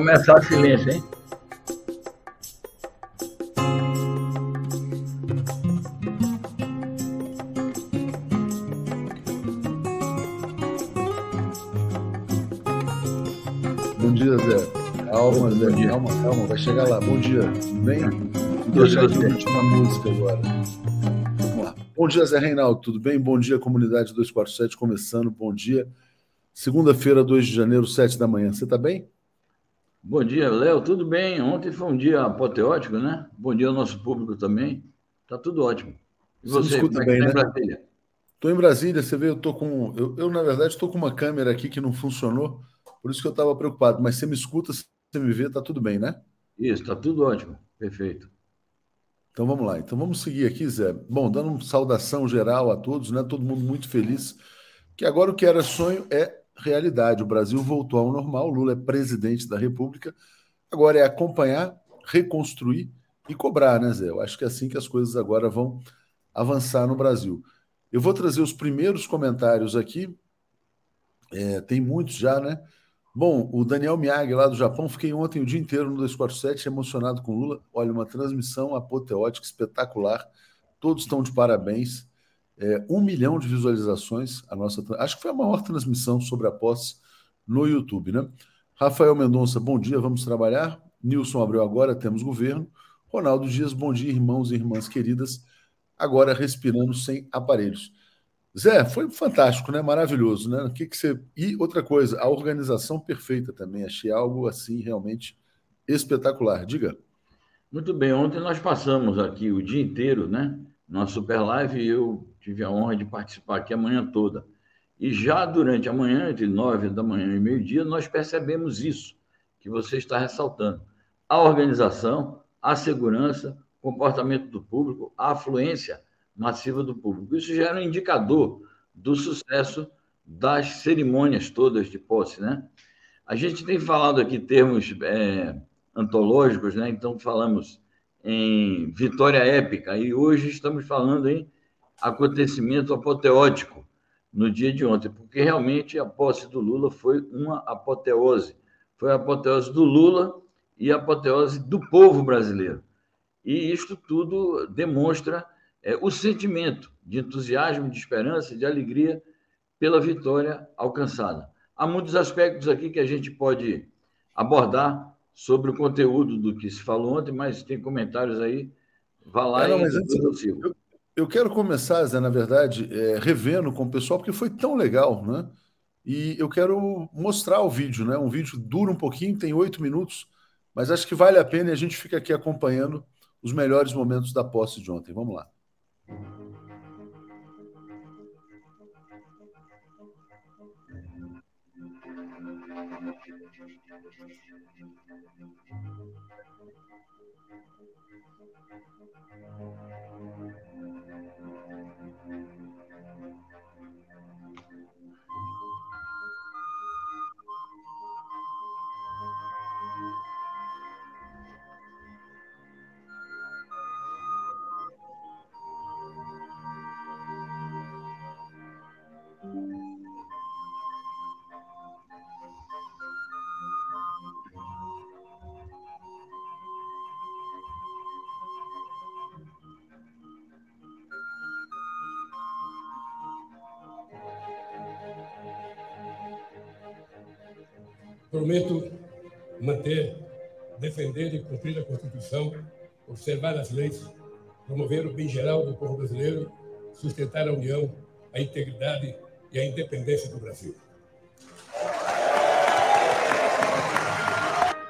começar silêncio, hein? Bom dia, Zé. Calma, Zé. Dia. Calma, calma. Vai chegar lá. Bom dia. Tudo bem? Vou deixar aqui a última música agora. Vamos lá. Bom dia, Zé Reinaldo. Tudo bem? Bom dia, comunidade 247. Começando. Bom dia. Segunda-feira, 2 de janeiro, 7 da manhã. Você está bem? Bom dia, Léo. Tudo bem? Ontem foi um dia apoteótico, né? Bom dia ao nosso público também. Tá tudo ótimo. E você, você escuta é bem, tá né? Brasília? Estou em Brasília, você vê, eu tô com. Eu, eu na verdade, estou com uma câmera aqui que não funcionou, por isso que eu estava preocupado. Mas você me escuta, você me vê, tá tudo bem, né? Isso, tá tudo ótimo. Perfeito. Então vamos lá. Então vamos seguir aqui, Zé. Bom, dando uma saudação geral a todos, né? Todo mundo muito feliz. Que agora o que era sonho é realidade. O Brasil voltou ao normal, Lula é presidente da República. Agora é acompanhar, reconstruir e cobrar, né, Zé? Eu acho que é assim que as coisas agora vão avançar no Brasil. Eu vou trazer os primeiros comentários aqui. É, tem muitos já, né? Bom, o Daniel Miyagi, lá do Japão, fiquei ontem o dia inteiro no 247 emocionado com Lula. Olha, uma transmissão apoteótica espetacular. Todos estão de parabéns é, um milhão de visualizações. A nossa, acho que foi a maior transmissão sobre a posse no YouTube, né? Rafael Mendonça, bom dia, vamos trabalhar. Nilson Abreu, agora temos governo. Ronaldo Dias, bom dia, irmãos e irmãs queridas. Agora respirando sem aparelhos. Zé, foi fantástico, né? Maravilhoso, né? O que, que você. E outra coisa, a organização perfeita também. Achei algo assim realmente espetacular. Diga. Muito bem, ontem nós passamos aqui o dia inteiro, né? Na Super Live, eu tive a honra de participar aqui a manhã toda. E já durante a manhã, entre nove da manhã e meio-dia, nós percebemos isso que você está ressaltando. A organização, a segurança, comportamento do público, a afluência massiva do público. Isso já era um indicador do sucesso das cerimônias todas de posse, né? A gente tem falado aqui termos é, antológicos, né? Então falamos em vitória épica e hoje estamos falando em acontecimento apoteótico no dia de ontem, porque realmente a posse do Lula foi uma apoteose. Foi a apoteose do Lula e a apoteose do povo brasileiro. E isto tudo demonstra é, o sentimento de entusiasmo, de esperança, de alegria pela vitória alcançada. Há muitos aspectos aqui que a gente pode abordar sobre o conteúdo do que se falou ontem, mas tem comentários aí. Vá lá é, não, e mas antes, eu, eu quero começar, Zé, na verdade, é, revendo com o pessoal, porque foi tão legal, né? E eu quero mostrar o vídeo, né? Um vídeo dura um pouquinho, tem oito minutos, mas acho que vale a pena e a gente fica aqui acompanhando os melhores momentos da posse de ontem. Vamos lá. Thank you. Prometo manter, defender e cumprir a Constituição, observar as leis, promover o bem geral do povo brasileiro, sustentar a união, a integridade e a independência do Brasil.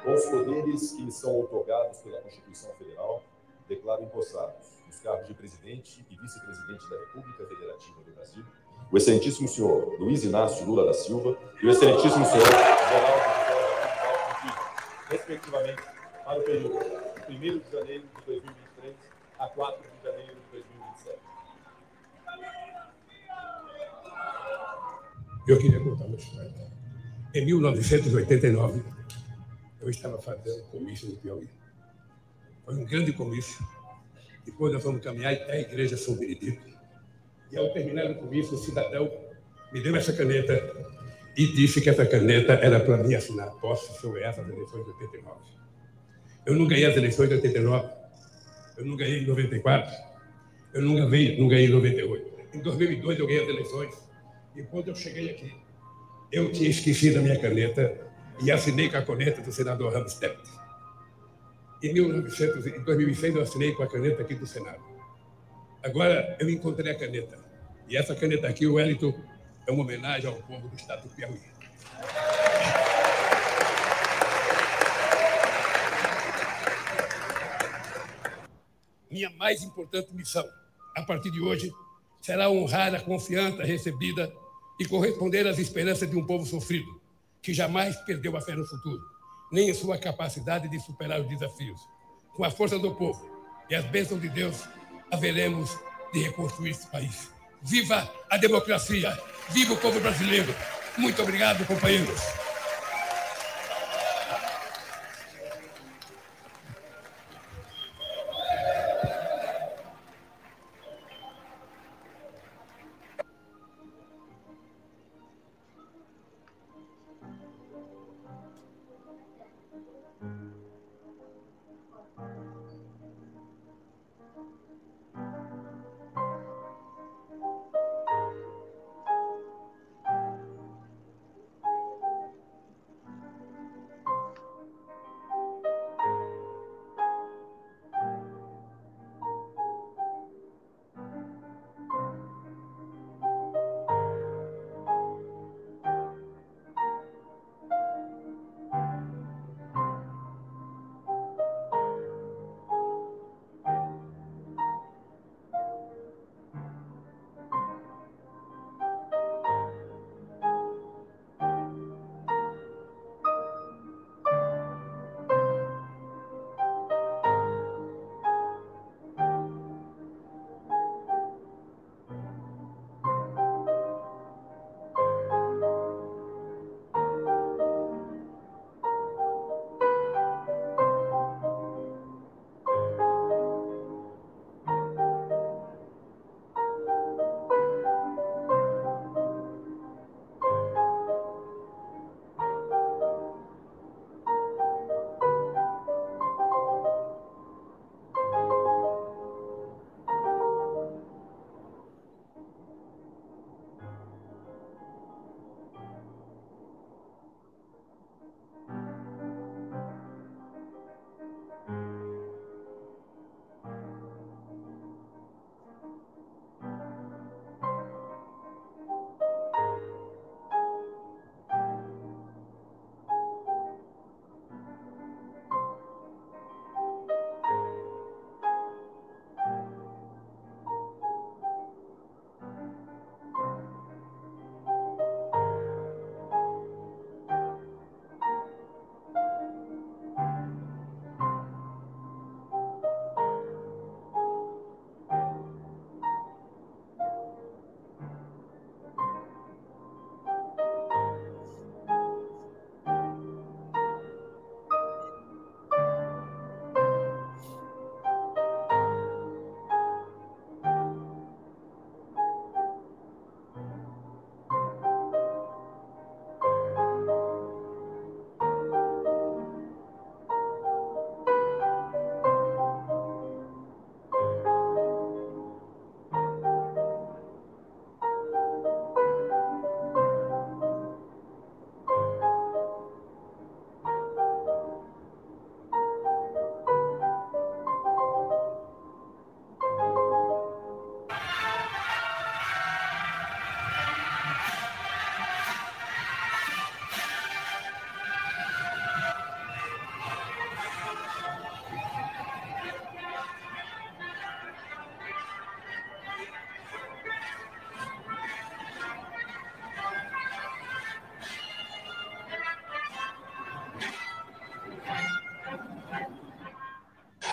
Com os poderes que lhe são otorgados pela Constituição Federal, declaro empossados os cargos de presidente e vice-presidente da República Federativa do Brasil, o excelentíssimo senhor Luiz Inácio Lula da Silva e o excelentíssimo senhor Geraldo respectivamente, para o período de 1 de janeiro de 2023 a 4 de janeiro de 2027. Eu queria contar uma história. Em 1989, eu estava fazendo comício no Piauí. Foi um grande comício. Depois nós vamos caminhar até a igreja São Benedito. E ao terminar o comício, o cidadão me deu essa caneta e disse que essa caneta era para mim assinar posse sobre essas eleições de 89. Eu não ganhei as eleições de 89, eu não ganhei em 94, eu não ganhei, não ganhei em 98. Em 2002 eu ganhei as eleições e quando eu cheguei aqui, eu tinha esquecido a minha caneta e assinei com a caneta do senador Ramos. Em, 1900, em 2006 eu assinei com a caneta aqui do Senado. Agora eu encontrei a caneta. E essa caneta aqui, o Wellington, é uma homenagem ao povo do estado do Piauí. Minha mais importante missão, a partir de hoje, será honrar a confiança recebida e corresponder às esperanças de um povo sofrido, que jamais perdeu a fé no futuro, nem em sua capacidade de superar os desafios. Com a força do povo e as bênçãos de Deus, haveremos de reconstruir esse país. Viva a democracia! Viva o povo brasileiro! Muito obrigado, companheiros!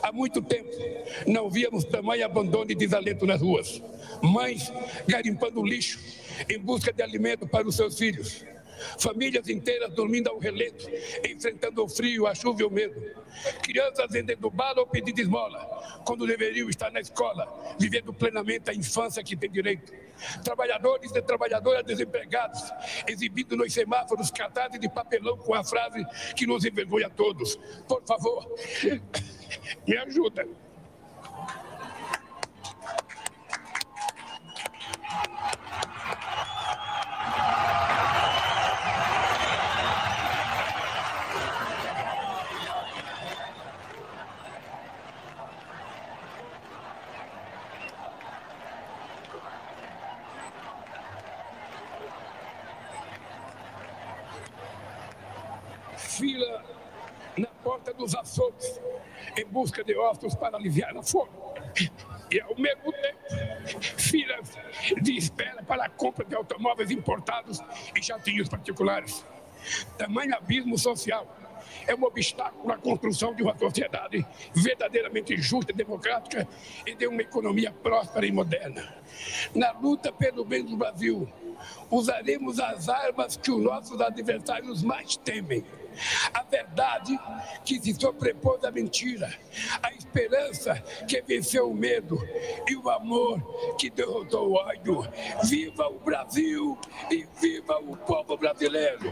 Há muito tempo não víamos tamanho abandono e desalento nas ruas. Mães garimpando lixo em busca de alimento para os seus filhos. Famílias inteiras dormindo ao relento, enfrentando o frio, a chuva e o medo. Crianças vendendo bala ou pedindo esmola, quando deveriam estar na escola, vivendo plenamente a infância que tem direito trabalhadores e trabalhadoras desempregados, exibindo nos semáforos cartazes de papelão com a frase que nos envergonha a todos. Por favor, me ajuda. fila na porta dos açougues em busca de ossos para aliviar a fome. E, ao mesmo tempo, filas de espera para a compra de automóveis importados e jatinhos particulares. Tamanho abismo social é um obstáculo à construção de uma sociedade verdadeiramente justa democrática e de uma economia próspera e moderna. Na luta pelo bem do Brasil, usaremos as armas que os nossos adversários mais temem a verdade que se sobrepôs à mentira, a esperança que venceu o medo e o amor que derrotou o ódio. Viva o Brasil e viva o povo brasileiro!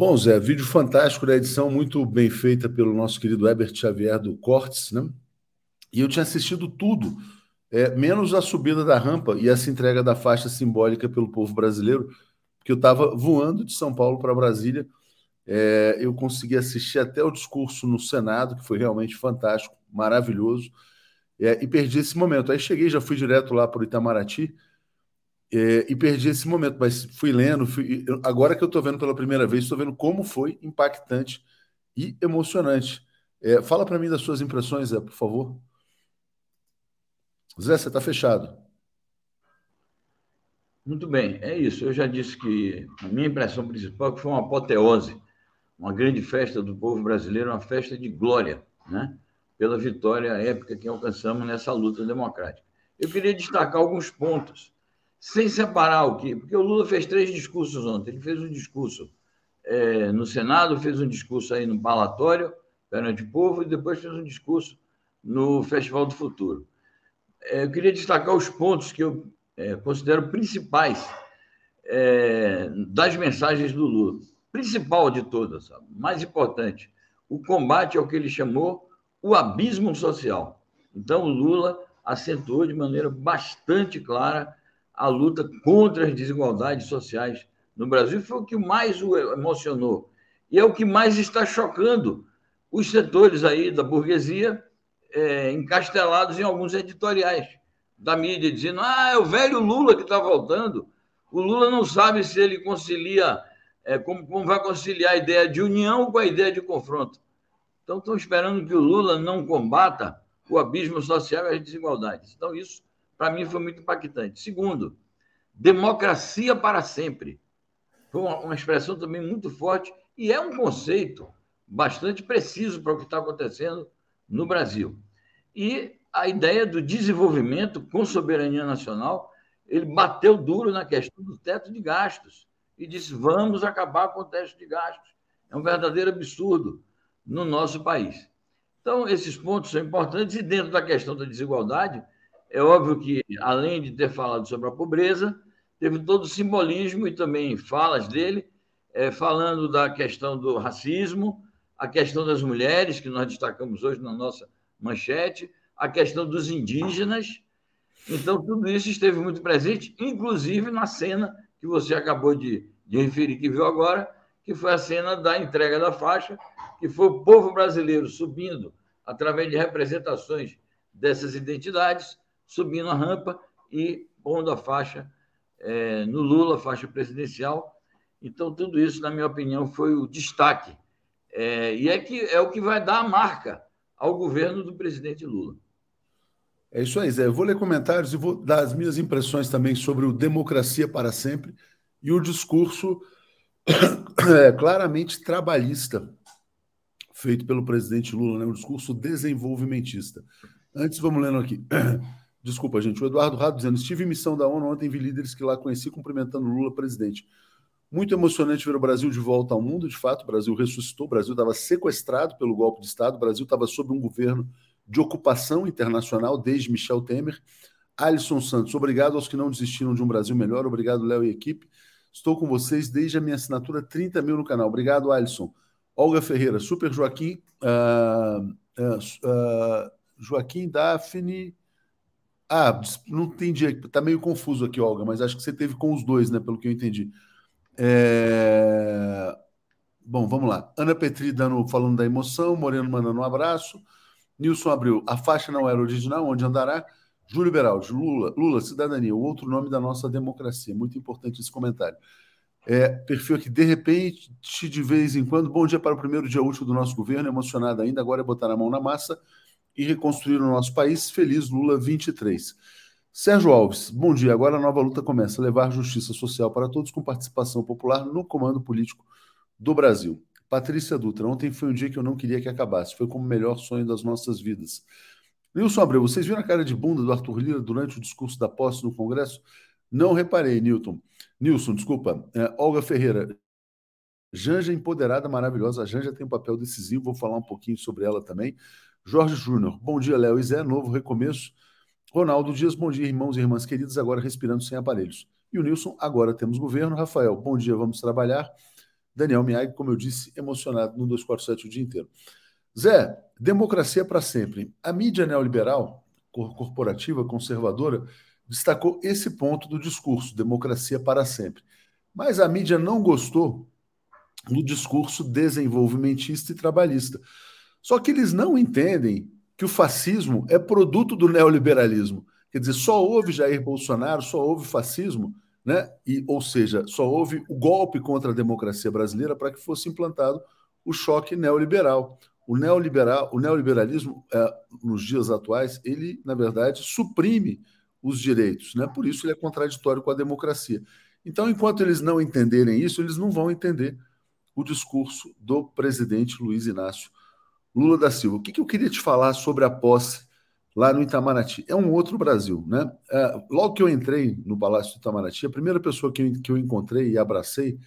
Bom, Zé, vídeo fantástico da edição, muito bem feita pelo nosso querido Herbert Xavier do Cortes, né? E eu tinha assistido tudo, é, menos a subida da rampa e essa entrega da faixa simbólica pelo povo brasileiro, porque eu estava voando de São Paulo para Brasília. É, eu consegui assistir até o discurso no Senado, que foi realmente fantástico, maravilhoso, é, e perdi esse momento. Aí cheguei, já fui direto lá para o Itamaraty é, e perdi esse momento, mas fui lendo. Fui, agora que eu estou vendo pela primeira vez, estou vendo como foi impactante e emocionante. É, fala para mim das suas impressões, Zé, por favor. Zé, você está fechado. Muito bem, é isso. Eu já disse que a minha impressão principal é foi uma apoteose, uma grande festa do povo brasileiro, uma festa de glória, né? pela vitória épica que alcançamos nessa luta democrática. Eu queria destacar alguns pontos sem separar o que. Porque o Lula fez três discursos ontem. Ele fez um discurso é, no Senado, fez um discurso aí no Palatório, perante o povo, e depois fez um discurso no Festival do Futuro. É, eu queria destacar os pontos que eu é, considero principais é, das mensagens do Lula. Principal de todas, sabe? mais importante, o combate ao que ele chamou o abismo social. Então, o Lula acentuou de maneira bastante clara a luta contra as desigualdades sociais no Brasil foi o que mais o emocionou. E é o que mais está chocando os setores aí da burguesia é, encastelados em alguns editoriais da mídia, dizendo: ah, é o velho Lula que está voltando. O Lula não sabe se ele concilia, é, como, como vai conciliar a ideia de união com a ideia de confronto. Então, estão esperando que o Lula não combata o abismo social e as desigualdades. Então, isso para mim foi muito impactante. Segundo, democracia para sempre. Foi uma, uma expressão também muito forte e é um conceito bastante preciso para o que está acontecendo no Brasil. E a ideia do desenvolvimento com soberania nacional, ele bateu duro na questão do teto de gastos e disse: vamos acabar com o teto de gastos. É um verdadeiro absurdo no nosso país. Então, esses pontos são importantes, e dentro da questão da desigualdade, é óbvio que, além de ter falado sobre a pobreza, teve todo o simbolismo e também falas dele, é, falando da questão do racismo, a questão das mulheres, que nós destacamos hoje na nossa manchete, a questão dos indígenas. Então, tudo isso esteve muito presente, inclusive na cena que você acabou de, de referir, que viu agora, que foi a cena da entrega da faixa, que foi o povo brasileiro subindo através de representações dessas identidades subindo a rampa e pondo a faixa é, no Lula, faixa presidencial. Então, tudo isso, na minha opinião, foi o destaque. É, e é, que, é o que vai dar a marca ao governo do presidente Lula. É isso aí, Zé. Eu vou ler comentários e vou dar as minhas impressões também sobre o Democracia para Sempre e o discurso é, claramente trabalhista feito pelo presidente Lula, né? um discurso desenvolvimentista. Antes, vamos lendo aqui. Desculpa, gente. O Eduardo Rado dizendo: estive em missão da ONU ontem, vi líderes que lá conheci cumprimentando Lula presidente. Muito emocionante ver o Brasil de volta ao mundo. De fato, o Brasil ressuscitou. O Brasil estava sequestrado pelo golpe de Estado. O Brasil estava sob um governo de ocupação internacional desde Michel Temer. Alisson Santos, obrigado aos que não desistiram de um Brasil melhor. Obrigado, Léo e equipe. Estou com vocês desde a minha assinatura 30 mil no canal. Obrigado, Alisson. Olga Ferreira, Super Joaquim, uh, uh, uh, Joaquim Daphne. Ah, não entendi, está meio confuso aqui, Olga, mas acho que você teve com os dois, né? Pelo que eu entendi. É... Bom, vamos lá. Ana Petri dando, falando da emoção, Moreno mandando um abraço. Nilson Abril, a faixa não era original, onde andará? Júlio Beraldi, Lula, Lula, cidadania, o outro nome da nossa democracia. Muito importante esse comentário. É, perfil aqui, de repente, de vez em quando, bom dia para o primeiro dia útil do nosso governo, emocionado ainda, agora é botar a mão na massa e reconstruir o nosso país. Feliz Lula 23. Sérgio Alves, bom dia. Agora a nova luta começa, levar justiça social para todos com participação popular no comando político do Brasil. Patrícia Dutra, ontem foi um dia que eu não queria que acabasse, foi como o melhor sonho das nossas vidas. Nilson Abreu, vocês viram a cara de bunda do Arthur Lira durante o discurso da posse no Congresso? Não reparei, Newton. Nilson, desculpa. É, Olga Ferreira, Janja empoderada, maravilhosa. A Janja tem um papel decisivo, vou falar um pouquinho sobre ela também. Jorge Júnior, bom dia, Léo e Zé, novo recomeço. Ronaldo Dias, bom dia, irmãos e irmãs queridos, agora respirando sem aparelhos. E o Nilson, agora temos governo. Rafael, bom dia, vamos trabalhar. Daniel Miag, como eu disse, emocionado no 247 o dia inteiro. Zé, democracia para sempre. A mídia neoliberal, corporativa, conservadora, destacou esse ponto do discurso, democracia para sempre. Mas a mídia não gostou do discurso desenvolvimentista e trabalhista. Só que eles não entendem que o fascismo é produto do neoliberalismo. Quer dizer, só houve Jair Bolsonaro, só houve fascismo, né? E, ou seja, só houve o golpe contra a democracia brasileira para que fosse implantado o choque neoliberal. O, neoliberal, o neoliberalismo, é, nos dias atuais, ele, na verdade, suprime os direitos, né? por isso ele é contraditório com a democracia. Então, enquanto eles não entenderem isso, eles não vão entender o discurso do presidente Luiz Inácio Lula da Silva. O que, que eu queria te falar sobre a posse lá no Itamaraty? É um outro Brasil. Né? É, logo que eu entrei no Palácio do Itamaraty, a primeira pessoa que eu, que eu encontrei e abracei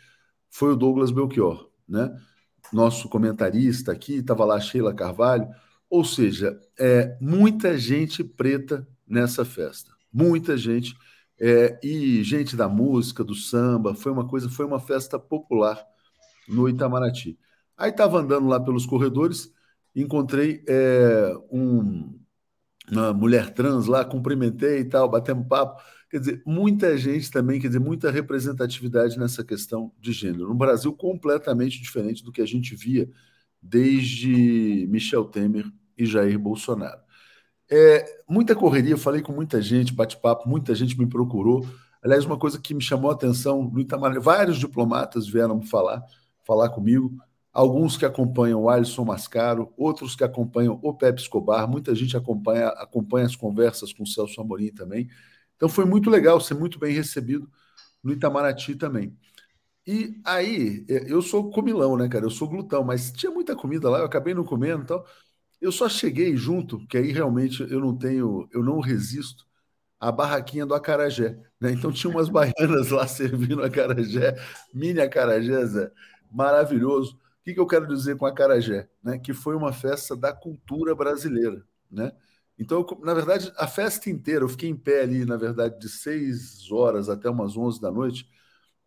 foi o Douglas Belchior. Né? nosso comentarista aqui, estava lá Sheila Carvalho. Ou seja, é, muita gente preta nessa festa. Muita gente. É, e gente da música, do samba, foi uma coisa, foi uma festa popular no Itamaraty. Aí estava andando lá pelos corredores, encontrei é, um, uma mulher trans lá, cumprimentei e tal, batemos papo. Quer dizer, muita gente também, quer dizer, muita representatividade nessa questão de gênero. No Brasil, completamente diferente do que a gente via desde Michel Temer e Jair Bolsonaro. É, muita correria, falei com muita gente, bate-papo, muita gente me procurou. Aliás, uma coisa que me chamou a atenção no Itamar, vários diplomatas vieram falar, falar comigo, alguns que acompanham o Alisson Mascaro, outros que acompanham o Pepe Escobar, muita gente acompanha, acompanha as conversas com o Celso Amorim também. Então foi muito legal ser muito bem recebido no Itamaraty também. E aí, é, eu sou comilão, né, cara? Eu sou glutão, mas tinha muita comida lá, eu acabei não comendo, então eu só cheguei junto, que aí realmente eu não tenho, eu não resisto à barraquinha do acarajé, né? Então tinha umas baianas lá servindo acarajé, mini acarajé, Zé, maravilhoso. O que, que eu quero dizer com acarajé? Né? Que foi uma festa da cultura brasileira, né? Então, eu, na verdade, a festa inteira, eu fiquei em pé ali, na verdade, de seis horas até umas onze da noite.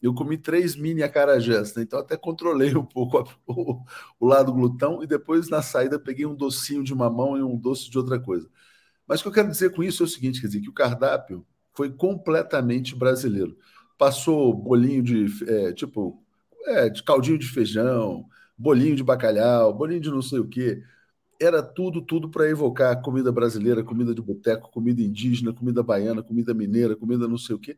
Eu comi três mini acarajés, né? então até controlei um pouco a, o, o, lado glutão e depois na saída peguei um docinho de mamão e um doce de outra coisa. Mas o que eu quero dizer com isso é o seguinte, quer dizer, que o cardápio foi completamente brasileiro. Passou bolinho de, é, tipo, é, de caldinho de feijão, bolinho de bacalhau, bolinho de não sei o quê, era tudo, tudo para evocar comida brasileira, comida de boteco, comida indígena, comida baiana, comida mineira, comida não sei o quê.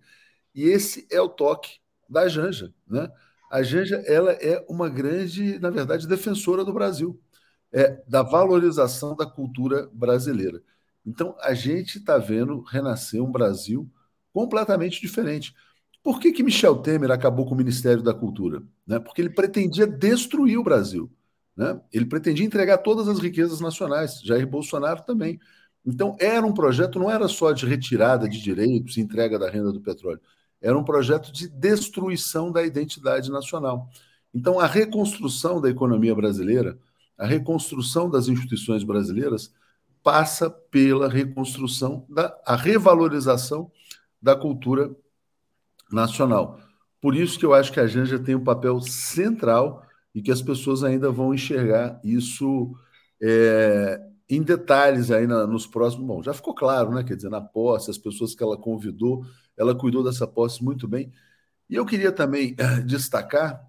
E esse é o toque da Janja, né? A Janja, ela é uma grande, na verdade, defensora do Brasil, é da valorização da cultura brasileira. Então, a gente está vendo renascer um Brasil completamente diferente. Por que, que Michel Temer acabou com o Ministério da Cultura? Né? Porque ele pretendia destruir o Brasil. Né? Ele pretendia entregar todas as riquezas nacionais, Jair Bolsonaro também. Então, era um projeto, não era só de retirada de direitos, entrega da renda do petróleo, era um projeto de destruição da identidade nacional. Então, a reconstrução da economia brasileira, a reconstrução das instituições brasileiras, passa pela reconstrução, da, a revalorização da cultura nacional. Por isso que eu acho que a Janja tem um papel central e que as pessoas ainda vão enxergar isso é, em detalhes aí na, nos próximos. Bom, já ficou claro, né? Quer dizer, na posse, as pessoas que ela convidou, ela cuidou dessa posse muito bem. E eu queria também destacar,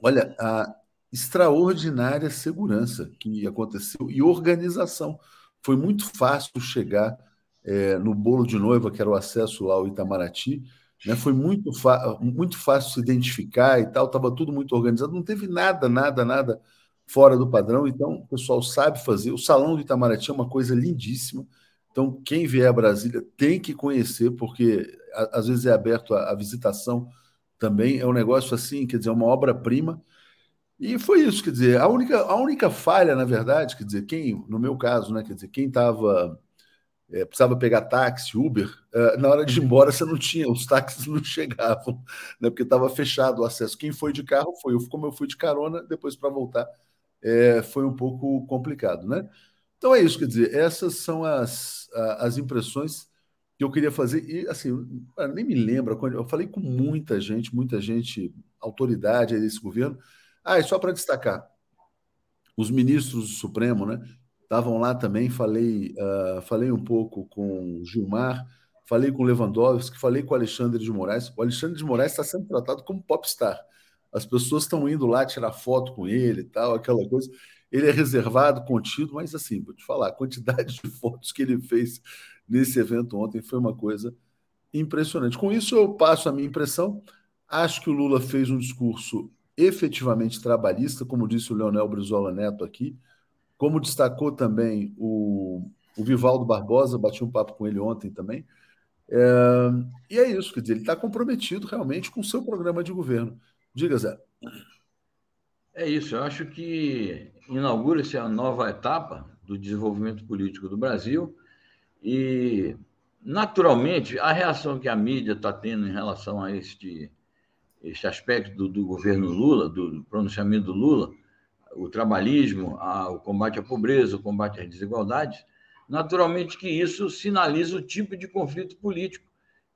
olha, a extraordinária segurança que aconteceu e organização. Foi muito fácil chegar é, no bolo de noiva, que era o acesso lá ao Itamaraty. Né? Foi muito, muito fácil se identificar e tal, estava tudo muito organizado, não teve nada, nada, nada fora do padrão. Então, o pessoal sabe fazer. O Salão do Itamaraty é uma coisa lindíssima. Então, quem vier a Brasília tem que conhecer, porque às vezes é aberto a, a visitação também. É um negócio assim, quer dizer, é uma obra-prima. E foi isso, quer dizer, a única, a única falha, na verdade, quer dizer, quem, no meu caso, né, quer dizer, quem estava é, precisava pegar táxi, Uber, é, na hora de ir embora você não tinha, os táxis não chegavam, né, porque estava fechado o acesso. Quem foi de carro foi eu, como eu fui de carona, depois para voltar é, foi um pouco complicado, né? Então é isso, quer dizer, essas são as, as impressões que eu queria fazer. E assim, nem me lembro, quando eu falei com muita gente, muita gente, autoridade desse governo. Ah, e só para destacar, os ministros do Supremo, né? Estavam lá também. Falei, uh, falei um pouco com Gilmar, falei com Lewandowski, falei com Alexandre de Moraes. O Alexandre de Moraes está sendo tratado como popstar. As pessoas estão indo lá tirar foto com ele e tal, aquela coisa. Ele é reservado, contido, mas assim, vou te falar, a quantidade de fotos que ele fez nesse evento ontem foi uma coisa impressionante. Com isso, eu passo a minha impressão. Acho que o Lula fez um discurso efetivamente trabalhista, como disse o Leonel Brizola Neto aqui. Como destacou também o, o Vivaldo Barbosa, bati um papo com ele ontem também. É, e é isso, quer dizer, ele está comprometido realmente com o seu programa de governo. Diga, Zé. É isso, eu acho que inaugura-se a nova etapa do desenvolvimento político do Brasil e, naturalmente, a reação que a mídia está tendo em relação a este, este aspecto do, do governo Lula, do pronunciamento do Lula, o trabalhismo, a, o combate à pobreza, o combate às desigualdades, naturalmente que isso sinaliza o tipo de conflito político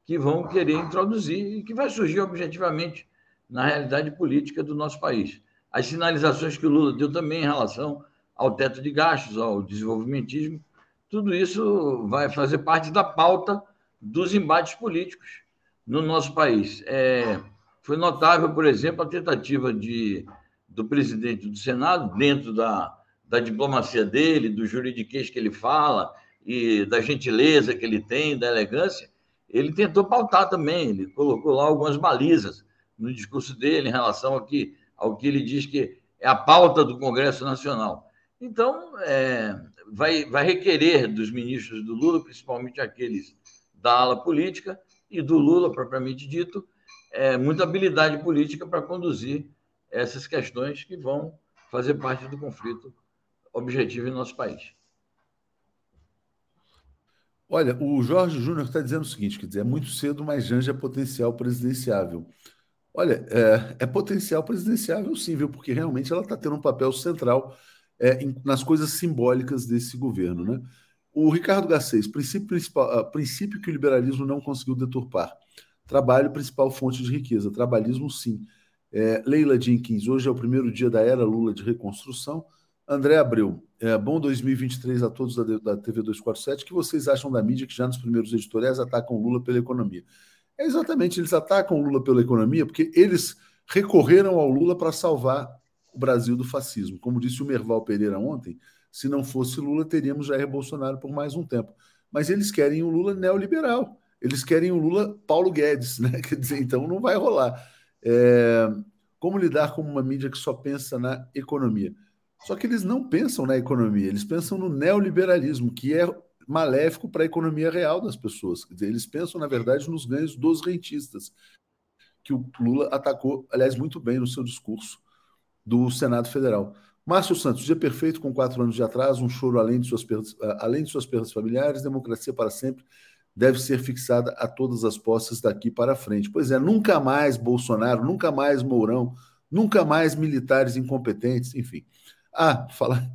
que vão querer introduzir e que vai surgir objetivamente na realidade política do nosso país. As sinalizações que o Lula deu também em relação ao teto de gastos, ao desenvolvimentismo, tudo isso vai fazer parte da pauta dos embates políticos no nosso país. É, foi notável, por exemplo, a tentativa de do presidente do Senado, dentro da, da diplomacia dele, do juridiquês que ele fala e da gentileza que ele tem, da elegância, ele tentou pautar também, ele colocou lá algumas balizas no discurso dele em relação ao que, ao que ele diz que é a pauta do Congresso Nacional. Então, é, vai, vai requerer dos ministros do Lula, principalmente aqueles da ala política, e do Lula, propriamente dito, é, muita habilidade política para conduzir essas questões que vão fazer parte do conflito objetivo em nosso país. Olha, o Jorge Júnior está dizendo o seguinte: quer dizer, é muito cedo, mas Janja é potencial presidenciável. Olha, é, é potencial presidenciável sim, viu? Porque realmente ela está tendo um papel central é, em, nas coisas simbólicas desse governo, né? O Ricardo Garcês, princípio, principal, princípio que o liberalismo não conseguiu deturpar. Trabalho, principal fonte de riqueza. Trabalhismo, sim. É, Leila Jenkins, hoje é o primeiro dia da era Lula de reconstrução. André Abreu, é, bom 2023 a todos da, da TV 247. O que vocês acham da mídia que já nos primeiros editoriais atacam Lula pela economia? É exatamente, eles atacam Lula pela economia porque eles recorreram ao Lula para salvar o Brasil do fascismo. Como disse o Merval Pereira ontem, se não fosse Lula, teríamos Jair Bolsonaro por mais um tempo. Mas eles querem o Lula neoliberal. Eles querem o Lula Paulo Guedes, né? Quer dizer, então não vai rolar. É, como lidar com uma mídia que só pensa na economia? Só que eles não pensam na economia, eles pensam no neoliberalismo, que é maléfico para a economia real das pessoas. Eles pensam, na verdade, nos ganhos dos rentistas, que o Lula atacou, aliás, muito bem no seu discurso do Senado Federal. Márcio Santos, dia perfeito com quatro anos de atraso, um choro além de suas perdas, além de suas perdas familiares, democracia para sempre deve ser fixada a todas as posses daqui para frente. Pois é, nunca mais Bolsonaro, nunca mais Mourão, nunca mais militares incompetentes, enfim. Ah, falar,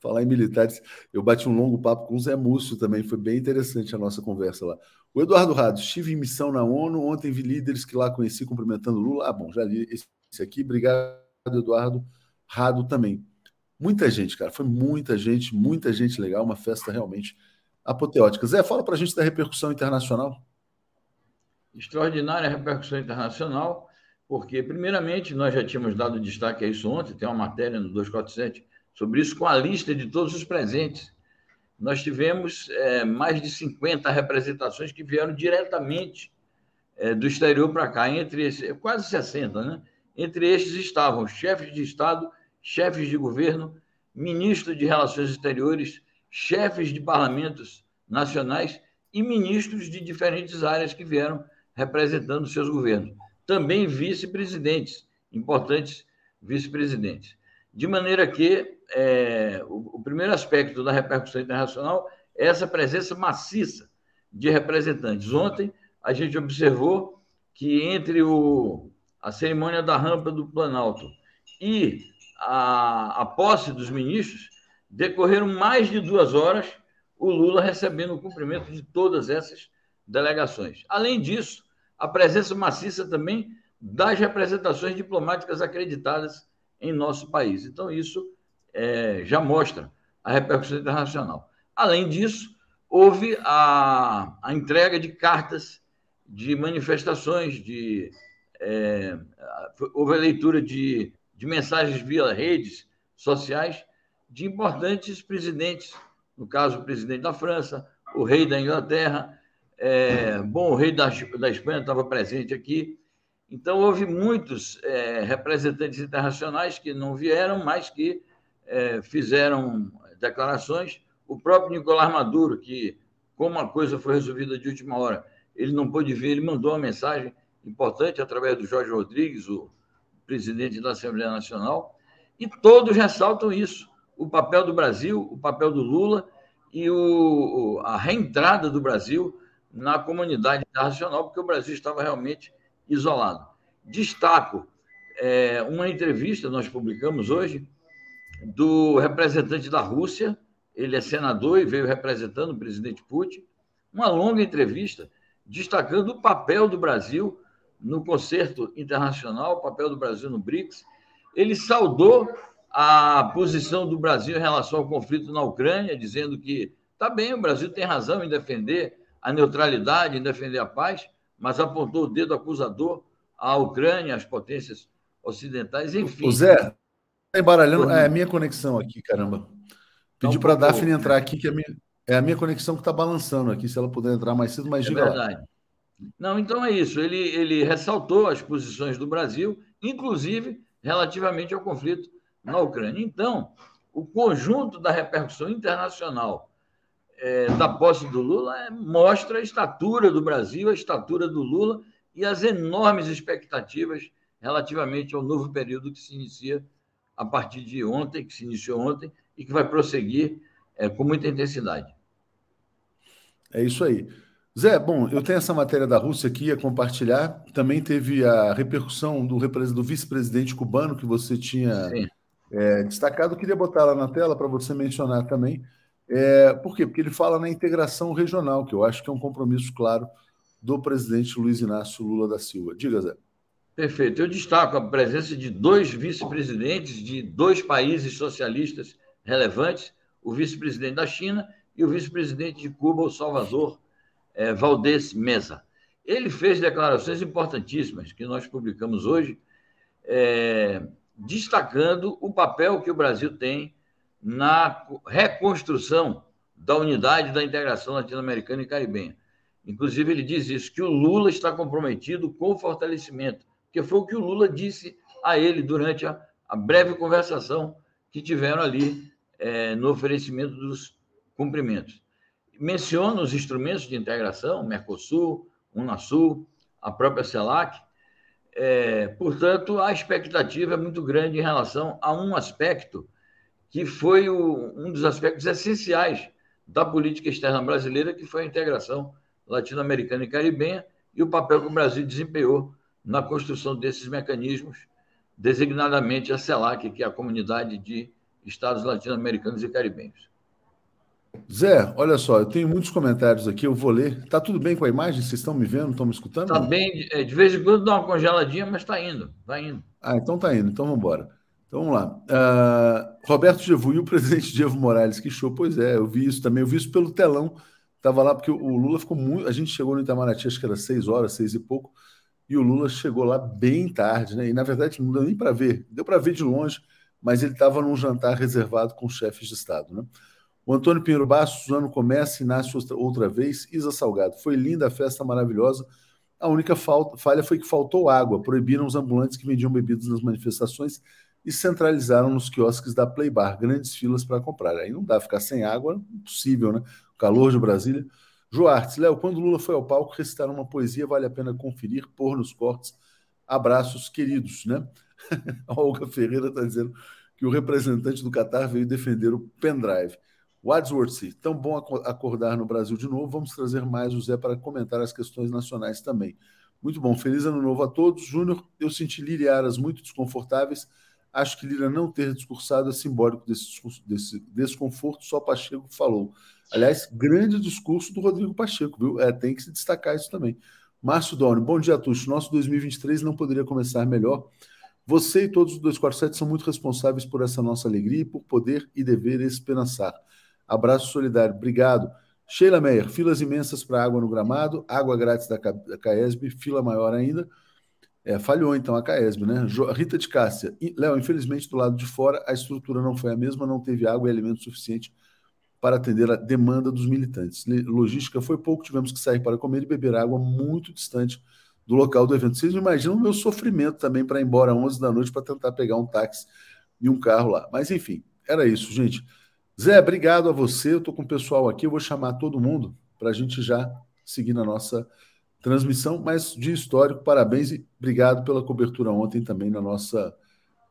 falar em militares, eu bati um longo papo com o Zé Múcio também, foi bem interessante a nossa conversa lá. O Eduardo Rado, estive em missão na ONU, ontem vi líderes que lá conheci cumprimentando Lula. Ah, bom, já li esse aqui, obrigado, Eduardo Rado também. Muita gente, cara, foi muita gente, muita gente legal, uma festa realmente apoteótica. Zé, fala para a gente da repercussão internacional. Extraordinária repercussão internacional, porque, primeiramente, nós já tínhamos dado destaque a isso ontem, tem uma matéria no 247 sobre isso, com a lista de todos os presentes. Nós tivemos é, mais de 50 representações que vieram diretamente é, do exterior para cá, entre esses, quase 60, né? Entre estes estavam chefes de Estado, chefes de governo, ministro de Relações Exteriores, chefes de parlamentos nacionais e ministros de diferentes áreas que vieram representando seus governos. Também vice-presidentes, importantes vice-presidentes. De maneira que é, o, o primeiro aspecto da repercussão internacional é essa presença maciça de representantes. Ontem, a gente observou que entre o, a cerimônia da rampa do Planalto e a, a posse dos ministros, decorreram mais de duas horas o Lula recebendo o cumprimento de todas essas delegações. Além disso, a presença maciça também das representações diplomáticas acreditadas em nosso país. Então, isso é, já mostra a repercussão internacional. Além disso, houve a, a entrega de cartas de manifestações, de, é, houve a leitura de, de mensagens via redes sociais de importantes presidentes, no caso, o presidente da França, o rei da Inglaterra, é, bom, o rei da, da Espanha estava presente aqui. Então, houve muitos é, representantes internacionais que não vieram, mas que é, fizeram declarações. O próprio Nicolás Maduro, que, como a coisa foi resolvida de última hora, ele não pôde vir, ele mandou uma mensagem importante através do Jorge Rodrigues, o presidente da Assembleia Nacional, e todos ressaltam isso o papel do Brasil, o papel do Lula e o, a reentrada do Brasil na comunidade internacional, porque o Brasil estava realmente isolado. Destaco é, uma entrevista, nós publicamos hoje, do representante da Rússia, ele é senador e veio representando o presidente Putin, uma longa entrevista destacando o papel do Brasil no concerto internacional, o papel do Brasil no BRICS. Ele saudou a posição do Brasil em relação ao conflito na Ucrânia, dizendo que tá bem, o Brasil tem razão em defender a neutralidade, em defender a paz, mas apontou o dedo acusador à Ucrânia, às potências ocidentais, enfim. O Zé, está embaralhando. É a minha conexão aqui, caramba. Pedi para a Daphne entrar aqui, que é a minha, é a minha conexão que está balançando aqui, se ela puder entrar mais cedo, mas é diga verdade. Lá. Não, então é isso. Ele, ele ressaltou as posições do Brasil, inclusive relativamente ao conflito na Ucrânia. Então, o conjunto da repercussão internacional é, da posse do Lula é, mostra a estatura do Brasil, a estatura do Lula e as enormes expectativas relativamente ao novo período que se inicia a partir de ontem, que se iniciou ontem e que vai prosseguir é, com muita intensidade. É isso aí. Zé, bom, eu tenho essa matéria da Rússia aqui a compartilhar. Também teve a repercussão do, do vice-presidente cubano que você tinha Sim é, destacado. Queria botar lá na tela para você mencionar também. É, por quê? Porque ele fala na integração regional, que eu acho que é um compromisso claro do presidente Luiz Inácio Lula da Silva. Diga, Zé. Perfeito. Eu destaco a presença de dois vice-presidentes de dois países socialistas relevantes, o vice-presidente da China e o vice-presidente de Cuba, o Salvador é, Valdez Mesa. Ele fez declarações importantíssimas que nós publicamos hoje, é, destacando o papel que o Brasil tem na reconstrução da unidade da integração latino-americana e caribenha. Inclusive, ele diz isso, que o Lula está comprometido com o fortalecimento, que foi o que o Lula disse a ele durante a, a breve conversação que tiveram ali é, no oferecimento dos cumprimentos. Menciona os instrumentos de integração, Mercosul, Unasul, a própria CELAC, é, portanto, a expectativa é muito grande em relação a um aspecto que foi o, um dos aspectos essenciais da política externa brasileira, que foi a integração latino-americana e caribenha, e o papel que o Brasil desempenhou na construção desses mecanismos, designadamente a CELAC, que é a Comunidade de Estados Latino-Americanos e Caribenhos. Zé, olha só, eu tenho muitos comentários aqui, eu vou ler. Tá tudo bem com a imagem? Vocês estão me vendo? Estão me escutando? Tá bem, é, de vez em quando dá uma congeladinha, mas está indo, está indo. Ah, então tá indo, então vamos embora. Então vamos lá. Uh, Roberto Jevu e o presidente Diego Morales, que show. Pois é, eu vi isso também, eu vi isso pelo telão. Estava lá porque o Lula ficou muito. A gente chegou no Itamaraty, acho que era seis horas, seis e pouco, e o Lula chegou lá bem tarde, né? E na verdade não deu nem para ver, deu para ver de longe, mas ele estava num jantar reservado com chefes de Estado, né? O Antônio Pinheiro Bastos, o ano começa e nasce outra vez. Isa Salgado, foi linda a festa maravilhosa. A única falha foi que faltou água. Proibiram os ambulantes que vendiam bebidas nas manifestações e centralizaram nos quiosques da Playbar grandes filas para comprar. Aí não dá ficar sem água, impossível, né? O calor de Brasília. Joartes, Léo, quando Lula foi ao palco recitar uma poesia, vale a pena conferir, pôr nos cortes. Abraços queridos, né? a Olga Ferreira está dizendo que o representante do Qatar veio defender o pendrive. Wadsworth, tão bom acordar no Brasil de novo. Vamos trazer mais o Zé para comentar as questões nacionais também. Muito bom. Feliz ano novo a todos. Júnior, eu senti Liriaras muito desconfortáveis. Acho que Lira não ter discursado é simbólico desse, desse desconforto, só Pacheco falou. Aliás, grande discurso do Rodrigo Pacheco, viu? É, tem que se destacar isso também. Márcio Doni, bom dia, Tuxo. Nosso 2023 não poderia começar melhor. Você e todos os 247 são muito responsáveis por essa nossa alegria e por poder e dever esperançar. Abraço solidário. Obrigado. Sheila Meyer, filas imensas para água no gramado, água grátis da Caesb, fila maior ainda. É, falhou então a Caesb, né? Rita de Cássia. Léo, infelizmente do lado de fora a estrutura não foi a mesma, não teve água e alimento suficiente para atender a demanda dos militantes. Logística foi pouco, tivemos que sair para comer e beber água muito distante do local do evento. Vocês imaginam o meu sofrimento também para ir embora às 11 da noite para tentar pegar um táxi e um carro lá. Mas enfim, era isso, gente. Zé, obrigado a você. Eu estou com o pessoal aqui, eu vou chamar todo mundo para a gente já seguir na nossa transmissão. Mas de histórico, parabéns e obrigado pela cobertura ontem também na nossa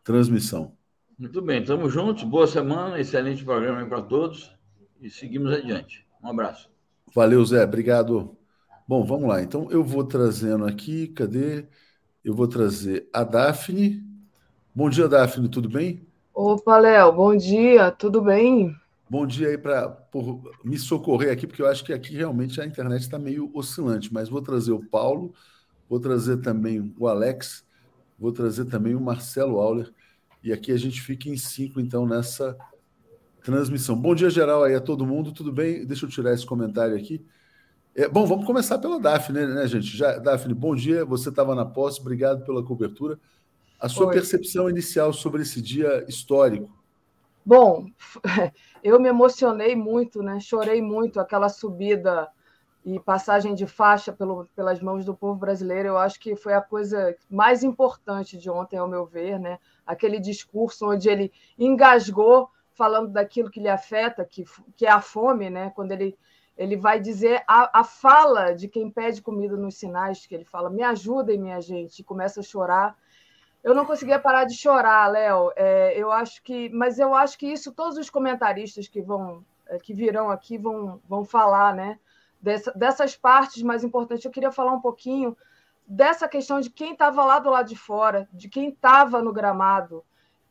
transmissão. Muito bem, estamos juntos. Boa semana, excelente programa para todos e seguimos adiante. Um abraço. Valeu, Zé. Obrigado. Bom, vamos lá. Então eu vou trazendo aqui, cadê? Eu vou trazer a Daphne. Bom dia, Daphne, tudo bem? Opa, Léo, bom dia, tudo bem? Bom dia aí para me socorrer aqui, porque eu acho que aqui realmente a internet está meio oscilante, mas vou trazer o Paulo, vou trazer também o Alex, vou trazer também o Marcelo Auler, e aqui a gente fica em cinco, então, nessa transmissão. Bom dia geral aí a todo mundo, tudo bem? Deixa eu tirar esse comentário aqui. É, bom, vamos começar pela Daphne, né, gente? Já, Daphne, bom dia, você estava na posse, obrigado pela cobertura. A sua Oi. percepção inicial sobre esse dia histórico? Bom, eu me emocionei muito, né? Chorei muito aquela subida e passagem de faixa pelo, pelas mãos do povo brasileiro. Eu acho que foi a coisa mais importante de ontem, ao meu ver, né? Aquele discurso onde ele engasgou falando daquilo que lhe afeta, que, que é a fome, né? Quando ele ele vai dizer a, a fala de quem pede comida nos sinais, que ele fala: "Me ajudem, minha gente", e começa a chorar eu não conseguia parar de chorar, Léo. É, eu acho que, mas eu acho que isso todos os comentaristas que vão, é, que virão aqui vão, vão falar, né? Dessa, dessas partes mais importantes. Eu queria falar um pouquinho dessa questão de quem estava lá do lado de fora, de quem estava no gramado,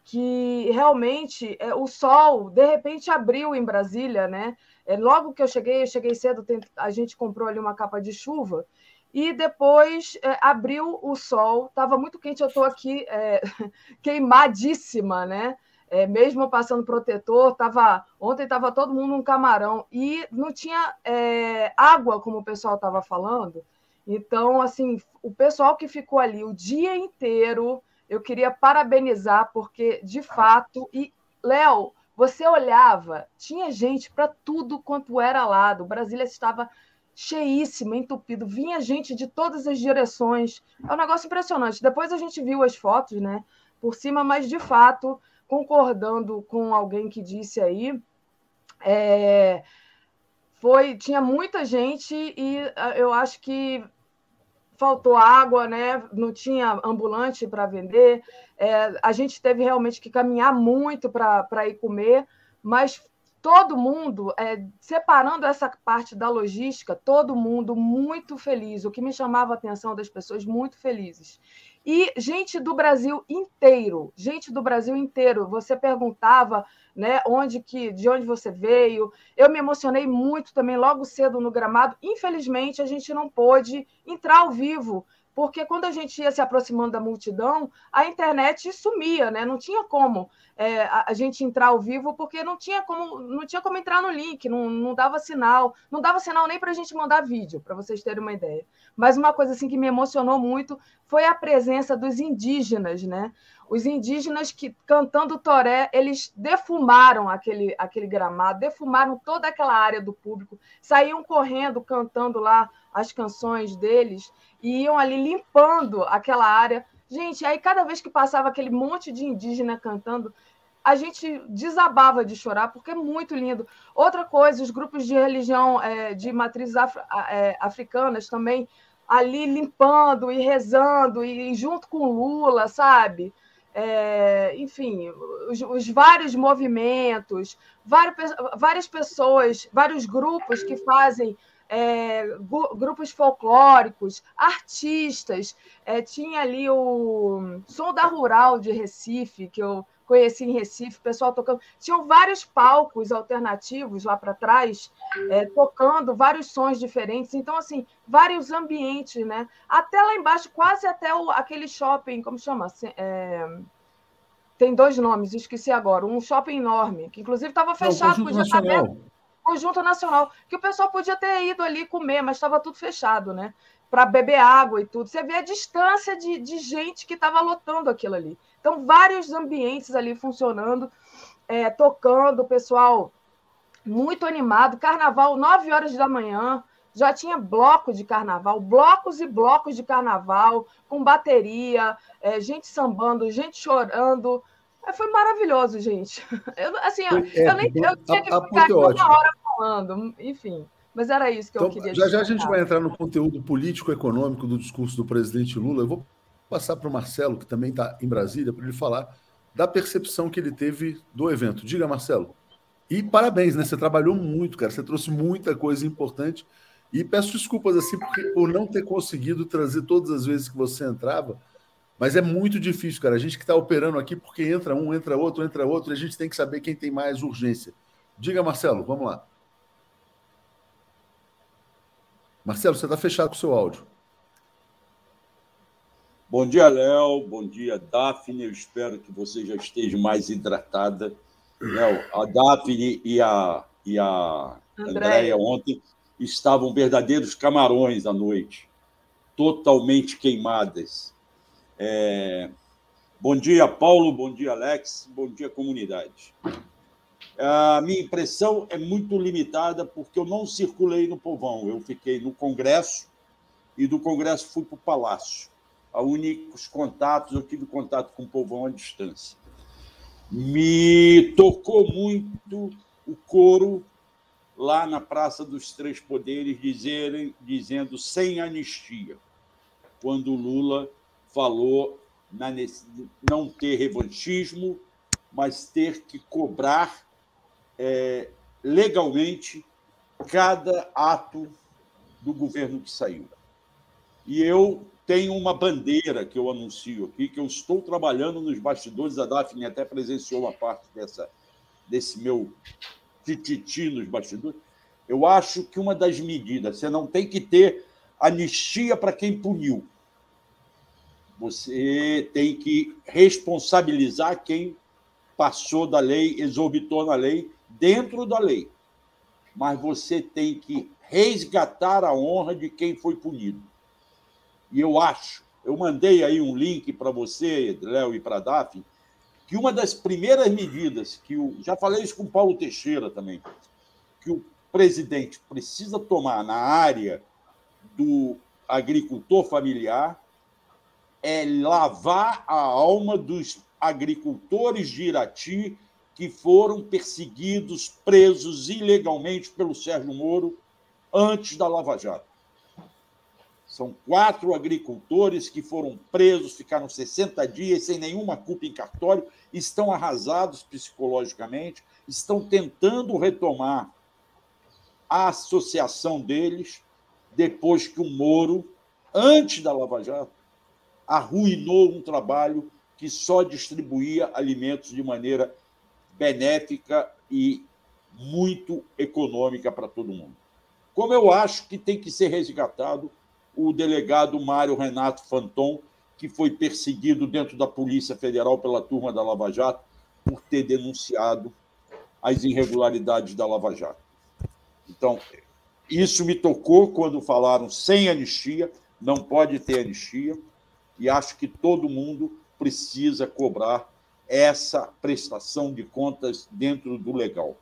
que realmente é, o sol de repente abriu em Brasília, né? É, logo que eu cheguei, eu cheguei cedo, a gente comprou ali uma capa de chuva e depois é, abriu o sol, estava muito quente, eu estou aqui é, queimadíssima, né? É, mesmo passando protetor, tava, ontem estava todo mundo num camarão e não tinha é, água, como o pessoal estava falando. Então, assim, o pessoal que ficou ali o dia inteiro, eu queria parabenizar, porque, de fato, e, Léo, você olhava, tinha gente para tudo quanto era lado. Brasília estava cheíssimo, entupido, vinha gente de todas as direções. É um negócio impressionante. Depois a gente viu as fotos, né, por cima, mas de fato, concordando com alguém que disse aí, é, foi tinha muita gente e eu acho que faltou água, né? não tinha ambulante para vender, é, a gente teve realmente que caminhar muito para ir comer, mas todo mundo, é, separando essa parte da logística, todo mundo muito feliz, o que me chamava a atenção das pessoas muito felizes. E gente do Brasil inteiro, gente do Brasil inteiro. Você perguntava, né, onde que, de onde você veio. Eu me emocionei muito também logo cedo no gramado. Infelizmente, a gente não pôde entrar ao vivo porque quando a gente ia se aproximando da multidão, a internet sumia, né? Não tinha como é, a, gente entrar ao vivo, porque não tinha como, não tinha como entrar no link, não, não dava sinal, não dava sinal nem para a gente mandar vídeo, para vocês terem uma ideia. Mas uma coisa assim que me emocionou muito foi a presença dos indígenas, né? Os indígenas que, cantando toré, eles defumaram aquele, aquele gramado, defumaram toda aquela área do público, saíam correndo, cantando lá as canções deles, e iam ali limpando aquela área. Gente, aí cada vez que passava aquele monte de indígena cantando, a gente desabava de chorar, porque é muito lindo. Outra coisa, os grupos de religião é, de matrizes af, é, africanas também ali limpando e rezando, e junto com Lula, sabe? é, enfim, os, os, vários movimentos, várias, várias pessoas, vários grupos que fazem é, grupos folclóricos, artistas. É, tinha ali o Som da Rural de Recife, que eu conheci em Recife, pessoal tocando. Tinham vários palcos alternativos lá para trás, é, tocando vários sons diferentes. Então, assim, vários ambientes, né? Até lá embaixo, quase até o, aquele shopping, como chama? É, tem dois nomes, esqueci agora. Um shopping enorme, que inclusive estava fechado, podia estar aberto. Conjunto Nacional, que o pessoal podia ter ido ali comer, mas estava tudo fechado, né? Para beber água e tudo. Você vê a distância de, de gente que estava lotando aquilo ali. Então, vários ambientes ali funcionando, é, tocando, o pessoal muito animado. Carnaval, 9 horas da manhã, já tinha bloco de carnaval, blocos e blocos de carnaval, com bateria, é, gente sambando, gente chorando. É, foi maravilhoso, gente. Eu, assim, eu, nem, eu tinha que ficar uma hora falando, enfim. Mas era isso que então, eu queria Já já a gente vai entrar no conteúdo político-econômico do discurso do presidente Lula. Eu vou passar para o Marcelo, que também está em Brasília, para ele falar da percepção que ele teve do evento. Diga, Marcelo. E parabéns, né? Você trabalhou muito, cara. Você trouxe muita coisa importante. E peço desculpas assim porque, por não ter conseguido trazer todas as vezes que você entrava. Mas é muito difícil, cara. A gente que está operando aqui, porque entra um, entra outro, entra outro, e a gente tem que saber quem tem mais urgência. Diga, Marcelo, vamos lá. Marcelo, você está fechado com o seu áudio. Bom dia, Léo. Bom dia, Daphne. Eu espero que você já esteja mais hidratada. Léo, a Daphne e a, e a Andréia ontem estavam verdadeiros camarões à noite, totalmente queimadas. É... Bom dia, Paulo. Bom dia, Alex. Bom dia, comunidade. A minha impressão é muito limitada porque eu não circulei no povão. Eu fiquei no Congresso e do Congresso fui para o Palácio a únicos contatos, eu tive contato com o povão à distância. Me tocou muito o coro lá na Praça dos Três Poderes dizerem, dizendo sem anistia, quando Lula falou na, não ter revanchismo, mas ter que cobrar é, legalmente cada ato do governo que saiu. E eu tem uma bandeira que eu anuncio aqui, que eu estou trabalhando nos bastidores, a Daphne até presenciou uma parte dessa, desse meu tititi nos bastidores. Eu acho que uma das medidas, você não tem que ter anistia para quem puniu. Você tem que responsabilizar quem passou da lei, exorbitou na lei, dentro da lei. Mas você tem que resgatar a honra de quem foi punido. E eu acho, eu mandei aí um link para você, Léo, e para Daphne, que uma das primeiras medidas que o. Já falei isso com o Paulo Teixeira também, que o presidente precisa tomar na área do agricultor familiar é lavar a alma dos agricultores de Irati que foram perseguidos, presos ilegalmente pelo Sérgio Moro antes da Lava Jato. São quatro agricultores que foram presos, ficaram 60 dias sem nenhuma culpa em cartório, estão arrasados psicologicamente, estão tentando retomar a associação deles depois que o Moro, antes da Lava Jato, arruinou um trabalho que só distribuía alimentos de maneira benéfica e muito econômica para todo mundo. Como eu acho que tem que ser resgatado o delegado Mário Renato Fanton, que foi perseguido dentro da Polícia Federal pela turma da Lava Jato por ter denunciado as irregularidades da Lava Jato. Então, isso me tocou quando falaram sem anistia, não pode ter anistia, e acho que todo mundo precisa cobrar essa prestação de contas dentro do legal.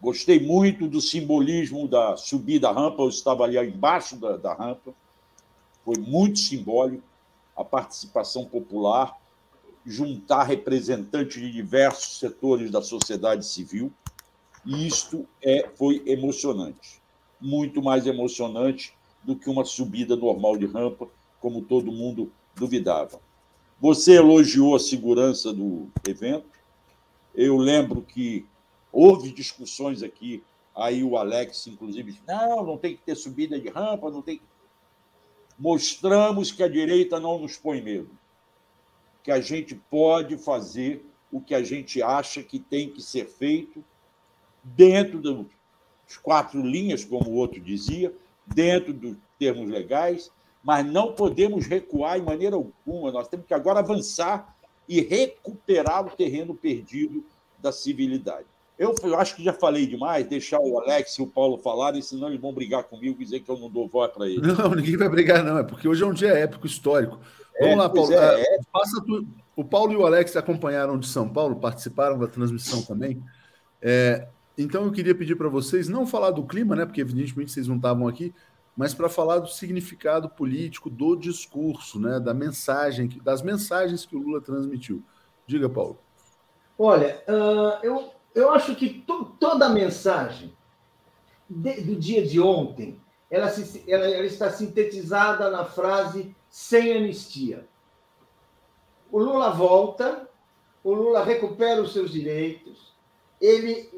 Gostei muito do simbolismo da subida à rampa, eu estava ali embaixo da, da rampa, foi muito simbólico a participação popular, juntar representantes de diversos setores da sociedade civil, e isto é, foi emocionante, muito mais emocionante do que uma subida normal de rampa, como todo mundo duvidava. Você elogiou a segurança do evento. Eu lembro que houve discussões aqui, aí o Alex, inclusive, disse, não, não tem que ter subida de rampa, não tem. Mostramos que a direita não nos põe medo, que a gente pode fazer o que a gente acha que tem que ser feito dentro das quatro linhas, como o outro dizia, dentro dos termos legais, mas não podemos recuar em maneira alguma. Nós temos que agora avançar e recuperar o terreno perdido da civilidade. Eu, eu acho que já falei demais, deixar o Alex e o Paulo falarem, senão eles vão brigar comigo e dizer que eu não dou voz para eles. Não, ninguém vai brigar, não. É porque hoje é um dia épico, histórico. Vamos é, lá, Paulo. É, é. Passa tu... O Paulo e o Alex acompanharam de São Paulo, participaram da transmissão também. É, então eu queria pedir para vocês não falar do clima, né? Porque evidentemente vocês não estavam aqui, mas para falar do significado político do discurso, né, da mensagem, das mensagens que o Lula transmitiu. Diga, Paulo. Olha, uh, eu, eu acho que to, toda a mensagem de, do dia de ontem ela, se, ela, ela está sintetizada na frase sem anistia. O Lula volta, o Lula recupera os seus direitos, ele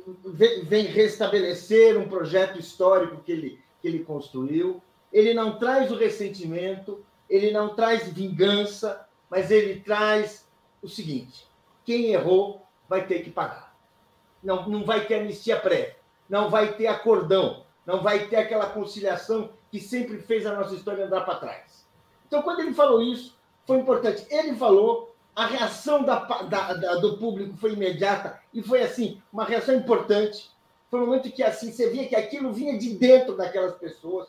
vem restabelecer um projeto histórico que ele que ele construiu. Ele não traz o ressentimento, ele não traz vingança, mas ele traz o seguinte: quem errou vai ter que pagar. Não, não vai ter anistia prévia, não vai ter acordão, não vai ter aquela conciliação que sempre fez a nossa história andar para trás. Então, quando ele falou isso, foi importante. Ele falou, a reação da, da, da, do público foi imediata e foi assim, uma reação importante foi um momento que assim você via que aquilo vinha de dentro daquelas pessoas.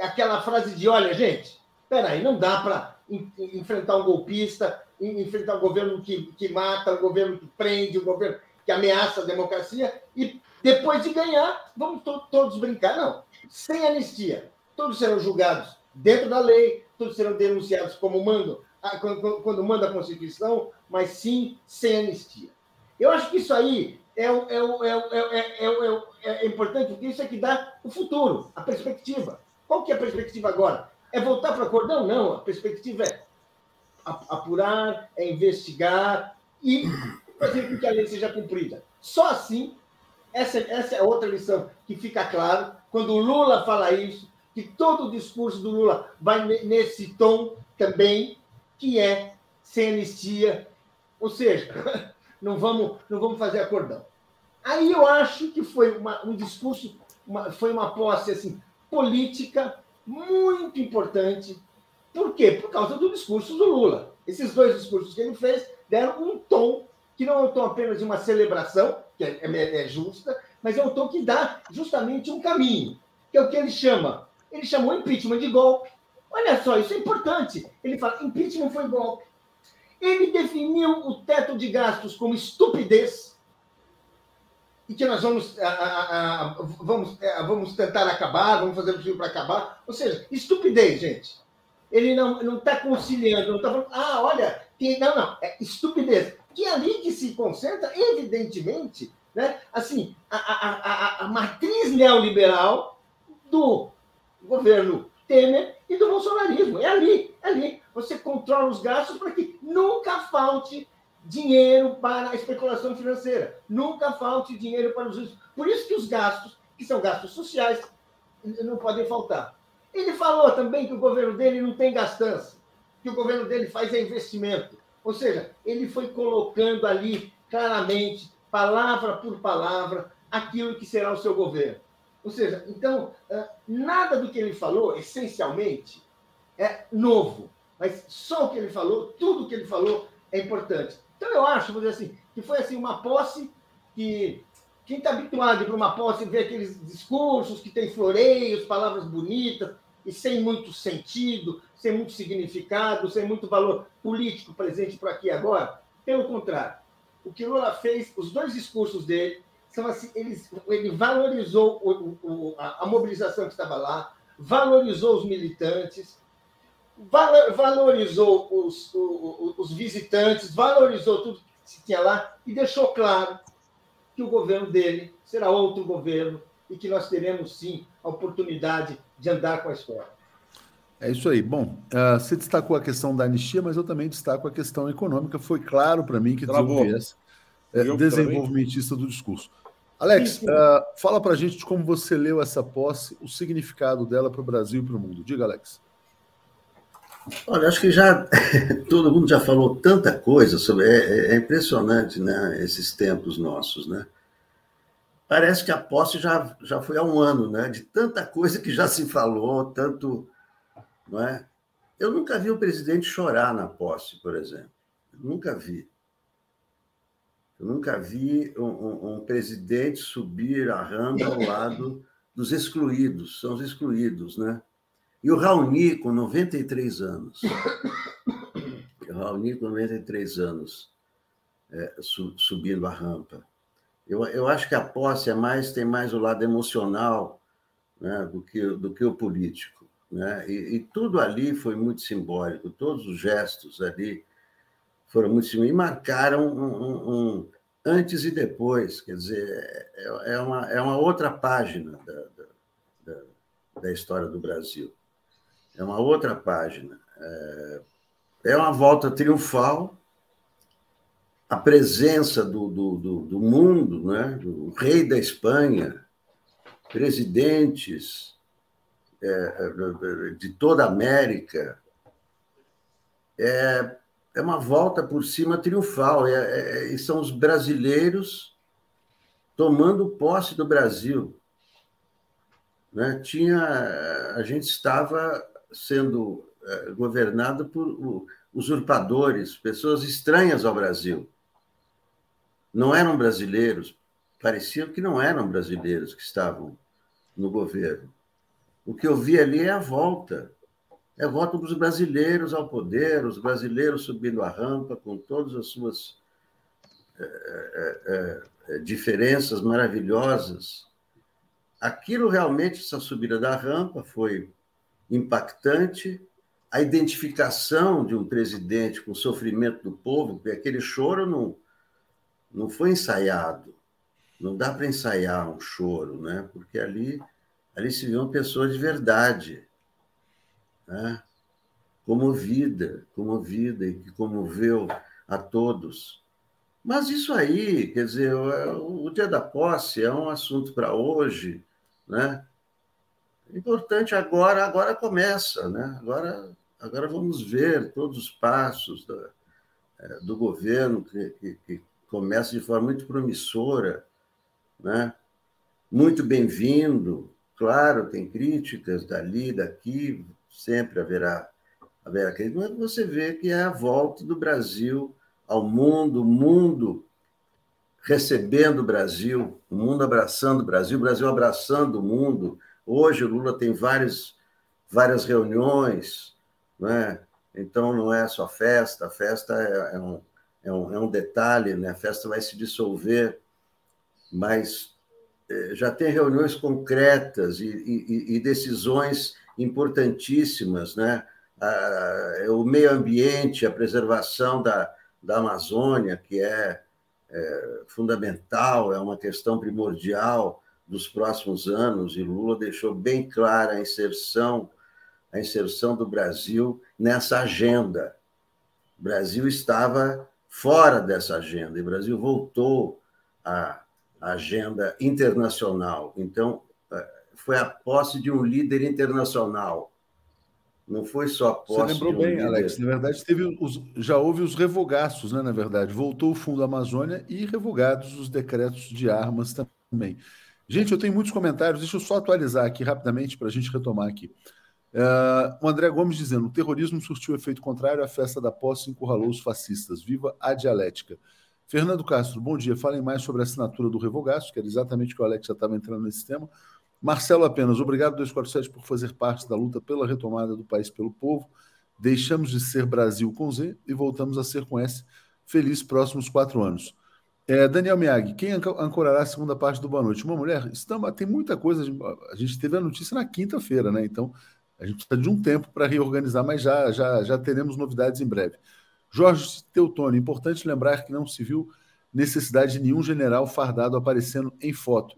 Aquela frase de: olha, gente, peraí, não dá para enfrentar um golpista, enfrentar um governo que, que mata, um governo que prende, um governo que ameaça a democracia, e depois de ganhar, vamos to todos brincar. Não, sem anistia. Todos serão julgados dentro da lei, todos serão denunciados como mando, quando, quando manda a Constituição, mas sim sem anistia. Eu acho que isso aí é, é, é, é, importante, porque isso é que dá o futuro, a perspectiva. Qual que é a perspectiva agora? É voltar para o cordão? Não, a perspectiva é apurar, é investigar e fazer com que a lei seja cumprida. Só assim, essa, essa é outra lição que fica claro quando o Lula fala isso, que todo o discurso do Lula vai nesse tom também, que é sem anistia. Ou seja, não vamos, não vamos fazer acordão. Aí eu acho que foi uma, um discurso, uma, foi uma posse assim, política muito importante. Por quê? Por causa do discurso do Lula. Esses dois discursos que ele fez deram um tom que não é um tom apenas de uma celebração, que é, é, é justa, mas é um tom que dá justamente um caminho, que é o que ele chama. Ele chamou impeachment de golpe. Olha só, isso é importante. Ele fala: impeachment foi golpe. Ele definiu o teto de gastos como estupidez e que nós vamos, a, a, a, vamos, é, vamos tentar acabar, vamos fazer o possível para acabar. Ou seja, estupidez, gente. Ele não está conciliando, não está falando, ah, olha, tem, não, não, é estupidez. Que é ali que se concentra, evidentemente, né, assim, a, a, matriz neoliberal do governo Temer e do bolsonarismo. É ali, é ali. Você controla os gastos para que nunca falte dinheiro para a especulação financeira, nunca falte dinheiro para os. Por isso que os gastos, que são gastos sociais, não podem faltar. Ele falou também que o governo dele não tem gastança, que o governo dele faz é investimento. Ou seja, ele foi colocando ali claramente, palavra por palavra, aquilo que será o seu governo. Ou seja, então, nada do que ele falou, essencialmente, é novo. Mas só o que ele falou, tudo o que ele falou é importante. Então, eu acho, vou dizer assim, que foi assim, uma posse que quem está habituado para uma posse ver aqueles discursos que tem floreios, palavras bonitas, e sem muito sentido, sem muito significado, sem muito valor político presente por aqui agora. Pelo contrário, o que Lula fez, os dois discursos dele, são assim, ele valorizou o, o, a, a, mobilização que estava lá, valorizou os militantes, valorizou os, os visitantes, valorizou tudo que se tinha lá e deixou claro que o governo dele será outro governo e que nós teremos, sim, a oportunidade de andar com a história. É isso aí. Bom, uh, você destacou a questão da anistia, mas eu também destaco a questão econômica. Foi claro para mim que Travou. o viés é, desenvolvimentista do discurso. Alex, uh, fala para a gente de como você leu essa posse, o significado dela para o Brasil e para o mundo. Diga, Alex. Olha, acho que já todo mundo já falou tanta coisa sobre. É, é, impressionante, né? Esses tempos nossos, né? Parece que a posse já, já foi há um ano, né? De tanta coisa que já se falou, tanto, não é? Eu nunca vi o presidente chorar na posse, por exemplo. nunca vi. Eu nunca vi um, um, um presidente subir a rampa ao lado dos excluídos, são os excluídos, né? E o Raoni, com 93 anos, o Raoni, com 93 anos, é, su, subindo a rampa. Eu, eu acho que a posse é mais, tem mais o lado emocional né, do, que, do que o político. Né? E, e, tudo ali foi muito simbólico, todos os gestos ali foram muito simbólicos e marcaram um, um, um antes e depois. Quer dizer, é, é, uma, é uma outra página da, da, da história do Brasil é uma outra página. É, é uma volta triunfal, a presença do, do, do, do mundo, né? o rei da Espanha, presidentes é, de toda a América. É, é uma volta por cima triunfal, é, é, e são os brasileiros tomando posse do Brasil. Né? Tinha, a gente estava sendo eh, governado por usurpadores, pessoas estranhas ao Brasil. Não eram brasileiros, parecia que não eram brasileiros que estavam no governo. O que eu vi ali é a volta. É a volta dos brasileiros ao poder, os brasileiros subindo a rampa com todas as suas é, é, é, diferenças maravilhosas. Aquilo realmente, essa subida da rampa, foi impactante, a identificação de um presidente com o sofrimento do povo, porque aquele choro não, não foi ensaiado. Não dá para ensaiar um choro, né? porque ali, ali se viu uma pessoa de verdade, né? comovida, comovida e que comoveu a todos. Mas isso aí, quer dizer, o dia da posse é um assunto para hoje, né? Importante agora, agora começa, né? Agora, agora vamos ver todos os passos do, é, do governo que, que, que, começa de forma muito promissora, né? Muito bem-vindo. Claro, tem críticas dali, daqui, sempre haverá haverá críticas, mas você vê que é a volta do Brasil ao mundo, o mundo recebendo o Brasil, o mundo abraçando o Brasil, o Brasil abraçando o mundo, Hoje o Lula tem várias, várias reuniões, né? então não é só festa, a festa é, é, um, é, um, é um detalhe, né? a festa vai se dissolver, mas é, já tem reuniões concretas e, e, e decisões importantíssimas, né? A, o meio ambiente, a preservação da, da Amazônia, que é, é fundamental, é uma questão primordial dos próximos anos, e Lula deixou bem clara a inserção a inserção do Brasil nessa agenda. O Brasil estava fora dessa agenda e o Brasil voltou à agenda internacional. Então, eh, foi a posse de um líder internacional. Não foi só a posse. Você lembrou um bem, líder... Alex. Na verdade, teve os, já houve os revogaços, né? Na verdade, voltou o Fundo Amazônia e revogados os decretos de armas também. Gente, eu tenho muitos comentários. Deixa eu só atualizar aqui rapidamente para a gente retomar aqui. Uh, o André Gomes dizendo: o terrorismo surtiu efeito contrário à festa da posse encurralou os fascistas. Viva a dialética. Fernando Castro, bom dia. Falem mais sobre a assinatura do revogaço, que era exatamente o que o Alex já estava entrando nesse tema. Marcelo apenas, obrigado 247 por fazer parte da luta pela retomada do país pelo povo. Deixamos de ser Brasil com Z e voltamos a ser com S. Feliz próximos quatro anos. É, Daniel Miag, quem ancorará a segunda parte do Boa Noite? Uma mulher? Estamos, tem muita coisa. A gente teve a notícia na quinta-feira, né? Então a gente precisa de um tempo para reorganizar, mas já, já, já teremos novidades em breve. Jorge Teutônio, importante lembrar que não se viu necessidade de nenhum general fardado aparecendo em foto.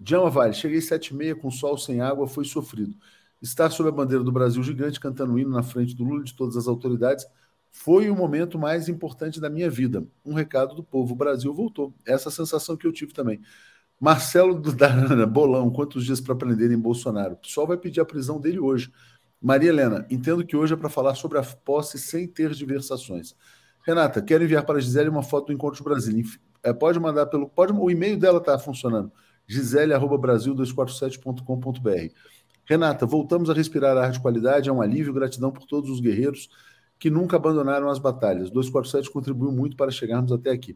Djalma Vale, cheguei sete e meia com sol sem água, foi sofrido. Estar sob a bandeira do Brasil gigante cantando hino na frente do Lula de todas as autoridades foi o momento mais importante da minha vida. Um recado do povo. O Brasil voltou. Essa sensação que eu tive também. Marcelo Darana, bolão, quantos dias para prender em Bolsonaro? O pessoal vai pedir a prisão dele hoje. Maria Helena, entendo que hoje é para falar sobre a posse sem ter diversações. Renata, quero enviar para a Gisele uma foto do Encontro de Brasília. É, pode mandar pelo. Pode, o e-mail dela está funcionando gisele.brasil247.com.br. Renata, voltamos a respirar ar de qualidade, é um alívio, gratidão por todos os guerreiros que nunca abandonaram as batalhas. 247 contribuiu muito para chegarmos até aqui.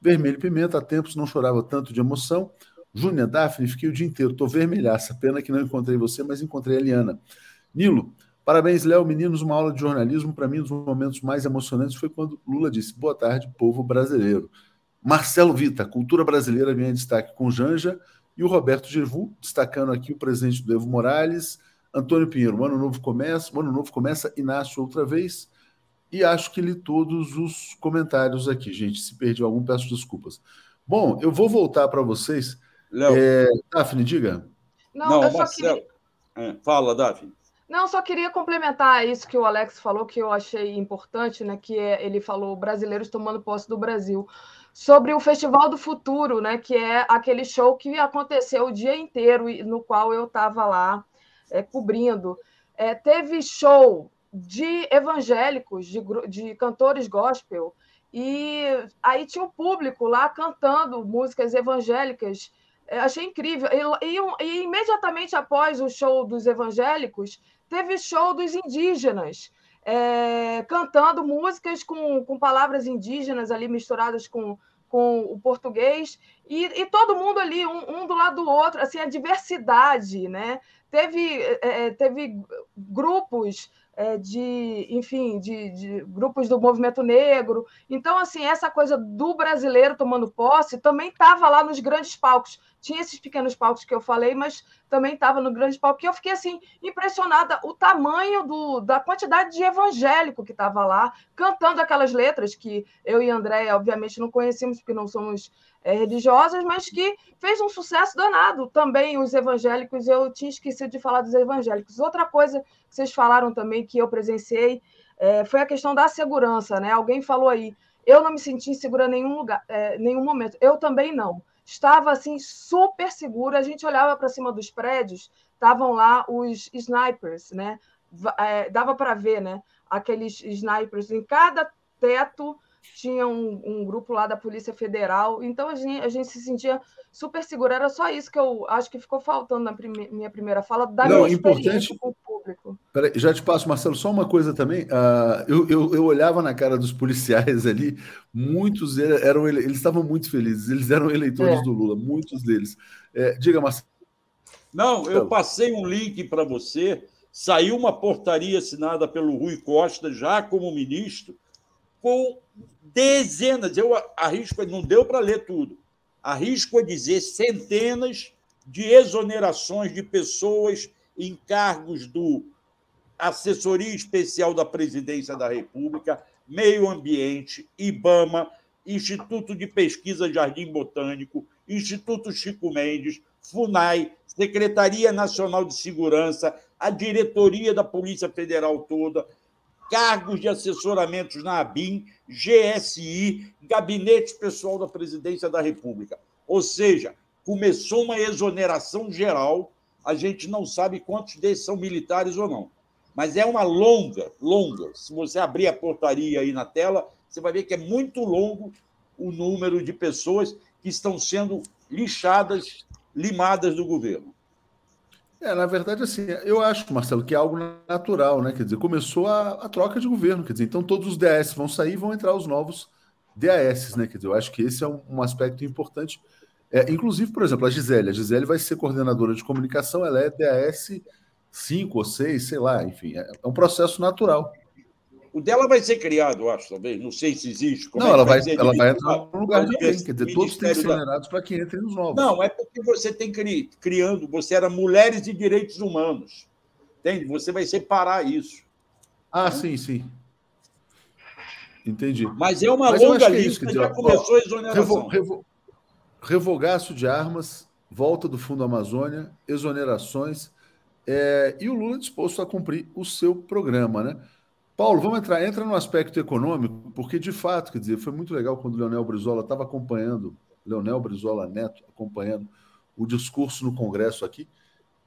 Vermelho Pimenta, há tempos não chorava tanto de emoção. Júnior, Daphne, fiquei o dia inteiro, tô vermelhaça. Pena que não encontrei você, mas encontrei a Eliana. Nilo, parabéns, Léo, meninos, uma aula de jornalismo. Para mim, um dos momentos mais emocionantes foi quando Lula disse: Boa tarde, povo brasileiro. Marcelo Vita, cultura brasileira em destaque com Janja e o Roberto Gervu, destacando aqui o presidente do Evo Morales, Antônio Pinheiro, o ano novo começa, o ano novo começa, Inácio outra vez, e acho que li todos os comentários aqui, gente. Se perdi algum, peço desculpas. Bom, eu vou voltar para vocês. Léo. É... Daphne, diga. Não, Não eu só Marcelo... queria... É, fala, Daphne. Não, só queria complementar isso que o Alex falou, que eu achei importante, né? Que é, ele falou brasileiros tomando posse do Brasil sobre o Festival do Futuro, né, que é aquele show que aconteceu o dia inteiro, no qual eu estava lá é, cobrindo. É, teve show de evangélicos, de, de cantores gospel, e aí tinha um público lá cantando músicas evangélicas. É, achei incrível. E, e, e imediatamente após o show dos evangélicos, teve show dos indígenas é, cantando músicas com, com palavras indígenas ali misturadas com, com o português, e, e todo mundo ali, um, um, do lado do outro, assim, a diversidade, né? Teve, é, é teve grupos é, de, enfim, de, de, grupos do movimento negro. Então, assim, essa coisa do brasileiro tomando posse também estava lá nos grandes palcos. Tinha esses pequenos palcos que eu falei, mas também estava no grande palco. E eu fiquei assim impressionada o tamanho do, da quantidade de evangélico que estava lá, cantando aquelas letras que eu e André, obviamente, não conhecemos, porque não somos é, religiosas, mas que fez um sucesso danado. Também os evangélicos, eu tinha esquecido de falar dos evangélicos. Outra coisa vocês falaram também, que eu presenciei, é, foi a questão da segurança. Né? Alguém falou aí, eu não me senti insegura em nenhum lugar, é, nenhum momento. Eu também não estava assim super seguro. A gente olhava para cima dos prédios, estavam lá os snipers, né? É, dava para ver, né? Aqueles snipers em cada teto tinha um, um, grupo lá da Polícia Federal, então a gente, a gente, se sentia super seguro. Era só isso que eu acho que ficou faltando na prime minha primeira fala, da Não, minha importante, com. Peraí, já te passo, Marcelo, só uma coisa também. Uh, eu, eu, eu, olhava na cara dos policiais ali, muitos eram eles estavam muito felizes, eles eram eleitores é. do Lula, muitos deles. É, diga, Marcelo. Não, eu passei um link para você. Saiu uma portaria assinada pelo Rui Costa, já como ministro, com dezenas, eu arrisco, não deu para ler tudo, arrisco a dizer centenas de exonerações de pessoas em cargos do Assessoria Especial da Presidência da República, Meio Ambiente, IBAMA, Instituto de Pesquisa Jardim Botânico, Instituto Chico Mendes, FUNAI, Secretaria Nacional de Segurança, a diretoria da Polícia Federal toda, cargos de assessoramentos na ABIN, GSI, gabinete pessoal da Presidência da República. Ou seja, começou uma exoneração geral, a gente não sabe quantos desses são militares ou não. Mas é uma longa, longa. Se você abrir a portaria aí na tela, você vai ver que é muito longo o número de pessoas que estão sendo lixadas, limadas do governo. É, na verdade, assim, eu acho, Marcelo, que é algo natural, né? Quer dizer, começou a, a troca de governo, quer dizer, então todos os DAS vão sair e vão entrar os novos DAS, né? Quer dizer, eu acho que esse é um, um aspecto importante. É, inclusive, por exemplo, a Gisele. A Gisele vai ser coordenadora de comunicação, ela é DAS 5 ou 6, sei lá, enfim, é, é um processo natural. O dela vai ser criado, eu acho, talvez. Não sei se existe. Não, é ela, vai, ela vai entrar no lugar de alguém. Quer dizer, todos têm ser onerados para que entrem nos novos. Não, é porque você tem cri, criando, você era Mulheres e Direitos Humanos. Entende? Você vai separar isso. Ah, sim, sim. Entendi. Mas é uma Mas longa é lista, isso, já começou ó, a exoneração. Revo, revo, revogaço de armas, volta do Fundo Amazônia, exonerações, é, e o Lula disposto a cumprir o seu programa, né? Paulo, vamos entrar, entra no aspecto econômico, porque de fato, quer dizer, foi muito legal quando o Leonel Brizola estava acompanhando, Leonel Brizola Neto, acompanhando o discurso no Congresso aqui,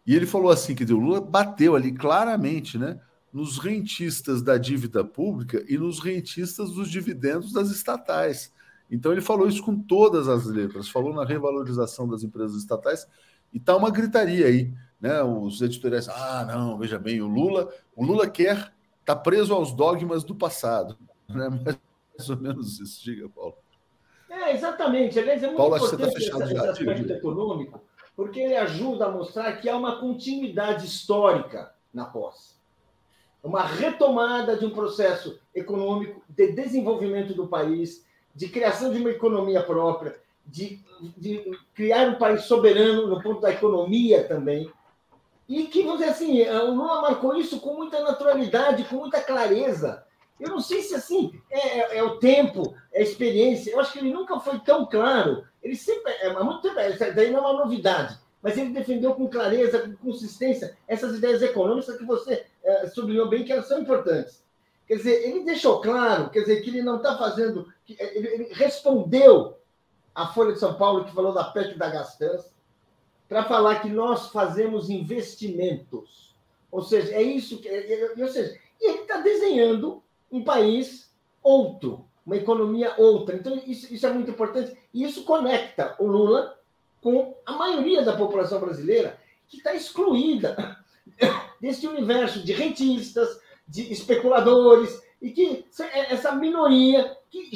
e ele falou assim, quer dizer, o Lula bateu ali claramente, né, nos rentistas da dívida pública e nos rentistas dos dividendos das estatais. Então ele falou isso com todas as letras, falou na revalorização das empresas estatais e tá uma gritaria aí, né? Os editoriais, ah, não, veja bem, o Lula, o Lula quer está preso aos dogmas do passado. Né? Mais ou menos isso, diga, Paulo. É, exatamente. Aliás, é muito Paulo, tá importante tá esse aspecto econômico, porque ele ajuda a mostrar que há uma continuidade histórica na posse. Uma retomada de um processo econômico de desenvolvimento do país, de criação de uma economia própria, de, de criar um país soberano no ponto da economia também. E que, vamos dizer assim, eh, o Lula marcou isso com muita naturalidade, com muita clareza. Eu não sei se assim é, é, é, o tempo, é a experiência. Eu acho que ele nunca foi tão claro. Ele sempre, é, há muito tempo, isso daí não é uma novidade, mas ele defendeu com clareza, com consistência, essas ideias econômicas que você é, sublinhou bem que elas são importantes. Quer dizer, ele deixou claro, quer dizer, que ele não está fazendo. Ele, ele, respondeu à Folha de São Paulo, que falou da PEC da gastança para falar que nós fazemos investimentos. Ou seja, é isso que. É, é, ou seja, e ele está desenhando um país outro, uma economia outra. Então, isso, isso é muito importante. E isso conecta o Lula com a maioria da população brasileira que está excluída desse universo de rentistas, de especuladores, e que é, essa minoria que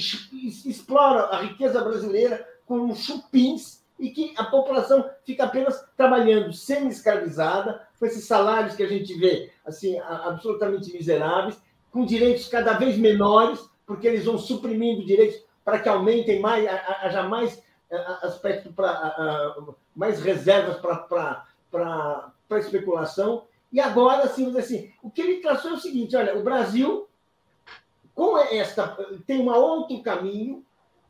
explora a riqueza brasileira com chupins e que a população fica apenas trabalhando semi-escravizada, com esses salários que a gente vê assim absolutamente miseráveis, com direitos cada vez menores, porque eles vão suprimindo direitos para que aumentem mais, haja mais aspecto para mais reservas para para especulação. E agora, assim, assim, o que ele traçou é o seguinte: olha, o Brasil, com esta, tem um outro caminho,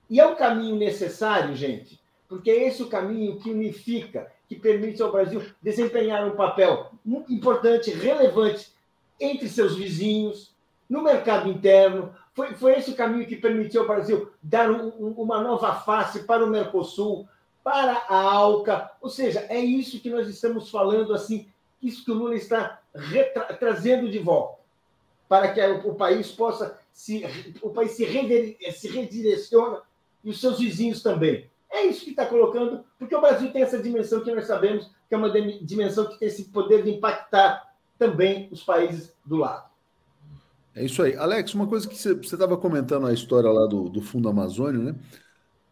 e é um caminho necessário, gente, porque é esse o caminho que unifica, que permite ao Brasil desempenhar um papel importante, relevante entre seus vizinhos, no mercado interno. Foi, foi esse o caminho que permitiu ao Brasil dar um, uma nova face para o Mercosul, para a ALCA. Ou seja, é isso que nós estamos falando, assim, isso que o Lula está trazendo de volta, para que o, país possa se, o país se, se redireciona e os seus vizinhos também. É isso que está colocando, porque o Brasil tem essa dimensão que nós sabemos que é uma dimensão que tem esse poder de impactar também os países do lado. É isso aí. Alex, uma coisa que você estava comentando a história lá do, do Fundo Amazônia, né?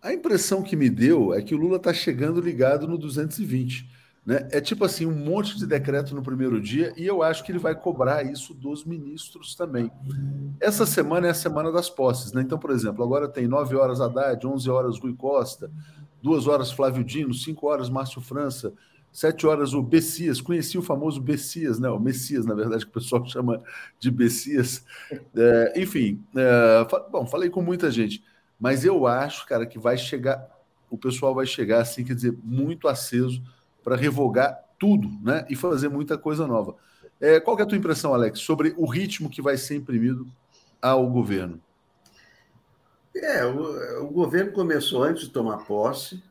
A impressão que me deu é que o Lula está chegando ligado no 220. Né? É tipo assim, um monte de decreto no primeiro dia, e eu acho que ele vai cobrar isso dos ministros também. Essa semana é a semana das posses, né? Então, por exemplo, agora tem 9 horas Haddad, 11 horas Rui Costa, 2 horas Flávio Dino, 5 horas Márcio França, 7 horas o Bessias, conheci o famoso Bessias, né? O Messias, na verdade, que o pessoal chama de Bessias. É, enfim, é, bom, falei com muita gente, mas eu acho, cara, que vai chegar, o pessoal vai chegar, assim, quer dizer, muito aceso para revogar tudo, né? E fazer muita coisa nova. É, qual é a tua impressão, Alex, sobre o ritmo que vai ser imprimido ao governo? É, o, o governo começou antes de tomar posse,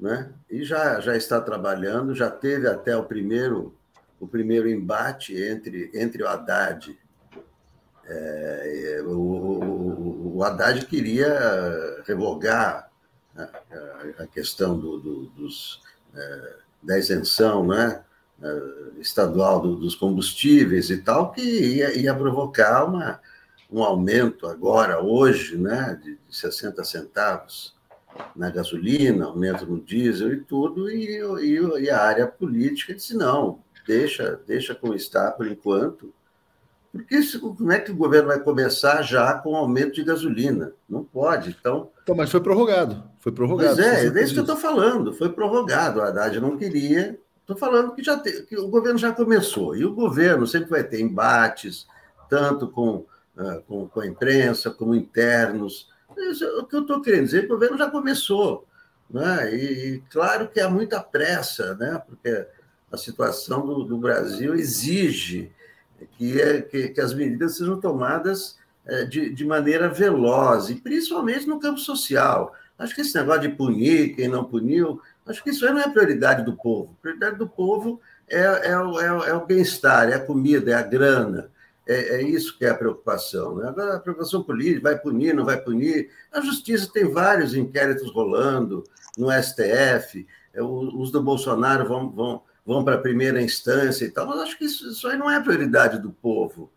né? E já, já está trabalhando, já teve até o primeiro o primeiro embate entre, entre o Haddad. É, o, o, o, Haddad queria revogar a, a questão do, do, dos, é, da isenção né, é, estadual do, dos combustíveis e tal, que ia, ia provocar uma, um aumento agora, hoje, né, de 60 centavos na gasolina, aumento no diesel e tudo, e, e, e a área política disse, não, deixa, deixa como está por enquanto, porque como é que o governo vai começar já com aumento de gasolina? Não pode. Então, então mas foi prorrogado. Foi prorrogado. Pois é, é isso que eu estou falando. Foi prorrogado. A Haddad não queria. Estou falando que, já te, que o governo já começou. E o governo sempre vai ter embates, tanto com, uh, com, com, a imprensa, como internos. Isso, é o que eu estou querendo dizer o governo já começou. Né? E, e claro que há muita pressa, né? porque a situação do, do Brasil exige que, é, que, que, as medidas sejam tomadas de, de maneira veloz, e principalmente no campo social. Acho que esse negócio de punir quem não puniu, acho que isso aí não é prioridade do povo. A prioridade do povo é, é, o, é, é o bem-estar, é a comida, é a grana. É, é, isso que é a preocupação. Né? Agora, a preocupação política, vai punir, não vai punir. A justiça tem vários inquéritos rolando no STF, é, os do Bolsonaro vão, vão, vão para a primeira instância e tal, mas acho que isso, isso aí não é prioridade do povo.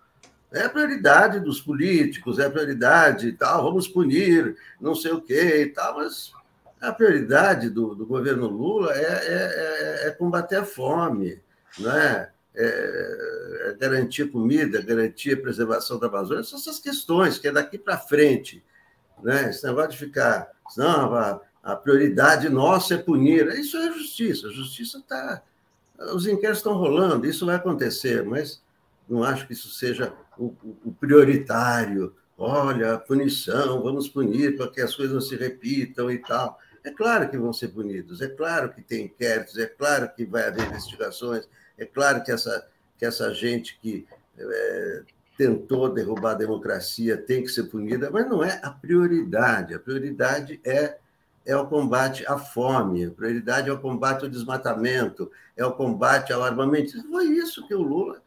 É prioridade dos políticos, é prioridade e tal, vamos punir, não sei o quê e tal, mas a prioridade do, do governo Lula é, é, é, é combater a fome, né? É, é garantir comida, garantir a preservação da Amazônia, são essas questões que é daqui para frente. Né? Esse negócio de ficar, não, a, a prioridade nossa é punir, isso é justiça, a justiça está os inquéritos estão rolando, isso vai acontecer, mas não acho que isso seja o, o prioritário. Olha, punição, vamos punir para que as coisas não se repitam e tal. É claro que vão ser punidos, é claro que tem inquéritos, é claro que vai haver investigações, é claro que essa, que essa gente que é, tentou derrubar a democracia tem que ser punida, mas não é a prioridade. A prioridade é é o combate à fome, a prioridade é o combate ao desmatamento, é o combate ao armamento. Foi isso que o Lula,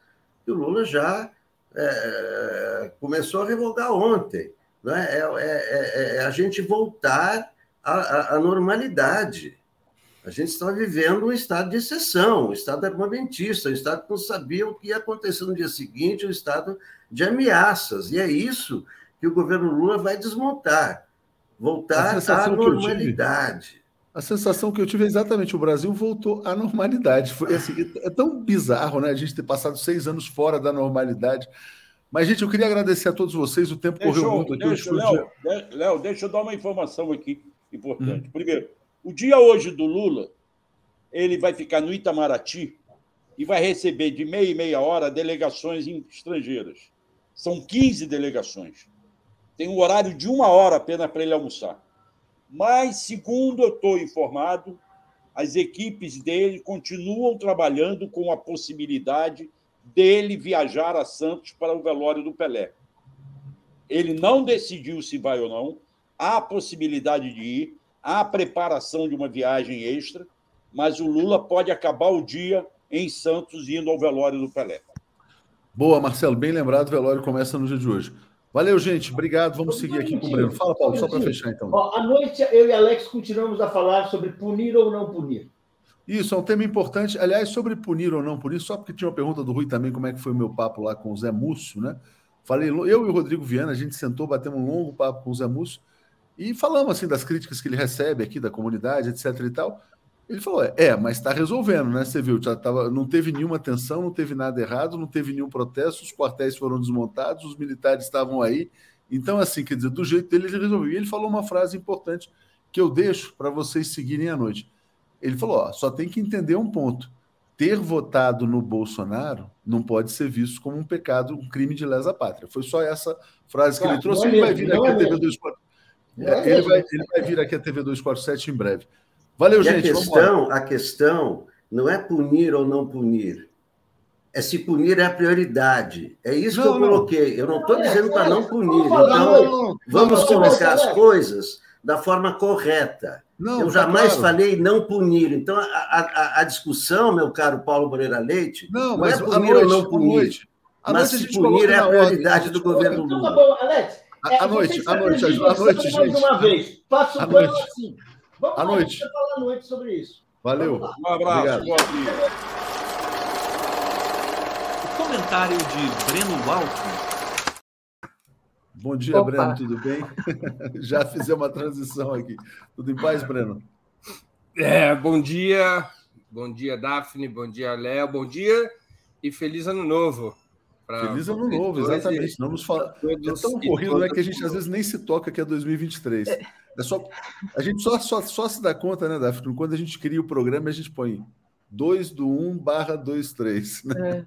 que o Lula já é, começou a revogar ontem. Né? É, é, é a gente voltar à, à, normalidade. A gente está vivendo um estado de exceção, um estado armamentista, um estado que não sabia o que ia acontecer no dia seguinte, um estado de ameaças. E é isso que o governo Lula vai desmontar voltar à normalidade. A sensação que eu tive é exatamente o Brasil voltou à normalidade. Foi assim, é tão bizarro, né? A gente ter passado seis anos fora da normalidade. Mas, gente, eu queria agradecer a todos vocês. O tempo deixa correu muito aqui. Deixa, Léo, Léo, deixa eu dar uma informação aqui importante. Hum. Primeiro, o dia hoje do Lula, ele vai ficar no Itamaraty e vai receber de meia e meia hora delegações estrangeiras. São 15 delegações tem um horário de uma hora apenas para ele almoçar. Mas, segundo eu estou informado, as equipes dele continuam trabalhando com a possibilidade dele viajar a Santos para o velório do Pelé. Ele não decidiu se vai ou não, há a possibilidade de ir, há a preparação de uma viagem extra, mas o Lula pode acabar o dia em Santos indo ao velório do Pelé. Boa, Marcelo, bem lembrado, o velório começa no dia de hoje. Valeu, gente. Obrigado. Vamos seguir aqui com o Breno. Fala, Paulo, só para fechar, então. Ó, à noite, eu e Alex continuamos a falar sobre punir ou não punir. Isso, é um tema importante. Aliás, sobre punir ou não punir, só porque tinha uma pergunta do Rui também, como é que foi o meu papo lá com o Zé Múcio, né? Falei, eu e o Rodrigo Viana, a gente sentou, batemos um longo papo com o Zé Múcio e falamos assim das críticas que ele recebe aqui da comunidade, etc e tal. Ele falou: é, é mas está resolvendo, né? Você viu, já tava, não teve nenhuma tensão, não teve nada errado, não teve nenhum protesto, os quartéis foram desmontados, os militares estavam aí. Então, assim, quer dizer, do jeito dele, ele resolveu. E ele falou uma frase importante que eu deixo para vocês seguirem à noite. Ele falou: ó, só tem que entender um ponto. Ter votado no Bolsonaro não pode ser visto como um pecado, um crime de lesa pátria. Foi só essa frase que ele trouxe. Ele vai vir aqui a TV 247. Ele vai, ele vai vir aqui a TV 247 em breve. Valeu, e gente. A questão, a questão não é punir ou não punir. é se punir é a prioridade. É isso não, que eu coloquei. Eu não estou dizendo para não punir. Então, vamos colocar as coisas da forma correta. Não, eu tá jamais claro. falei não punir. Então, a, a, a, discussão, meu caro Paulo Moreira Leite, não, não é punir noite, ou não punir. mas se punir é a prioridade do governo Lula. Então, tá bom, Alex. É, a noite, a noite, a noite, gente. uma vez. Faça o plano assim. Vamos à noite. falar à noite sobre isso. Valeu. Um abraço. O comentário de Breno Altman. Bom dia, Opa. Breno, tudo bem? Já fizemos uma transição aqui. Tudo em paz, Breno? É, bom dia. Bom dia, Daphne. Bom dia, Léo. Bom dia e feliz ano novo. Feliz ano novo, exatamente. Não nos fala... É tão corrido né, que a gente às vezes nem se toca que é 2023. É. É só, a gente só, só, só se dá conta, né, Daphne? Quando a gente cria o programa, a gente põe 2 do 1 barra 2, 3. Né?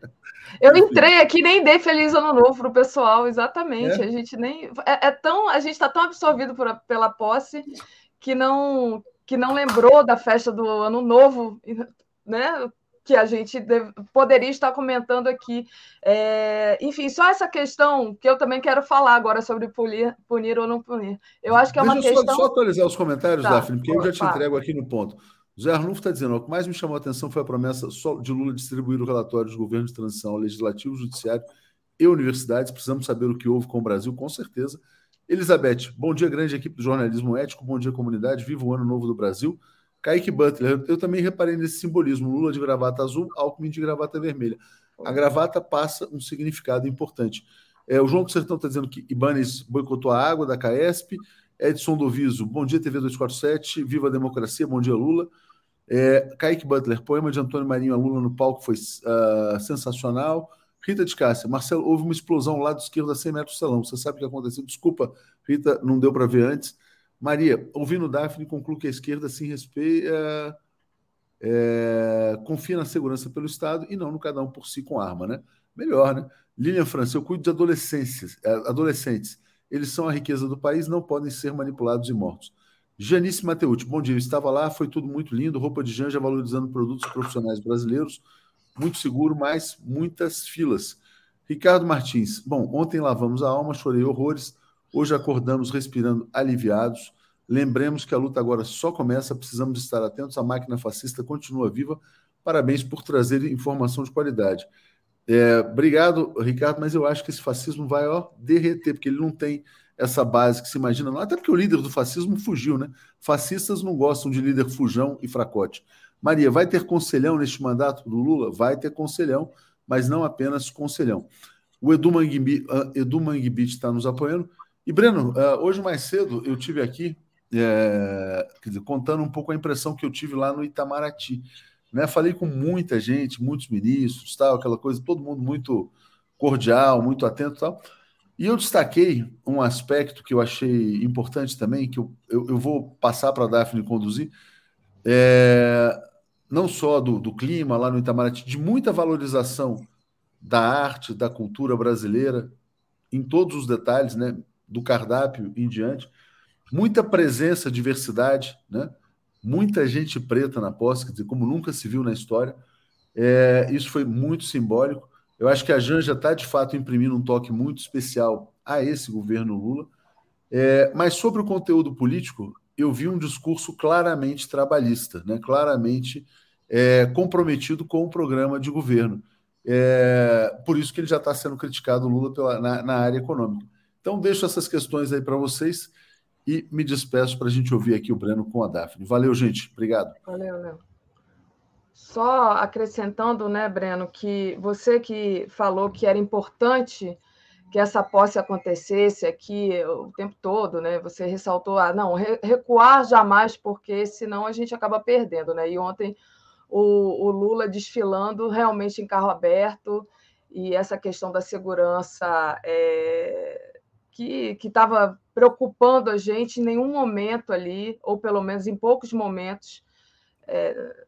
É. Eu entrei aqui nem dei feliz ano novo para o pessoal, exatamente. É? A gente nem. É, é, tão. A gente está tão absorvido por, pela posse que não que não lembrou da festa do ano novo, né? Que a gente deve, poderia estar comentando aqui. É, enfim, só essa questão que eu também quero falar agora sobre punir, punir ou não punir. Eu acho que é uma Deixa questão. Só, só atualizar os comentários, tá, Daphne, porque eu já te tá. entrego aqui no ponto. Zé Arnulfo está dizendo: o que mais me chamou a atenção foi a promessa de Lula distribuir o relatório dos governos de transição legislativo, judiciário e universidades. Precisamos saber o que houve com o Brasil, com certeza. Elizabeth, bom dia, grande equipe do jornalismo ético, bom dia, comunidade. Viva o ano novo do Brasil. Kaique Butler, eu também reparei nesse simbolismo. Lula de gravata azul, Alckmin de gravata vermelha. A gravata passa um significado importante. É, o João do Sertão está dizendo que Ibanez boicotou a água da Caesp. Edson Doviso, bom dia, TV 247, viva a democracia, bom dia, Lula. É, Kaique Butler, poema de Antônio Marinho a Lula no palco foi uh, sensacional. Rita de Cássia, Marcelo, houve uma explosão ao lado esquerdo a 100 metros do salão. Você sabe o que aconteceu? Desculpa, Rita, não deu para ver antes. Maria, ouvindo Daphne, concluo que a esquerda se respeita, é, confia na segurança pelo Estado e não no cada um por si com arma, né? Melhor, né? Lilian França, eu cuido de adolescentes, é, adolescentes. Eles são a riqueza do país, não podem ser manipulados e mortos. Janice Mateucci, bom dia. Eu estava lá, foi tudo muito lindo. Roupa de Janja valorizando produtos profissionais brasileiros. Muito seguro, mas muitas filas. Ricardo Martins, bom, ontem lavamos a alma, chorei horrores. Hoje acordamos respirando aliviados. Lembremos que a luta agora só começa, precisamos estar atentos. A máquina fascista continua viva. Parabéns por trazer informação de qualidade. É, obrigado, Ricardo, mas eu acho que esse fascismo vai ó, derreter, porque ele não tem essa base que se imagina, não. Até porque o líder do fascismo fugiu, né? Fascistas não gostam de líder fujão e fracote. Maria, vai ter conselhão neste mandato do Lula? Vai ter conselhão, mas não apenas conselhão. O Edu Manguibit está nos apoiando. E, Breno, uh, hoje mais cedo eu tive aqui, é, dizer, contando um pouco a impressão que eu tive lá no Itamaraty. Né? Falei com muita gente, muitos ministros, tal, aquela coisa, todo mundo muito cordial, muito atento tal. E eu destaquei um aspecto que eu achei importante também, que eu, eu, eu vou passar para a Daphne conduzir, é, não só do, do clima lá no Itamaraty, de muita valorização da arte, da cultura brasileira, em todos os detalhes, né? Do cardápio em diante. Muita presença, diversidade, né? muita gente preta na posse, dizer, como nunca se viu na história. É, isso foi muito simbólico. Eu acho que a Janja está, de fato, imprimindo um toque muito especial a esse governo Lula. É, mas sobre o conteúdo político, eu vi um discurso claramente trabalhista, né? claramente é, comprometido com o programa de governo. É, por isso que ele já está sendo criticado, Lula, pela, na, na área econômica. Então, deixo essas questões aí para vocês e me despeço para a gente ouvir aqui o Breno com a Daphne. Valeu, gente. Obrigado. Valeu, Léo. Só acrescentando, né, Breno, que você que falou que era importante que essa posse acontecesse aqui o tempo todo, né? Você ressaltou, ah, não, recuar jamais, porque senão a gente acaba perdendo, né? E ontem o, o Lula desfilando realmente em carro aberto e essa questão da segurança é, que estava preocupando a gente em nenhum momento ali, ou pelo menos em poucos momentos, é,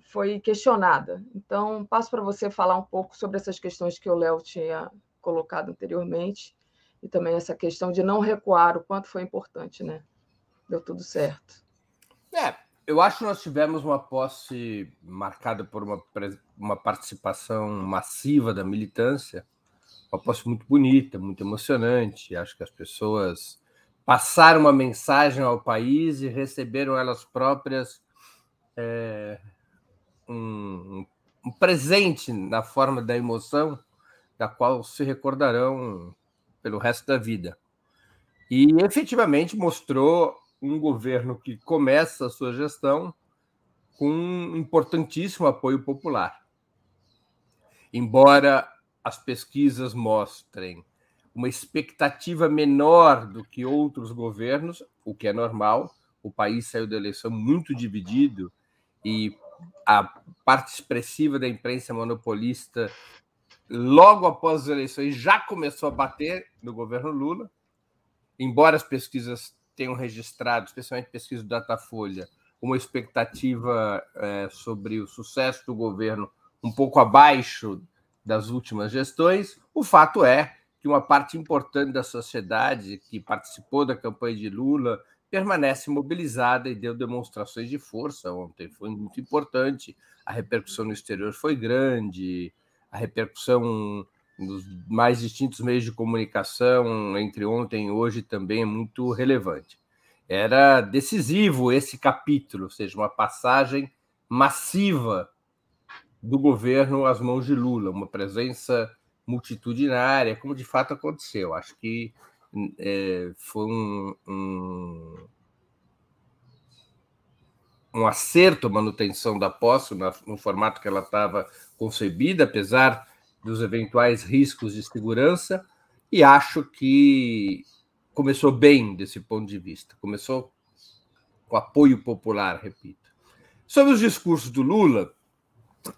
foi questionada. Então, passo para você falar um pouco sobre essas questões que o Léo tinha colocado anteriormente, e também essa questão de não recuar, o quanto foi importante, né? Deu tudo certo. É, eu acho que nós tivemos uma posse marcada por uma uma participação massiva da militância, uma posse muito bonita, muito emocionante. Acho que as pessoas passaram uma mensagem ao país e receberam elas próprias é, um, um presente na forma da emoção, da qual se recordarão pelo resto da vida. E efetivamente mostrou um governo que começa a sua gestão com um importantíssimo apoio popular. Embora as pesquisas mostrem uma expectativa menor do que outros governos, o que é normal, o país saiu da eleição muito dividido e a parte expressiva da imprensa monopolista, logo após as eleições, já começou a bater no governo Lula, embora as pesquisas tenham registrado, especialmente pesquisa do Datafolha, uma expectativa é, sobre o sucesso do governo um pouco abaixo das últimas gestões, o fato é que uma parte importante da sociedade que participou da campanha de Lula permanece mobilizada e deu demonstrações de força ontem. Foi muito importante. A repercussão no exterior foi grande, a repercussão nos mais distintos meios de comunicação entre ontem e hoje também é muito relevante. Era decisivo esse capítulo, ou seja, uma passagem massiva do governo às mãos de Lula, uma presença multitudinária, como de fato aconteceu. Acho que é, foi um, um, um, acerto a manutenção da posse no, no formato que ela estava concebida, apesar dos eventuais riscos de segurança, e acho que começou bem desse ponto de vista. Começou com apoio popular, repito. Sobre os discursos do Lula,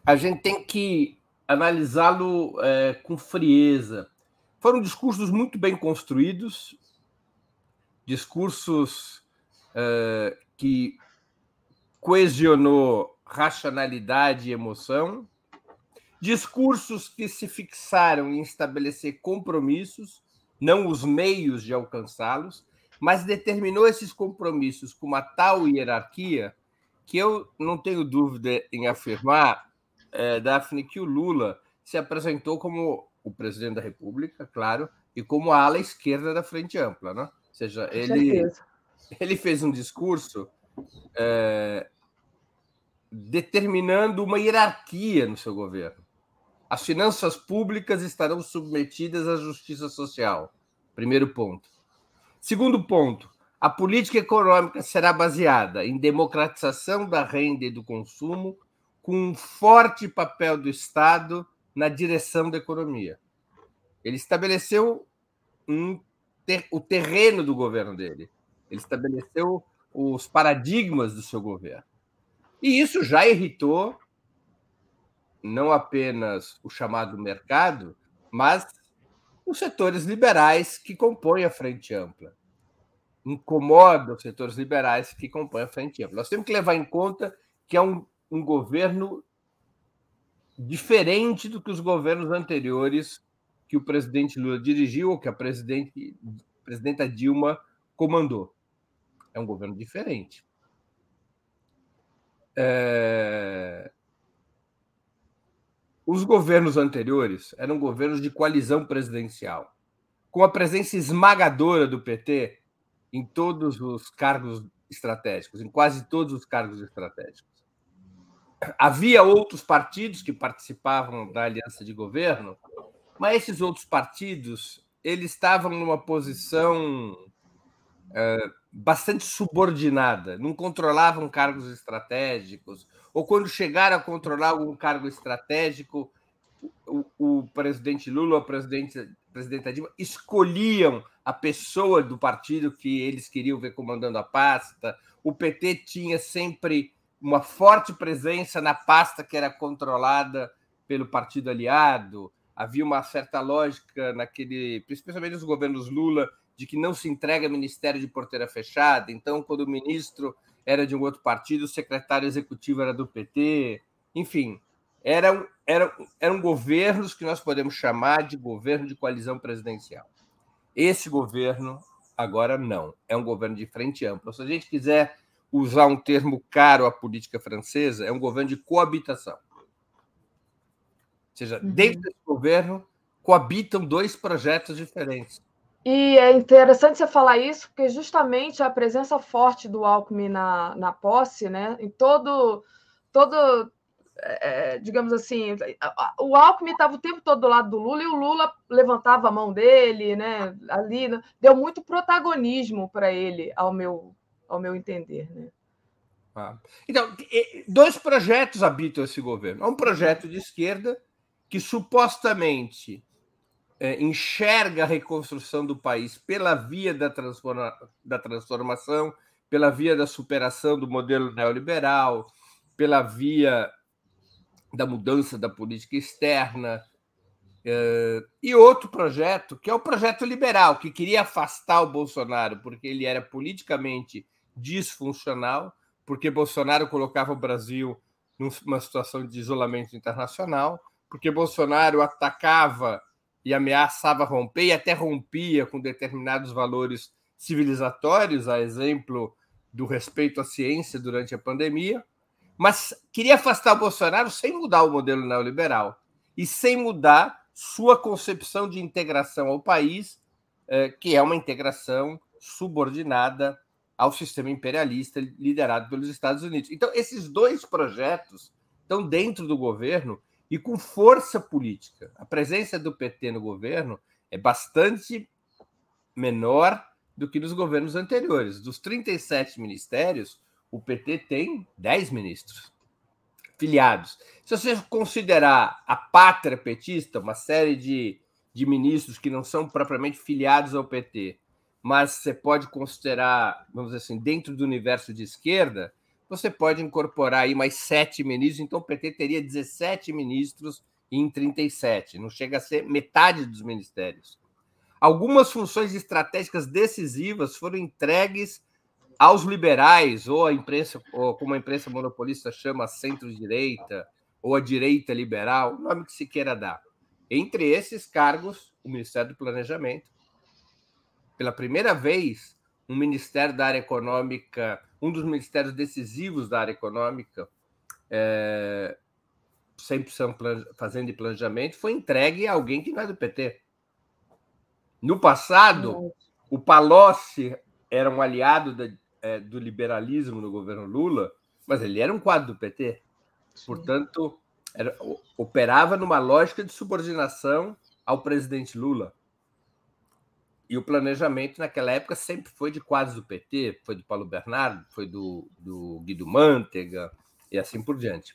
a gente tem que analisá-lo é, com frieza, foram discursos muito bem construídos, discursos uh, que coesionou racionalidade e emoção, discursos que se fixaram em estabelecer compromissos, não os meios de alcançá-los, mas determinou esses compromissos com uma tal hierarquia que eu não tenho dúvida em afirmar, é, Daphne, que o Lula se apresentou como o presidente da República, claro, e como a ala esquerda da Frente Ampla, né? Ou seja, ele, ele fez um discurso é, determinando uma hierarquia no seu governo. As finanças públicas estarão submetidas à justiça social. Primeiro ponto. Segundo ponto, a política econômica será baseada em democratização da renda e do consumo, com um forte papel do Estado na direção da economia. Ele estabeleceu um ter, o terreno do governo dele. Ele estabeleceu os paradigmas do seu governo. E isso já irritou não apenas o chamado mercado, mas os setores liberais que compõem a Frente Ampla. Incomoda os setores liberais que compõem a Frente Ampla. Nós temos que levar em conta que é um, um governo diferente do que os governos anteriores que o presidente Lula dirigiu ou que a presidente, presidenta Dilma comandou. É um governo diferente. É... Os governos anteriores eram governos de coalizão presidencial, com a presença esmagadora do PT em todos os cargos estratégicos, em quase todos os cargos estratégicos. Havia outros partidos que participavam da aliança de governo, mas esses outros partidos eles estavam numa posição é, bastante subordinada, não controlavam cargos estratégicos, ou quando chegaram a controlar algum cargo estratégico, o, o presidente Lula a presidente, presidenta Dilma escolhiam a pessoa do partido que eles queriam ver comandando a pasta. O PT tinha sempre uma forte presença na pasta que era controlada pelo partido aliado. Havia uma certa lógica naquele, especialmente nos governos Lula, de que não se entrega ministério de porteira fechada. Então, quando o ministro era de um outro partido, o secretário executivo era do PT. Enfim, eram, eram, eram governos que nós podemos chamar de governo de coalizão presidencial. Esse governo, agora, não. É um governo de frente ampla. Se a gente quiser usar um termo caro à política francesa, é um governo de coabitação. seja, uhum. dentro desse governo coabitam dois projetos diferentes. E é interessante você falar isso, porque justamente a presença forte do Alckmin na, na posse, né, em todo, todo é, digamos assim, o Alckmin estava o tempo todo do lado do Lula e o Lula levantava a mão dele, né, ali, né, deu muito protagonismo para ele, ao meu, ao meu entender. Né? Ah. Então, dois projetos habitam esse governo. um projeto de esquerda que supostamente é, enxerga a reconstrução do país pela via da, transforma, da transformação, pela via da superação do modelo neoliberal, pela via da mudança da política externa. É, e outro projeto, que é o projeto liberal, que queria afastar o Bolsonaro porque ele era politicamente disfuncional, porque Bolsonaro colocava o Brasil numa situação de isolamento internacional, porque Bolsonaro atacava e ameaçava romper e até rompia com determinados valores civilizatórios, a exemplo do respeito à ciência durante a pandemia, mas queria afastar Bolsonaro sem mudar o modelo neoliberal e sem mudar sua concepção de integração ao país, eh, que é uma integração subordinada ao sistema imperialista liderado pelos Estados Unidos. Então, esses dois projetos estão dentro do governo e com força política. A presença do PT no governo é bastante menor do que nos governos anteriores. Dos 37 ministérios, o PT tem 10 ministros filiados. Se você considerar a pátria petista, uma série de, de ministros que não são propriamente filiados ao PT, mas você pode considerar, vamos dizer assim, dentro do universo de esquerda, você pode incorporar aí mais sete ministros, então o PT teria 17 ministros em 37, não chega a ser metade dos ministérios. Algumas funções estratégicas decisivas foram entregues aos liberais, ou a imprensa, ou como a imprensa monopolista chama, centro-direita, ou a direita liberal, nome que se queira dar. Entre esses cargos, o Ministério do Planejamento. Pela primeira vez, um Ministério da Área Econômica um dos ministérios decisivos da área econômica, é, sempre fazendo de planejamento, foi entregue a alguém que não é do PT. No passado, o Palocci era um aliado da, é, do liberalismo no governo Lula, mas ele era um quadro do PT. Portanto, era, operava numa lógica de subordinação ao presidente Lula. E o planejamento naquela época sempre foi de quadros do PT, foi do Paulo Bernardo, foi do, do Guido Mantega e assim por diante.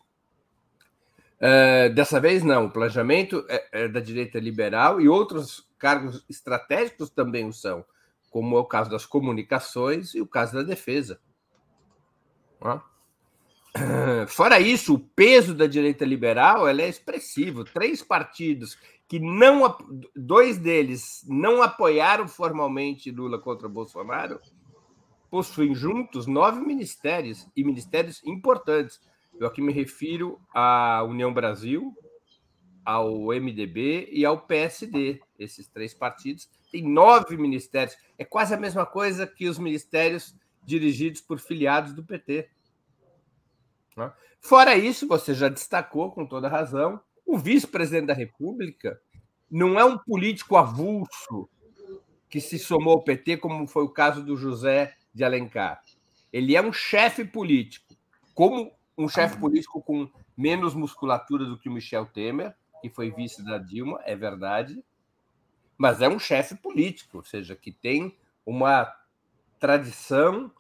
É, dessa vez, não. O planejamento é, é, da direita liberal e outros cargos estratégicos também o são, como é o caso das comunicações e o caso da defesa. Fora isso, o peso da direita liberal é expressivo. Três partidos que não dois deles não apoiaram formalmente Lula contra Bolsonaro, possuem juntos nove ministérios e ministérios importantes. Eu aqui me refiro à União Brasil, ao MDB e ao PSD. Esses três partidos têm nove ministérios. É quase a mesma coisa que os ministérios dirigidos por filiados do PT. Né? Fora isso, você já destacou com toda razão o vice-presidente da República não é um político avulso que se somou ao PT, como foi o caso do José de Alencar. Ele é um chefe político, como um chefe político com menos musculatura do que o Michel Temer, que foi vice da Dilma, é verdade, mas é um chefe político, ou seja, que tem uma tradição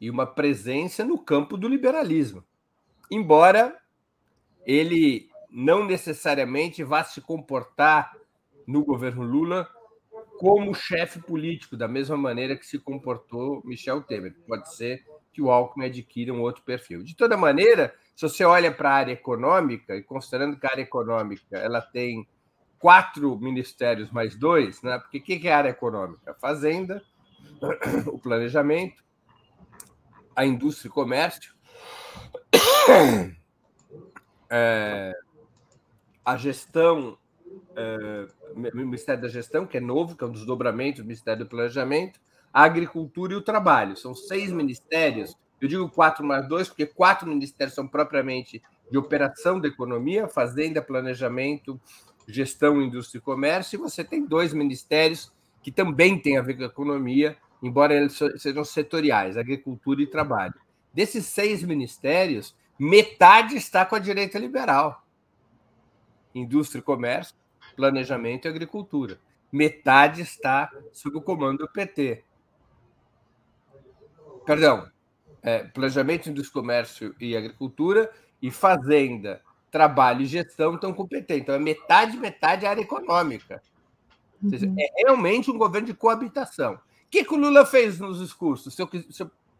e uma presença no campo do liberalismo. Embora ele não necessariamente vá se comportar no governo Lula como chefe político, da mesma maneira que se comportou Michel Temer. Pode ser que o Alckmin adquira um outro perfil. De toda maneira, se você olha para a área econômica, e considerando que a área econômica ela tem quatro ministérios mais dois, né? porque o que é a área econômica? A fazenda, o planejamento, a indústria e comércio, é, a gestão, é, o Ministério da Gestão, que é novo, que é um desdobramento do Ministério do Planejamento, a Agricultura e o Trabalho. São seis ministérios. Eu digo quatro mais dois, porque quatro ministérios são propriamente de operação da economia, fazenda, planejamento, gestão, indústria e comércio, e você tem dois ministérios que também têm a ver com a economia, embora eles sejam setoriais, agricultura e trabalho. Desses seis ministérios, metade está com a direita liberal. Indústria e comércio, planejamento e agricultura. Metade está sob o comando do PT. Perdão, é, planejamento, indústria, comércio e agricultura e fazenda, trabalho e gestão estão com o PT. Então é metade, metade área econômica. Seja, é realmente um governo de coabitação. O que, que o Lula fez nos discursos?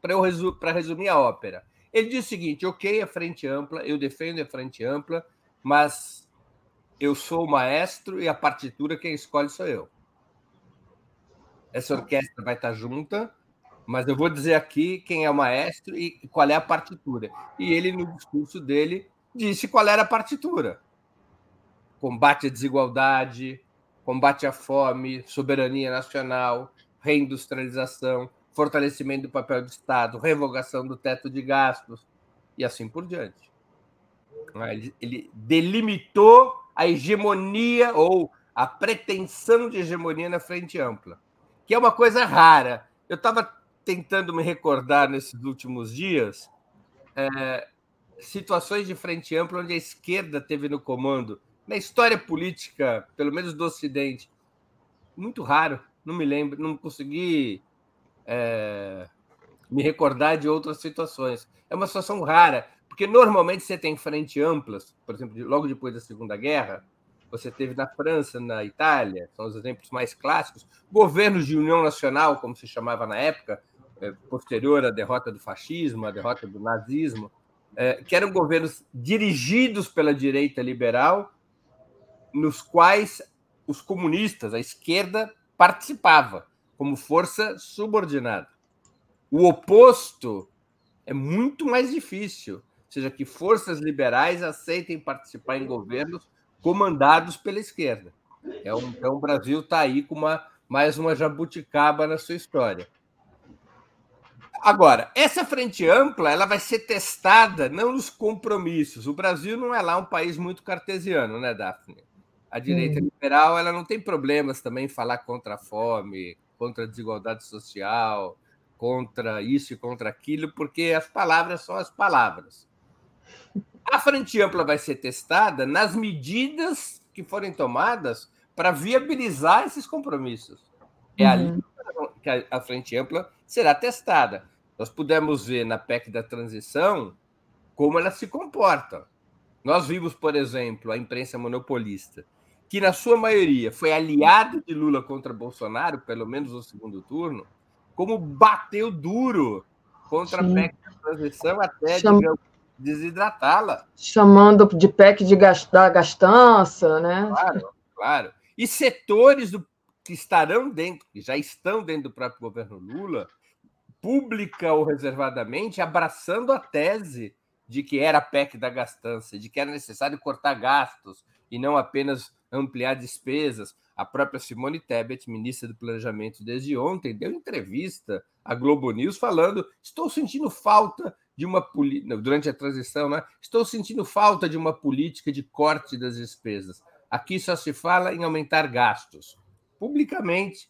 Para resu resumir a ópera. Ele disse o seguinte: ok, a frente ampla, eu defendo a frente ampla, mas eu sou o maestro e a partitura quem escolhe sou eu. Essa orquestra vai estar junta, mas eu vou dizer aqui quem é o maestro e qual é a partitura. E ele, no discurso dele, disse qual era a partitura: combate à desigualdade, combate à fome, soberania nacional, reindustrialização, fortalecimento do papel do Estado, revogação do teto de gastos e assim por diante. Ele, ele delimitou a hegemonia ou a pretensão de hegemonia na frente ampla, que é uma coisa rara. Eu estava tentando me recordar nesses últimos dias é, situações de frente ampla onde a esquerda teve no comando na história política, pelo menos do Ocidente, muito raro. Não me lembro, não consegui é, me recordar de outras situações. É uma situação rara, porque normalmente você tem frente amplas, por exemplo, logo depois da Segunda Guerra, você teve na França, na Itália, são os exemplos mais clássicos, governos de união nacional, como se chamava na época, é, posterior à derrota do fascismo, à derrota do nazismo, é, que eram governos dirigidos pela direita liberal, nos quais os comunistas, a esquerda, participava como força subordinada. O oposto é muito mais difícil, seja, que forças liberais aceitem participar em governos comandados pela esquerda. É um, então o Brasil está aí com uma, mais uma jabuticaba na sua história. Agora, essa frente ampla ela vai ser testada não nos compromissos. O Brasil não é lá um país muito cartesiano, né, Daphne? A direita hum. liberal ela não tem problemas também em falar contra a fome, contra a desigualdade social, contra isso e contra aquilo, porque as palavras são as palavras. A frente ampla vai ser testada nas medidas que forem tomadas para viabilizar esses compromissos. É ali uhum. que a frente ampla será testada. Nós pudemos ver na PEC da transição como ela se comporta. Nós vimos, por exemplo, a imprensa monopolista, que na sua maioria foi aliado de Lula contra Bolsonaro, pelo menos no segundo turno, como bateu duro contra Sim. a PEC da transição até, Cham... digamos, desidratá-la. Chamando de PEC de da gastança, né? Claro, claro. E setores do, que estarão dentro, que já estão dentro do próprio governo Lula, pública ou reservadamente, abraçando a tese de que era a PEC da gastança, de que era necessário cortar gastos e não apenas ampliar despesas. A própria Simone Tebet, ministra do Planejamento desde ontem, deu entrevista à Globo News falando: estou sentindo falta de uma política, durante a transição, né? estou sentindo falta de uma política de corte das despesas. Aqui só se fala em aumentar gastos. Publicamente,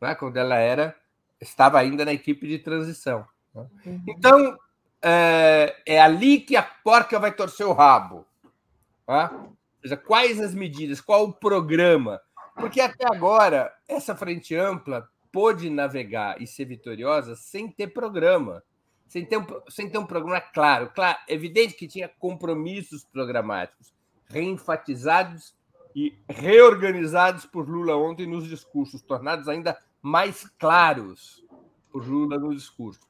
né? quando ela era estava ainda na equipe de transição. Né? Uhum. Então, é, é, ali que a porca vai torcer o rabo. Tá? Seja, quais as medidas, qual o programa? Porque até agora, essa frente ampla pôde navegar e ser vitoriosa sem ter programa, sem ter um, sem ter um programa claro. claro. Evidente que tinha compromissos programáticos reenfatizados e reorganizados por Lula ontem nos discursos, tornados ainda mais claros por Lula no discurso.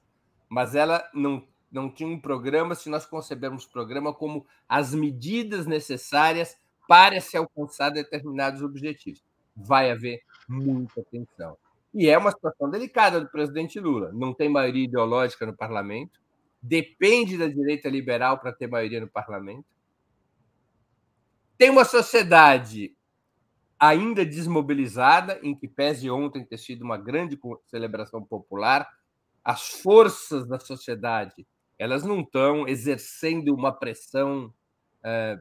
Mas ela não, não tinha um programa, se nós concebermos programa como as medidas necessárias para se alcançar determinados objetivos. Vai haver muita tensão. E é uma situação delicada do presidente Lula. Não tem maioria ideológica no parlamento, depende da direita liberal para ter maioria no parlamento. Tem uma sociedade ainda desmobilizada, em que pese ontem ter sido uma grande celebração popular, as forças da sociedade elas não estão exercendo uma pressão é,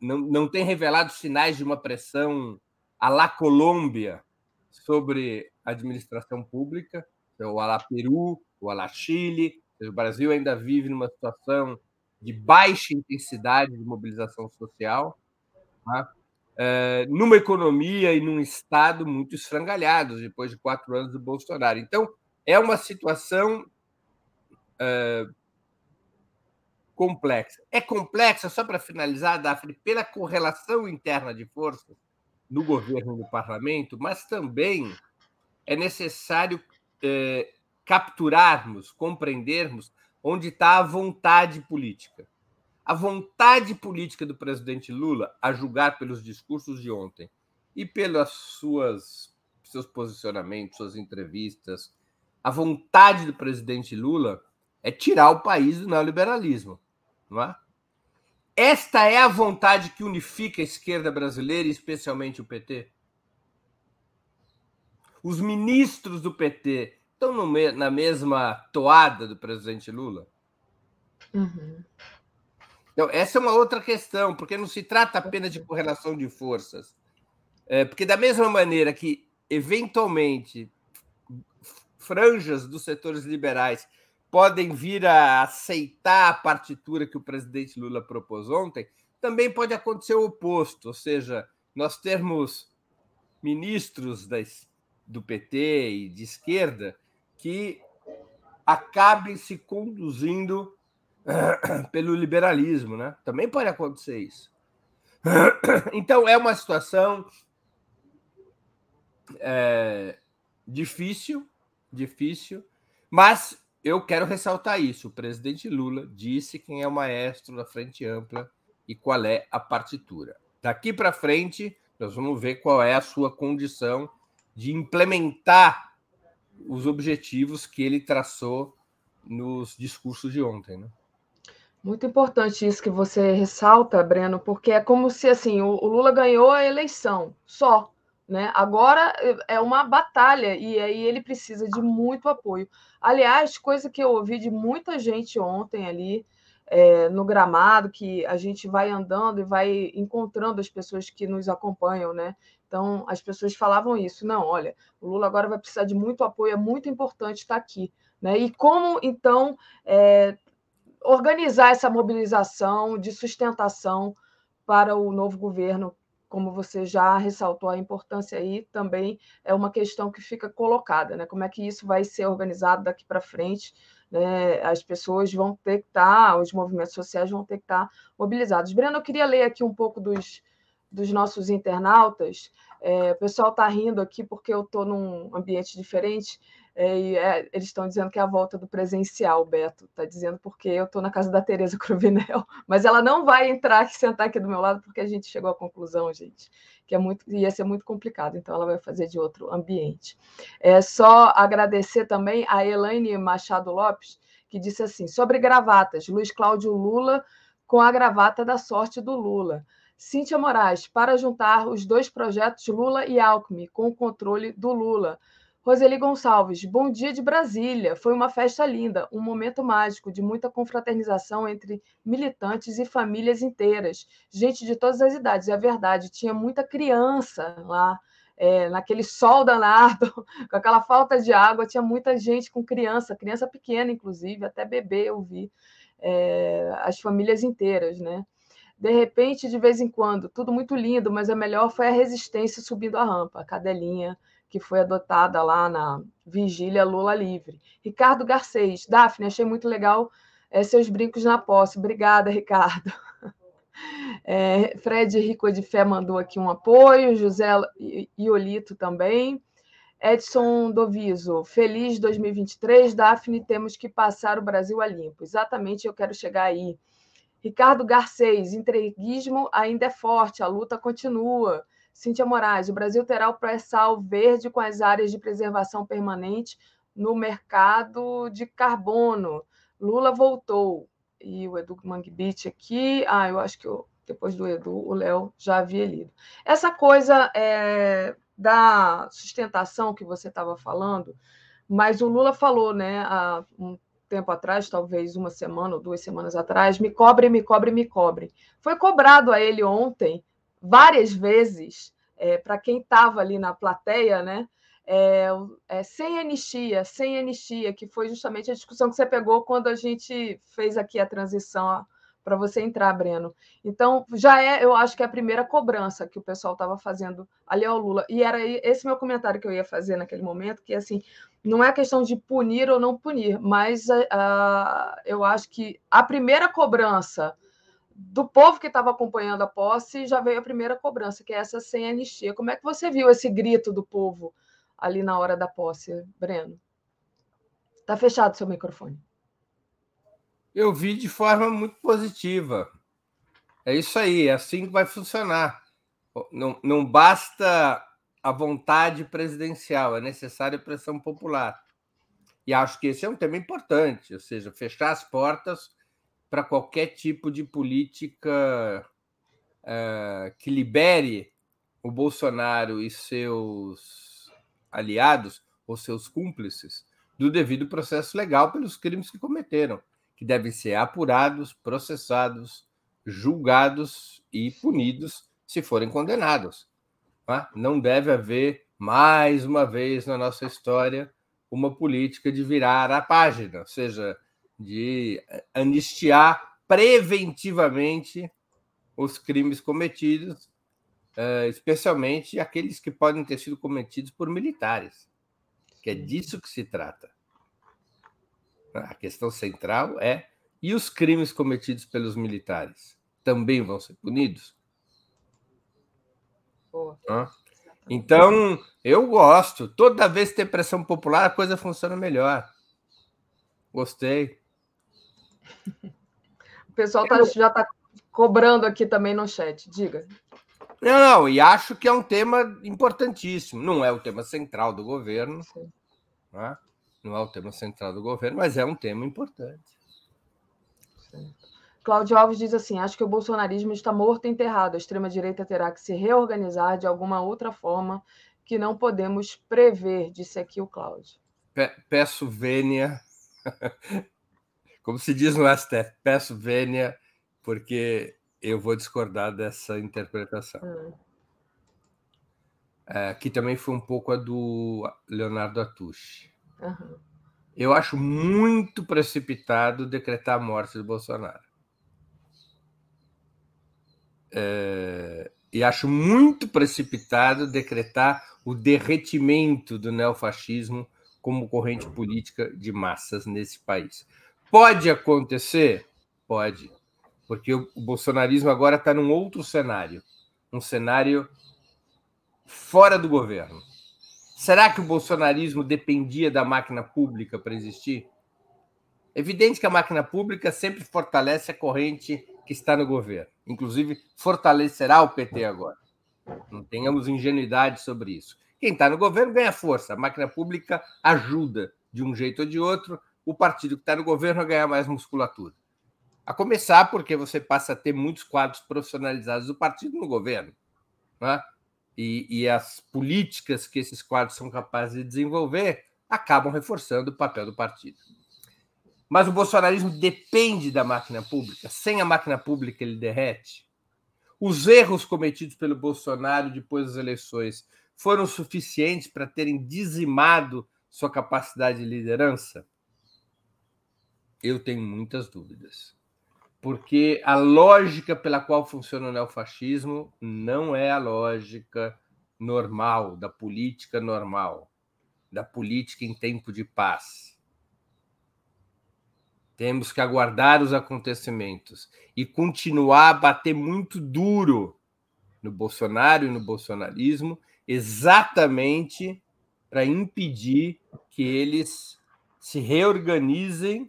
não, não tem revelado sinais de uma pressão à la Colômbia sobre a administração pública, ou à la Peru, ou à la Chile. O Brasil ainda vive numa situação de baixa intensidade de mobilização social, tá? é, numa economia e num Estado muito esfrangalhados depois de quatro anos do Bolsonaro. Então, é uma situação é, complexa. É complexa, só para finalizar, Daphne, pela correlação interna de forças no governo e no parlamento, mas também é necessário é, capturarmos, compreendermos onde está a vontade política. A vontade política do presidente Lula, a julgar pelos discursos de ontem e pelas suas seus posicionamentos, suas entrevistas, a vontade do presidente Lula é tirar o país do neoliberalismo. Não é? Esta é a vontade que unifica a esquerda brasileira, especialmente o PT. Os ministros do PT estão no, na mesma toada do presidente Lula? Uhum. Então, essa é uma outra questão, porque não se trata apenas de correlação de forças. É, porque, da mesma maneira que, eventualmente, franjas dos setores liberais podem vir a aceitar a partitura que o presidente Lula propôs ontem, também pode acontecer o oposto, ou seja, nós termos ministros das, do PT e de esquerda que acabem se conduzindo pelo liberalismo, né? Também pode acontecer isso. Então é uma situação é, difícil, difícil, mas eu quero ressaltar isso. O presidente Lula disse quem é o maestro da Frente Ampla e qual é a partitura. Daqui para frente, nós vamos ver qual é a sua condição de implementar os objetivos que ele traçou nos discursos de ontem. Né? Muito importante isso que você ressalta, Breno, porque é como se assim o Lula ganhou a eleição só. Né? Agora é, é uma batalha e aí ele precisa de muito apoio. Aliás, coisa que eu ouvi de muita gente ontem ali é, no gramado, que a gente vai andando e vai encontrando as pessoas que nos acompanham, né? Então, as pessoas falavam isso. Não, olha, o Lula agora vai precisar de muito apoio, é muito importante estar aqui. Né? E como, então, é, organizar essa mobilização de sustentação para o novo governo como você já ressaltou a importância aí, também é uma questão que fica colocada, né? Como é que isso vai ser organizado daqui para frente? Né? As pessoas vão ter que estar, tá, os movimentos sociais vão ter que estar tá mobilizados. Breno, eu queria ler aqui um pouco dos, dos nossos internautas. É, o pessoal está rindo aqui porque eu estou num ambiente diferente. É, e é, eles estão dizendo que é a volta do presencial, Beto. Está dizendo porque eu estou na casa da Tereza Cruvinel, mas ela não vai entrar aqui, sentar aqui do meu lado, porque a gente chegou à conclusão, gente, que é muito, ia ser muito complicado, então ela vai fazer de outro ambiente. É só agradecer também a Elaine Machado Lopes, que disse assim: sobre gravatas, Luiz Cláudio Lula com a gravata da sorte do Lula. Cíntia Moraes, para juntar os dois projetos Lula e Alckmin, com o controle do Lula. Roseli Gonçalves, bom dia de Brasília. Foi uma festa linda, um momento mágico de muita confraternização entre militantes e famílias inteiras. Gente de todas as idades, é verdade. Tinha muita criança lá, é, naquele sol danado, com aquela falta de água. Tinha muita gente com criança, criança pequena, inclusive, até bebê eu vi. É, as famílias inteiras, né? De repente, de vez em quando, tudo muito lindo, mas a melhor foi a resistência subindo a rampa, a cadelinha que foi adotada lá na Vigília Lula Livre. Ricardo Garcês, Daphne, achei muito legal é, seus brincos na posse. Obrigada, Ricardo. É, Fred Rico de Fé mandou aqui um apoio, José Iolito também. Edson Doviso, feliz 2023, Daphne, temos que passar o Brasil a limpo. Exatamente, eu quero chegar aí. Ricardo Garcês, entreguismo ainda é forte, a luta continua. Cíntia Moraes, o Brasil terá o pré-sal verde com as áreas de preservação permanente no mercado de carbono. Lula voltou. E o Edu Mangbit aqui. Ah, eu acho que eu, depois do Edu, o Léo já havia lido. Essa coisa é, da sustentação que você estava falando, mas o Lula falou, né, há um tempo atrás, talvez uma semana ou duas semanas atrás, me cobre, me cobre, me cobre. Foi cobrado a ele ontem, várias vezes, é, para quem estava ali na plateia, né? É, é, sem anistia, sem anistia, que foi justamente a discussão que você pegou quando a gente fez aqui a transição para você entrar, Breno. Então, já é, eu acho que é a primeira cobrança que o pessoal estava fazendo ali ao Lula. E era esse meu comentário que eu ia fazer naquele momento, que assim, não é questão de punir ou não punir, mas uh, eu acho que a primeira cobrança do povo que estava acompanhando a posse já veio a primeira cobrança, que é essa sem anistia. Como é que você viu esse grito do povo ali na hora da posse, Breno? Está fechado seu microfone eu vi de forma muito positiva. É isso aí, é assim que vai funcionar. Não, não basta a vontade presidencial, é necessária pressão popular. E acho que esse é um tema importante, ou seja, fechar as portas para qualquer tipo de política uh, que libere o Bolsonaro e seus aliados ou seus cúmplices do devido processo legal pelos crimes que cometeram que devem ser apurados, processados, julgados e punidos se forem condenados. Tá? Não deve haver, mais uma vez na nossa história, uma política de virar a página, ou seja, de anistiar preventivamente os crimes cometidos, eh, especialmente aqueles que podem ter sido cometidos por militares, que é disso que se trata. A questão central é: e os crimes cometidos pelos militares também vão ser punidos? Então, eu gosto. Toda vez que tem pressão popular, a coisa funciona melhor. Gostei. O pessoal tá, já está cobrando aqui também no chat. Diga. Não, não, e acho que é um tema importantíssimo. Não é o tema central do governo. Né? Não é o tema central do governo, mas é um tema importante. Cláudio Alves diz assim: acho que o bolsonarismo está morto e enterrado. A extrema-direita terá que se reorganizar de alguma outra forma que não podemos prever, disse aqui o Cláudio. peço vênia, como se diz no STF, peço vênia, porque eu vou discordar dessa interpretação. Hum. É, que também foi um pouco a do Leonardo Atushi. Uhum. Eu acho muito precipitado decretar a morte do Bolsonaro. É, e acho muito precipitado decretar o derretimento do neofascismo como corrente política de massas nesse país. Pode acontecer? Pode, porque o, bolsonarismo agora está num outro cenário um cenário fora do governo Será que o bolsonarismo dependia da máquina pública para existir? É evidente que a máquina pública sempre fortalece a corrente que está no governo. Inclusive, fortalecerá o PT agora. Não tenhamos ingenuidade sobre isso. Quem está no governo ganha força. A máquina pública ajuda, de um jeito ou de outro, o partido que está no governo a ganhar mais musculatura. A começar porque você passa a ter muitos quadros profissionalizados do partido no governo. Né? e, e as políticas que esses quadros são capazes de desenvolver acabam reforçando o papel do partido. Mas o bolsonarismo depende da máquina pública. Sem a máquina pública, ele derrete. Os erros cometidos pelo Bolsonaro depois das eleições foram suficientes para terem dizimado sua capacidade de liderança? Eu tenho muitas dúvidas porque a lógica pela qual funciona o neofascismo não é a lógica normal, da política normal, da política em tempo de paz. Temos que aguardar os acontecimentos e continuar a bater muito duro no Bolsonaro e no bolsonarismo, exatamente para impedir que eles se reorganizem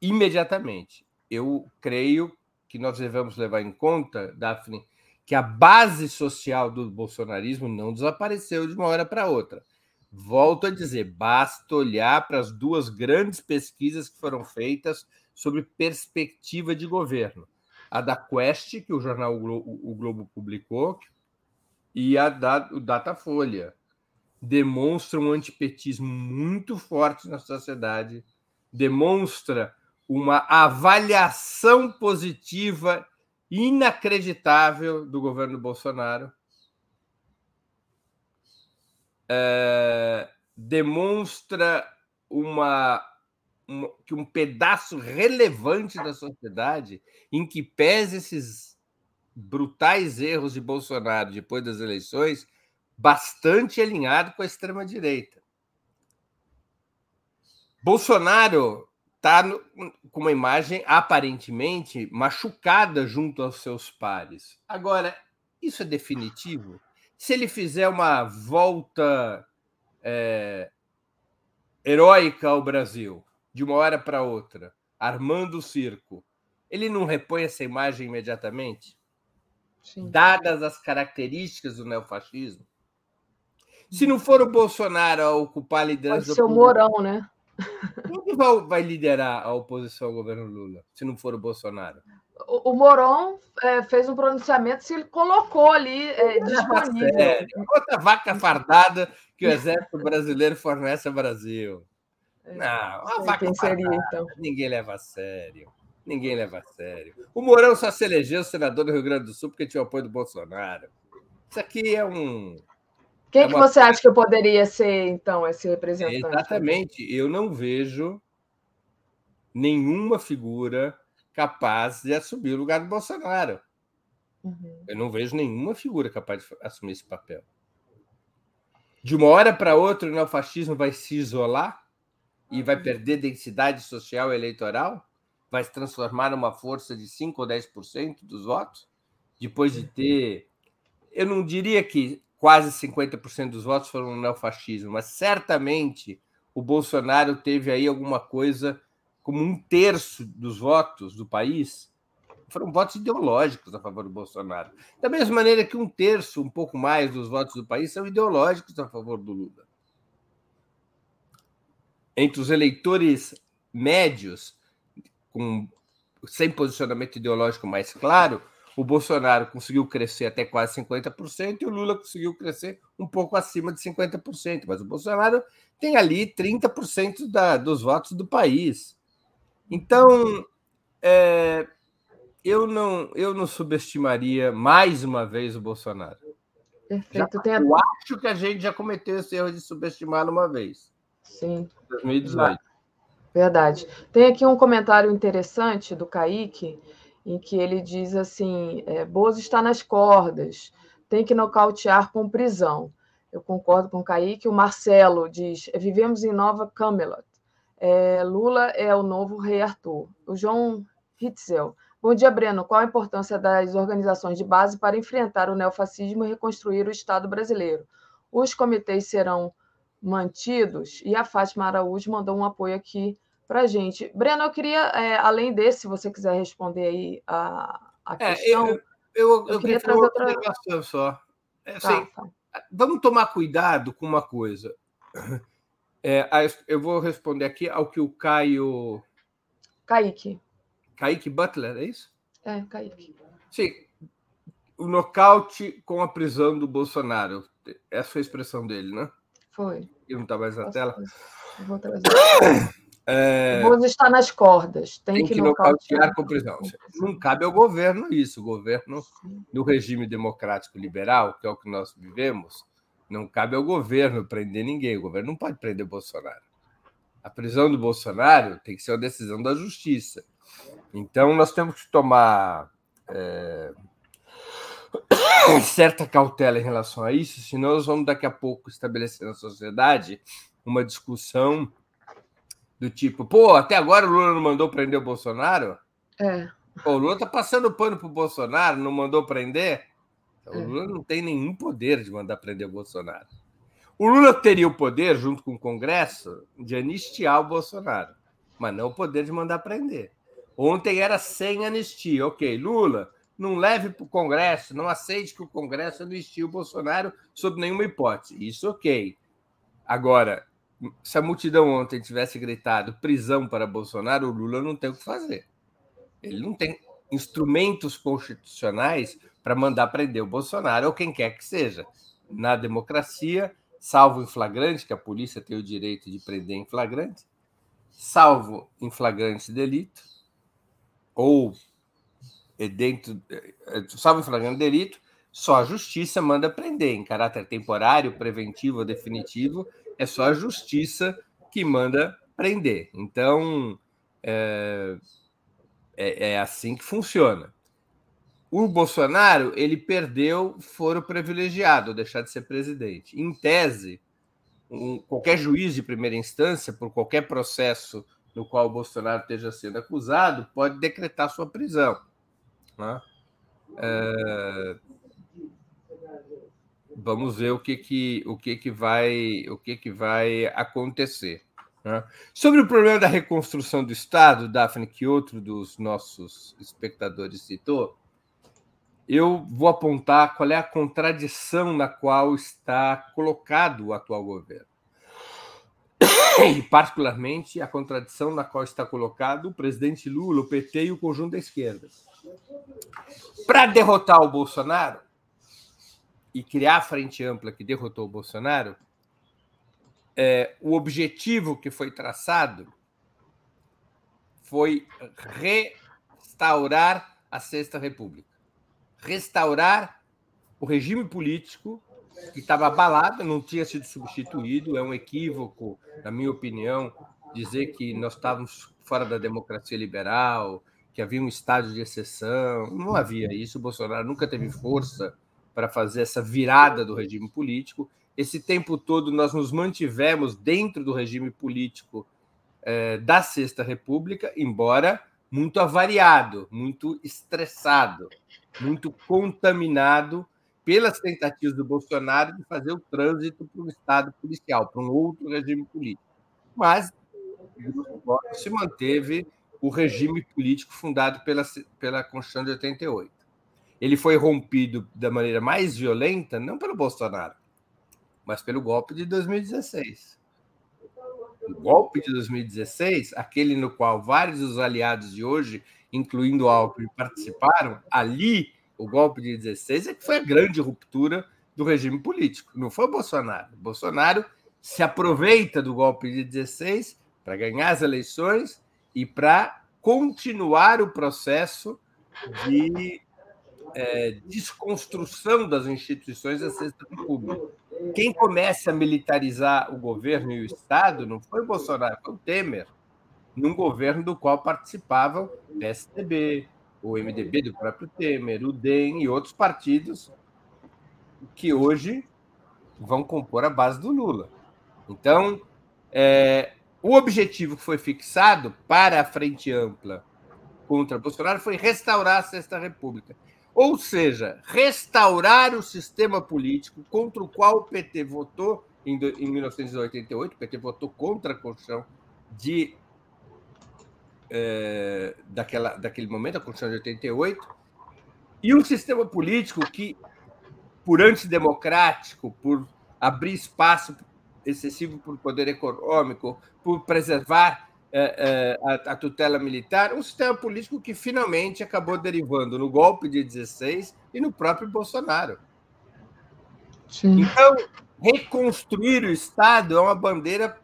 imediatamente eu creio que nós devemos levar em conta, Daphne, que a base social do bolsonarismo não desapareceu de uma hora para outra. Volto a dizer, basta olhar para as duas grandes pesquisas que foram feitas sobre perspectiva de governo. A da Quest, que o jornal O Globo publicou, e a da Datafolha. Demonstram um antipetismo muito forte na sociedade demonstra uma avaliação positiva inacreditável do governo Bolsonaro. É, demonstra uma, uma, que um pedaço relevante da sociedade, em que pese esses brutais erros de Bolsonaro depois das eleições, bastante alinhado com a extrema-direita. Bolsonaro está com uma imagem aparentemente machucada junto aos seus pares. Agora, isso é definitivo? Se ele fizer uma volta é, heróica ao Brasil, de uma hora para outra, armando o circo, ele não repõe essa imagem imediatamente? Sim. Dadas as características do neofascismo? Se não for o Bolsonaro a ocupar a liderança. Pode ser o Mourão, né? Quem vai, vai liderar a oposição ao governo Lula, se não for o Bolsonaro? O, o Moron é, fez um pronunciamento, se ele colocou ali é, disponível. Sério. Outra vaca fardada que o Exército Brasileiro fornece ao Brasil. É, não, uma vaca fardada, seria, então. ninguém leva a sério. Ninguém leva a sério. O Mourão só se elegeu senador do Rio Grande do Sul porque tinha o apoio do Bolsonaro. Isso aqui é um quem é que você acha que poderia ser, então, esse representante? Exatamente. Eu não vejo nenhuma figura capaz de assumir o lugar do Bolsonaro. Uhum. Eu não vejo nenhuma figura capaz de assumir esse papel. De uma hora para outra, o neofascismo vai se isolar e vai perder densidade social e eleitoral? Vai se transformar numa força de 5 ou 10% dos votos? Depois de ter. Eu não diria que quase 50% dos votos foram no neofascismo, mas certamente o Bolsonaro teve aí alguma coisa como um terço dos votos do país foram votos ideológicos a favor do Bolsonaro. Da mesma maneira que um terço, um pouco mais dos votos do país são ideológicos a favor do Lula. Entre os eleitores médios, com sem posicionamento ideológico mais claro, o Bolsonaro conseguiu crescer até quase 50% e o Lula conseguiu crescer um pouco acima de 50%. Mas o Bolsonaro tem ali 30% da, dos votos do país. Então, é, eu, não, eu não subestimaria mais uma vez o Bolsonaro. Perfeito. Já, eu acho que a gente já cometeu esse erro de subestimá-lo uma vez. Sim. 2018. Verdade. Tem aqui um comentário interessante do Kaique em que ele diz assim: é, Bozo está nas cordas, tem que nocautear com prisão. Eu concordo com o Kaique. O Marcelo diz: vivemos em Nova Camelot. É, Lula é o novo rei Arthur. O João Hitzel. Bom dia, Breno. Qual a importância das organizações de base para enfrentar o neofascismo e reconstruir o Estado brasileiro? Os comitês serão mantidos? E a Fátima Araújo mandou um apoio aqui para a gente. Breno, eu queria, é, além desse, se você quiser responder aí a, a é, questão. Eu, eu, eu, eu queria trazer outra observação só. É, assim, tá, tá. Vamos tomar cuidado com uma coisa. É, eu vou responder aqui ao que o Caio. Kaique. Kaique Butler, é isso? É, Kaique. Sim. O nocaute com a prisão do Bolsonaro. Essa foi a expressão dele, né? Foi. E não está mais na tela? Vou trazer. É... O Bozo está nas cordas. Tem, tem que, que nocautear com prisão. Não cabe ao governo isso. O governo do regime democrático liberal, que é o que nós vivemos, não cabe ao governo prender ninguém. O governo não pode prender Bolsonaro. A prisão do Bolsonaro tem que ser uma decisão da justiça. Então, nós temos que tomar é... certa cautela em relação a isso, senão nós vamos daqui a pouco estabelecer na sociedade uma discussão do tipo, pô, até agora o Lula não mandou prender o Bolsonaro? É. Pô, o Lula tá passando pano pro Bolsonaro, não mandou prender? Então, é. O Lula não tem nenhum poder de mandar prender o Bolsonaro. O Lula teria o poder, junto com o Congresso, de anistiar o Bolsonaro, mas não o poder de mandar prender. Ontem era sem anistia. Ok, Lula, não leve para o Congresso, não aceite que o Congresso anistie o Bolsonaro sob nenhuma hipótese. Isso ok. Agora, se a multidão ontem tivesse gritado prisão para Bolsonaro, o Lula não tem o que fazer. Ele não tem instrumentos constitucionais para mandar prender o Bolsonaro ou quem quer que seja. Na democracia, salvo em flagrante, que a polícia tem o direito de prender em flagrante, salvo em flagrante delito, ou dentro, salvo em flagrante delito, só a justiça manda prender em caráter temporário, preventivo ou definitivo, é só a justiça que manda prender. Então, é, é, é assim que funciona. O Bolsonaro ele perdeu foro privilegiado, deixar de ser presidente. Em tese, um, qualquer juiz de primeira instância, por qualquer processo no qual o Bolsonaro esteja sendo acusado, pode decretar sua prisão. Né? É... Vamos ver o que, que, o que, que, vai, o que, que vai acontecer. Né? Sobre o problema da reconstrução do Estado, Daphne, que outro dos nossos espectadores citou, eu vou apontar qual é a contradição na qual está colocado o atual governo. E, particularmente, a contradição na qual está colocado o presidente Lula, o PT e o conjunto da esquerda. Para derrotar o Bolsonaro e criar a frente ampla que derrotou o Bolsonaro, é, o objetivo que foi traçado foi restaurar a Sexta República restaurar o regime político que estava abalado, não tinha sido substituído. É um equívoco, na minha opinião, dizer que nós estávamos fora da democracia liberal, que havia um estado de exceção. Não havia isso. O Bolsonaro nunca teve força para fazer essa virada do regime político. Esse tempo todo nós nos mantivemos dentro do regime político eh, da Sexta República, embora muito avariado, muito estressado, muito contaminado pelas tentativas do Bolsonaro de fazer o trânsito para um Estado policial, para um outro regime político. Mas se manteve o regime político fundado pela, pela Constituição de 88. Ele foi rompido da maneira mais violenta, não pelo Bolsonaro, mas pelo golpe de 2016 o golpe de 2016, aquele no qual vários dos aliados de hoje, incluindo Alckmin, participaram, ali, o golpe de 16 é que foi a grande ruptura do regime político. Não foi o Bolsonaro. O Bolsonaro se aproveita do golpe de 16 para ganhar as eleições e para continuar o processo de é, desconstrução das instituições da Sexta República. Quem começa a militarizar o governo e o Estado não foi o Bolsonaro, foi o Temer, num governo do qual participavam o PSDB, o MDB do próprio Temer, o DEM e outros partidos que hoje vão compor a base do Lula. Então, é, o objetivo que foi fixado para a Frente Ampla contra Bolsonaro foi restaurar a Sexta República. Ou seja, restaurar o sistema político contra o qual o PT votou em, 1988. O PT votou contra a Constituição de, é, daquela, daquele momento, a Constituição de 88. E um sistema político que, por antidemocrático, por abrir espaço excessivo para o poder econômico, por preservar a, a, tutela militar, um sistema político que finalmente acabou derivando no golpe de 16 e no próprio Bolsonaro. Sim. Então, reconstruir o Estado é uma bandeira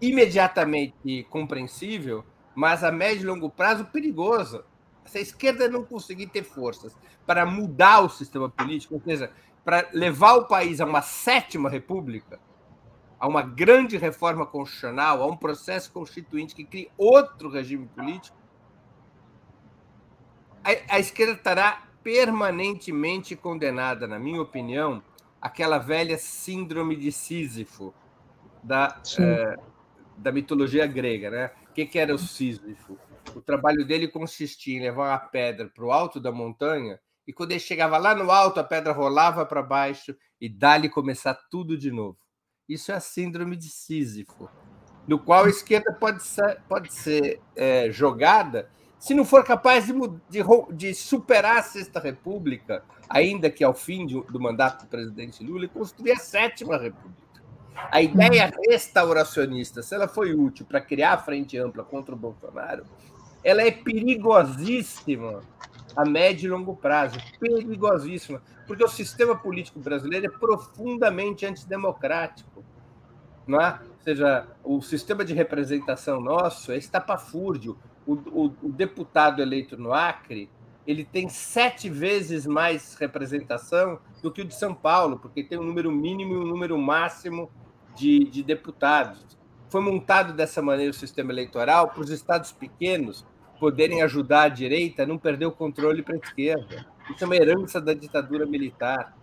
imediatamente compreensível, mas a médio e longo prazo perigosa. Se a esquerda não conseguir ter forças para mudar o sistema político, ou seja, para levar o país a uma sétima república, a uma grande reforma constitucional, a um processo constituinte que crie outro regime político, a, a esquerda estará permanentemente condenada, na minha opinião, àquela velha síndrome de Sísifo da, é, da mitologia grega. Né? O que, que era o Sísifo? O trabalho dele consistia em levar uma pedra para o alto da montanha e quando ele chegava lá no alto, a pedra rolava para baixo e dali começar tudo de novo. Isso é a síndrome de Sísifo, no qual a esquerda pode ser, pode ser é, jogada se não for capaz de, de, de, superar a Sexta República, ainda que ao fim de, do mandato do presidente Lula, e construir a Sétima República. A ideia restauracionista, se ela foi útil para criar a frente ampla contra o Bolsonaro, ela é perigosíssima a médio e longo prazo. Perigosíssima, porque o sistema político brasileiro é profundamente antidemocrático. Não é? seja, o sistema de representação nosso é estapafúrdio. O, o, o deputado eleito no Acre ele tem sete vezes mais representação do que o de São Paulo, porque tem um número mínimo e um número máximo de, de deputados. Foi montado dessa maneira o sistema eleitoral para os estados pequenos poderem ajudar a direita a não perder o controle para a esquerda. Isso é uma herança da ditadura militar.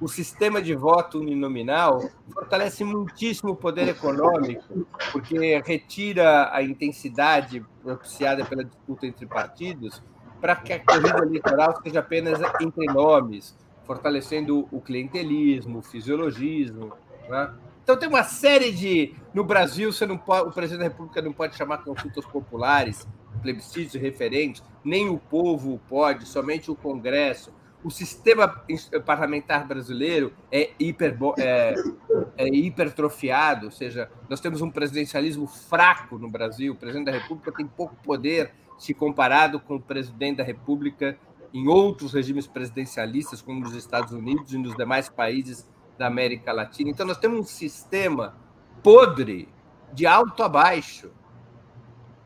O sistema de voto uninominal fortalece muitíssimo o poder econômico, porque retira a intensidade propiciada pela disputa entre partidos para que a corrida eleitoral seja apenas entre nomes, fortalecendo o clientelismo, o fisiologismo. Né? Então tem uma série de. No Brasil, você não pode, o presidente da República não pode chamar consultas populares, plebiscitos referentes, nem o povo pode, somente o Congresso. O sistema parlamentar brasileiro é, hiper, é, é hipertrofiado, ou seja, nós temos um presidencialismo fraco no Brasil. O presidente da República tem pouco poder se comparado com o presidente da República em outros regimes presidencialistas, como nos Estados Unidos e nos demais países da América Latina. Então, nós temos um sistema podre, de alto a baixo.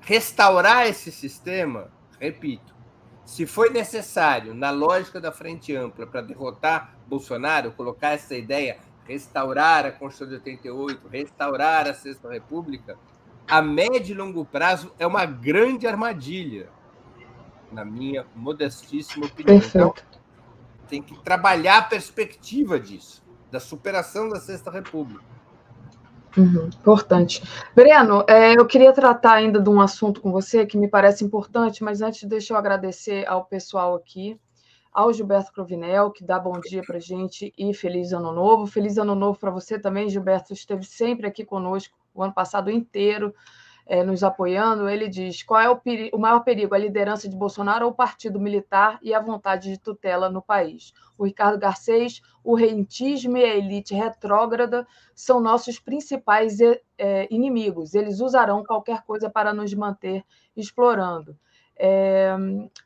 Restaurar esse sistema, repito, se foi necessário, na lógica da frente ampla, para derrotar Bolsonaro, colocar essa ideia, restaurar a Constituição de 88, restaurar a Sexta República, a médio e longo prazo é uma grande armadilha, na minha modestíssima opinião. Então, tem que trabalhar a perspectiva disso, da superação da Sexta República. Uhum, importante. Breno, é, eu queria tratar ainda de um assunto com você que me parece importante, mas antes deixa eu agradecer ao pessoal aqui, ao Gilberto Crovinel, que dá bom dia para gente e feliz ano novo. Feliz ano novo para você também, Gilberto, esteve sempre aqui conosco o ano passado inteiro, é, nos apoiando, ele diz: qual é o, o, maior perigo, a liderança de Bolsonaro ou o partido militar e a vontade de tutela no país? O Ricardo Garcês, o rentismo e a elite retrógrada são nossos principais é, inimigos. Eles usarão qualquer coisa para nos manter explorando. É,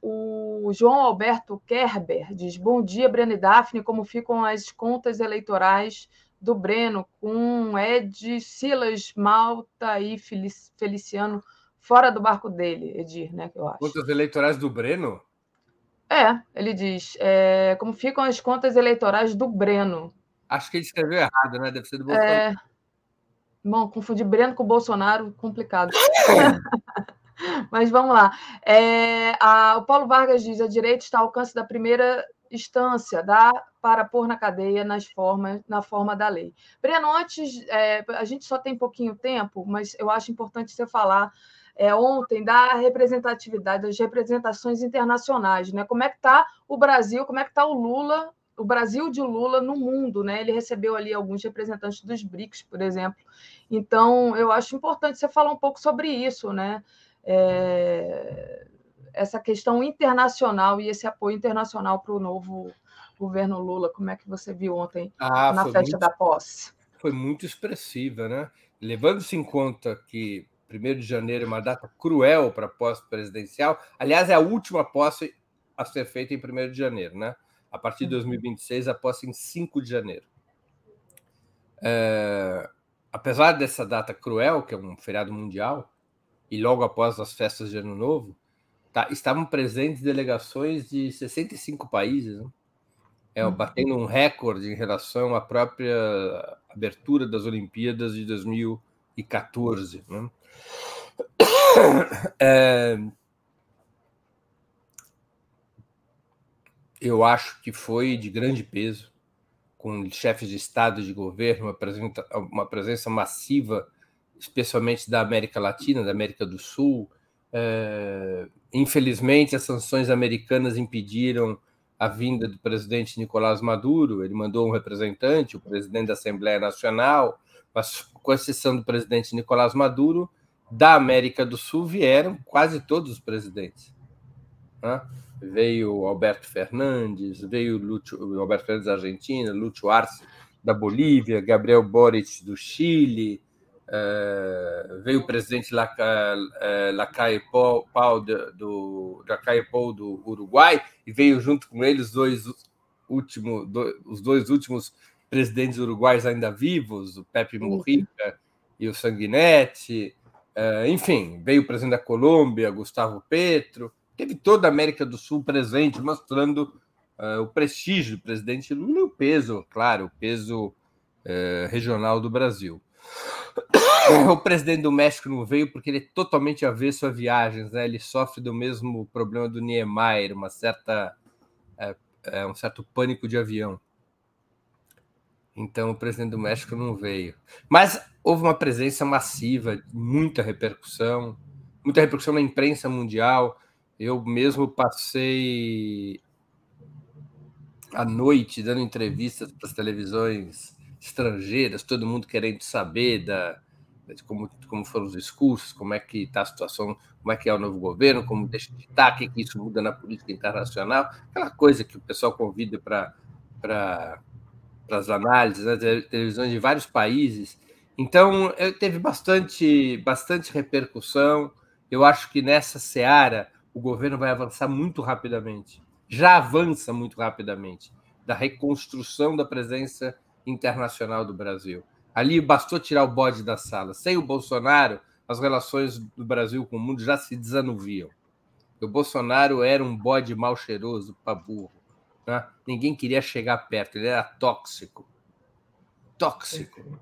o João Alberto Kerber diz: Bom dia, Breno e Daphne. Como ficam as contas eleitorais do Breno, com Ed, Silas, Malta e Feliciano fora do barco dele, Edir, né? Eu acho. Contas eleitorais do Breno? É, ele diz. É, como ficam as contas eleitorais do Breno? Acho que ele escreveu errado, né? Deve ser do Bolsonaro. É... Bom, confundir Breno com Bolsonaro, complicado. Mas vamos lá. É, a, o Paulo Vargas diz: a direita está ao alcance da primeira instância dá para pôr na cadeia nas formas, na forma da lei. Breno, antes, é, a gente só tem pouquinho tempo, mas eu acho importante você falar é, ontem da representatividade, das representações internacionais, né? Como é que está o Brasil, como é que está o Lula, o Brasil de Lula no mundo, né? Ele recebeu ali alguns representantes dos BRICS, por exemplo. Então, eu acho importante você falar um pouco sobre isso, né? É, essa questão internacional e esse apoio internacional para o novo governo Lula. Como é que você viu ontem ah, na festa muito, da posse? Foi muito expressiva, né? Levando-se em conta que 1 de janeiro é uma data cruel para a posse presidencial, aliás, é a última posse a ser feita em 1 de janeiro, né? A partir de 2026, uhum. a posse em 5 de janeiro. É, apesar dessa data cruel, que é um feriado mundial, e logo após as festas de Ano Novo, tá, estavam presentes delegações de 65 países, né? é, uhum. batendo um recorde em relação à própria abertura das Olimpíadas de 2014. Né? É, eu acho que foi de grande peso, com chefes de Estado e de governo, uma presença, uma presença massiva, especialmente da América Latina, da América do Sul, é, infelizmente, as sanções americanas impediram a vinda do presidente Nicolás Maduro. Ele mandou um representante, o presidente da Assembleia Nacional, mas com exceção do presidente Nicolás Maduro, da América do Sul vieram quase todos os presidentes. Né? Veio Alberto Fernandes, veio Alberto Fernandes da Argentina, Lúcio Arce da Bolívia, Gabriel Boric do Chile, Uh, veio o presidente Lacalle Paul, Paul do, Lacalle Paul do Uruguai e veio junto com ele os dois, último, do, os dois últimos presidentes uruguais ainda vivos, o Pepe Mujica e o Sanguinetti, uh, enfim, veio o presidente da Colômbia, Gustavo Petro, teve toda a América do Sul presente, mostrando uh, o prestígio do presidente Lula e o peso, claro, o peso regional do Brasil. O presidente do México não veio porque ele é totalmente avesso a viagens, né? Ele sofre do mesmo problema do Niemeyer, uma certa, é, é, um certo pânico de avião. Então o presidente do México não veio. Mas houve uma presença massiva, muita repercussão, muita repercussão na imprensa mundial. Eu mesmo passei a noite dando entrevistas para as televisões estrangeiras, todo mundo querendo saber da, de como, como foram os discursos, como é que está a situação, como é que é o novo governo, como deixa de estar, o que, isso muda na política internacional, aquela coisa que o pessoal convida para as análises, né, televisões de vários países. Então, teve bastante, bastante repercussão. Eu acho que nessa seara o governo vai avançar muito rapidamente. Já avança muito rapidamente da reconstrução da presença internacional do Brasil. Ali bastou tirar o bode da sala. Sem o Bolsonaro, as relações do Brasil com o mundo já se desanuviam. O Bolsonaro era um bode mal cheiroso para burro. Né? Ninguém queria chegar perto, ele era tóxico. Tóxico.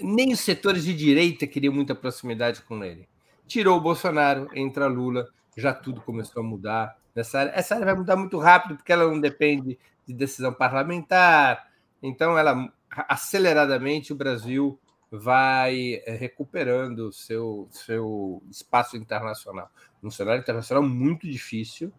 Nem os setores de direita queriam muita proximidade com ele. Tirou o Bolsonaro, entra Lula, já tudo começou a mudar. Nessa área. Essa área vai mudar muito rápido, porque ela não depende de decisão parlamentar. Então, ela aceleradamente o Brasil vai eh, recuperando seu seu espaço internacional. Um cenário internacional muito difícil,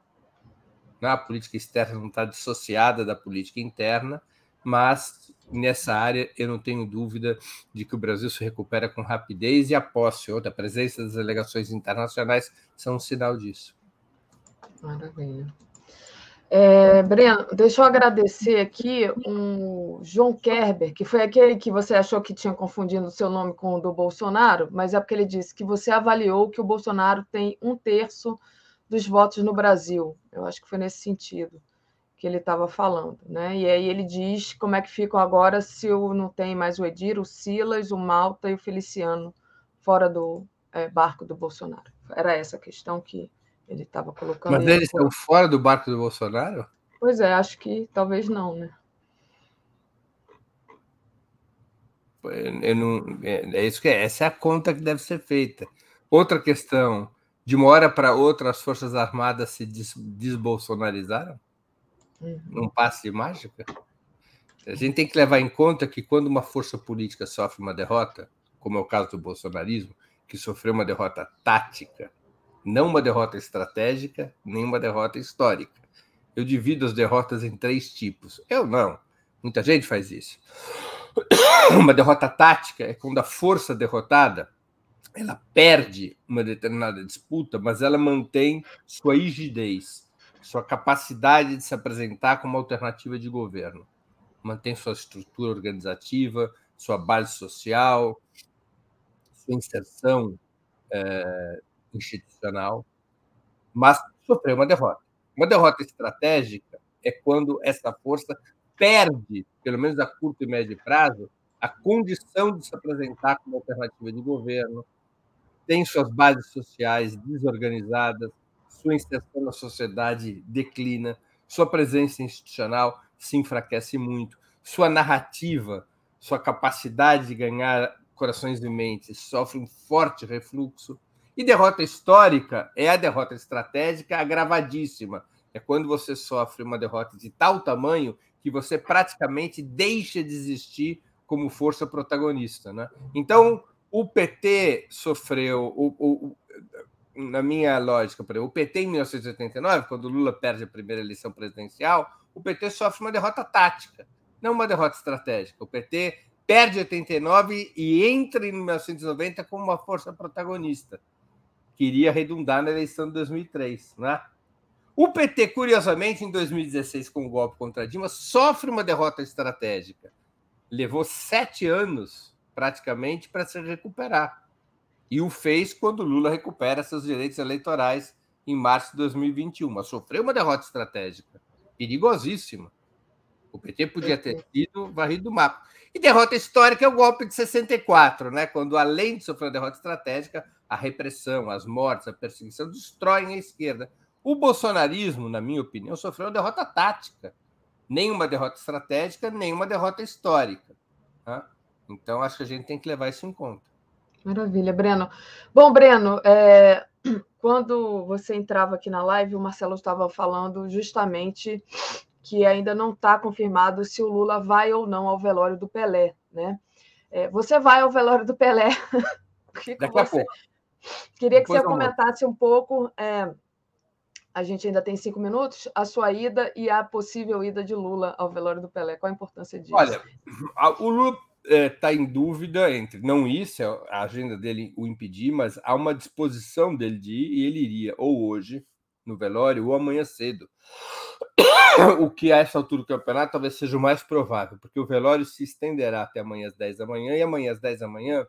né? a política externa não está dissociada da política interna, mas nessa área eu não tenho dúvida de que o Brasil se recupera com rapidez e a posse, ou a presença das delegações internacionais são um sinal disso. Maravilha. É, Breno, deixa eu agradecer aqui um João Kerber, que foi aquele que você achou que tinha confundido o seu nome com o do Bolsonaro, mas é porque ele disse que você avaliou que o Bolsonaro tem um terço dos votos no Brasil. Eu acho que foi nesse sentido que ele estava falando, né? E aí ele diz como é que ficam agora se não tem mais o Edir, o Silas, o Malta e o Feliciano fora do é, barco do Bolsonaro. Era essa a questão que ele estava colocando. Mas eles estão fora do barco do Bolsonaro? Pois é, acho que talvez não, né? Eu não, é, é isso que é, essa é a conta que deve ser feita. Outra questão: de uma hora para outra, as Forças Armadas se des, desbolsonarizaram? Uhum. Um passe de mágica? A gente tem que levar em conta que quando uma força política sofre uma derrota, como é o caso do bolsonarismo, que sofreu uma derrota tática, não uma derrota estratégica, nem uma derrota histórica. Eu divido as derrotas em três tipos. Eu não. Muita gente faz isso. Uma derrota tática é quando a força derrotada ela perde uma determinada disputa, mas ela mantém sua rigidez, sua capacidade de se apresentar como alternativa de governo, mantém sua estrutura organizativa, sua base social, sua inserção é, institucional, mas sofreu uma derrota. Uma derrota estratégica é quando essa força perde, pelo menos a curto e médio prazo, a condição de se apresentar como alternativa de governo, tem suas bases sociais desorganizadas, sua inserção na sociedade declina, sua presença institucional se enfraquece muito, sua narrativa, sua capacidade de ganhar corações e mentes sofre um forte refluxo e derrota histórica é a derrota estratégica agravadíssima. É quando você sofre uma derrota de tal tamanho que você praticamente deixa de existir como força protagonista. Né? Então, o PT sofreu, o, o, na minha lógica, o PT em 1989, quando Lula perde a primeira eleição presidencial, o PT sofre uma derrota tática, não uma derrota estratégica. O PT perde 89 e entra em 1990 como uma força protagonista que iria redundar na eleição de 2003. Né? O PT, curiosamente, em 2016, com o golpe contra Dilma, sofre uma derrota estratégica. Levou sete anos, praticamente, para se recuperar. E o fez quando Lula recupera seus direitos eleitorais em março de 2021. Mas sofreu uma derrota estratégica, perigosíssima. O PT podia ter sido varrido do mapa. E derrota histórica é o golpe de 64, né? quando, além de sofrer uma derrota estratégica, a repressão, as mortes, a perseguição destroem a esquerda. O bolsonarismo, na minha opinião, sofreu uma derrota tática. Nem uma derrota estratégica, nem uma derrota histórica. Tá? Então, acho que a gente tem que levar isso em conta. Maravilha, Breno. Bom, Breno, é, quando você entrava aqui na live, o Marcelo estava falando justamente que ainda não está confirmado se o Lula vai ou não ao velório do Pelé, né? É, você vai ao velório do Pelé. Daqui a pouco. Queria que você comentasse um pouco. É, a gente ainda tem cinco minutos. A sua ida e a possível ida de Lula ao velório do Pelé. Qual a importância disso? Olha, o Lula está é, em dúvida entre não ir, se a agenda dele o impedir, mas há uma disposição dele de ir e ele iria ou hoje no velório ou amanhã cedo. O que a essa altura do campeonato talvez seja o mais provável, porque o velório se estenderá até amanhã às 10 da manhã e amanhã às 10 da manhã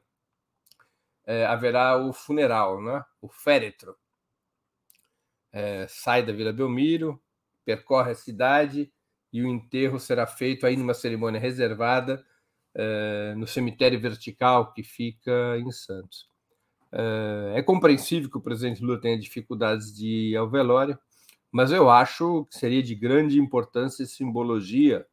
é, haverá o funeral, né? o féretro. É, sai da Vila Belmiro, percorre a cidade e o enterro será feito aí numa cerimônia reservada é, no cemitério vertical que fica em Santos. É, é compreensível que o presidente Lula tenha dificuldades de ir ao velório, mas eu acho que seria de grande importância e simbologia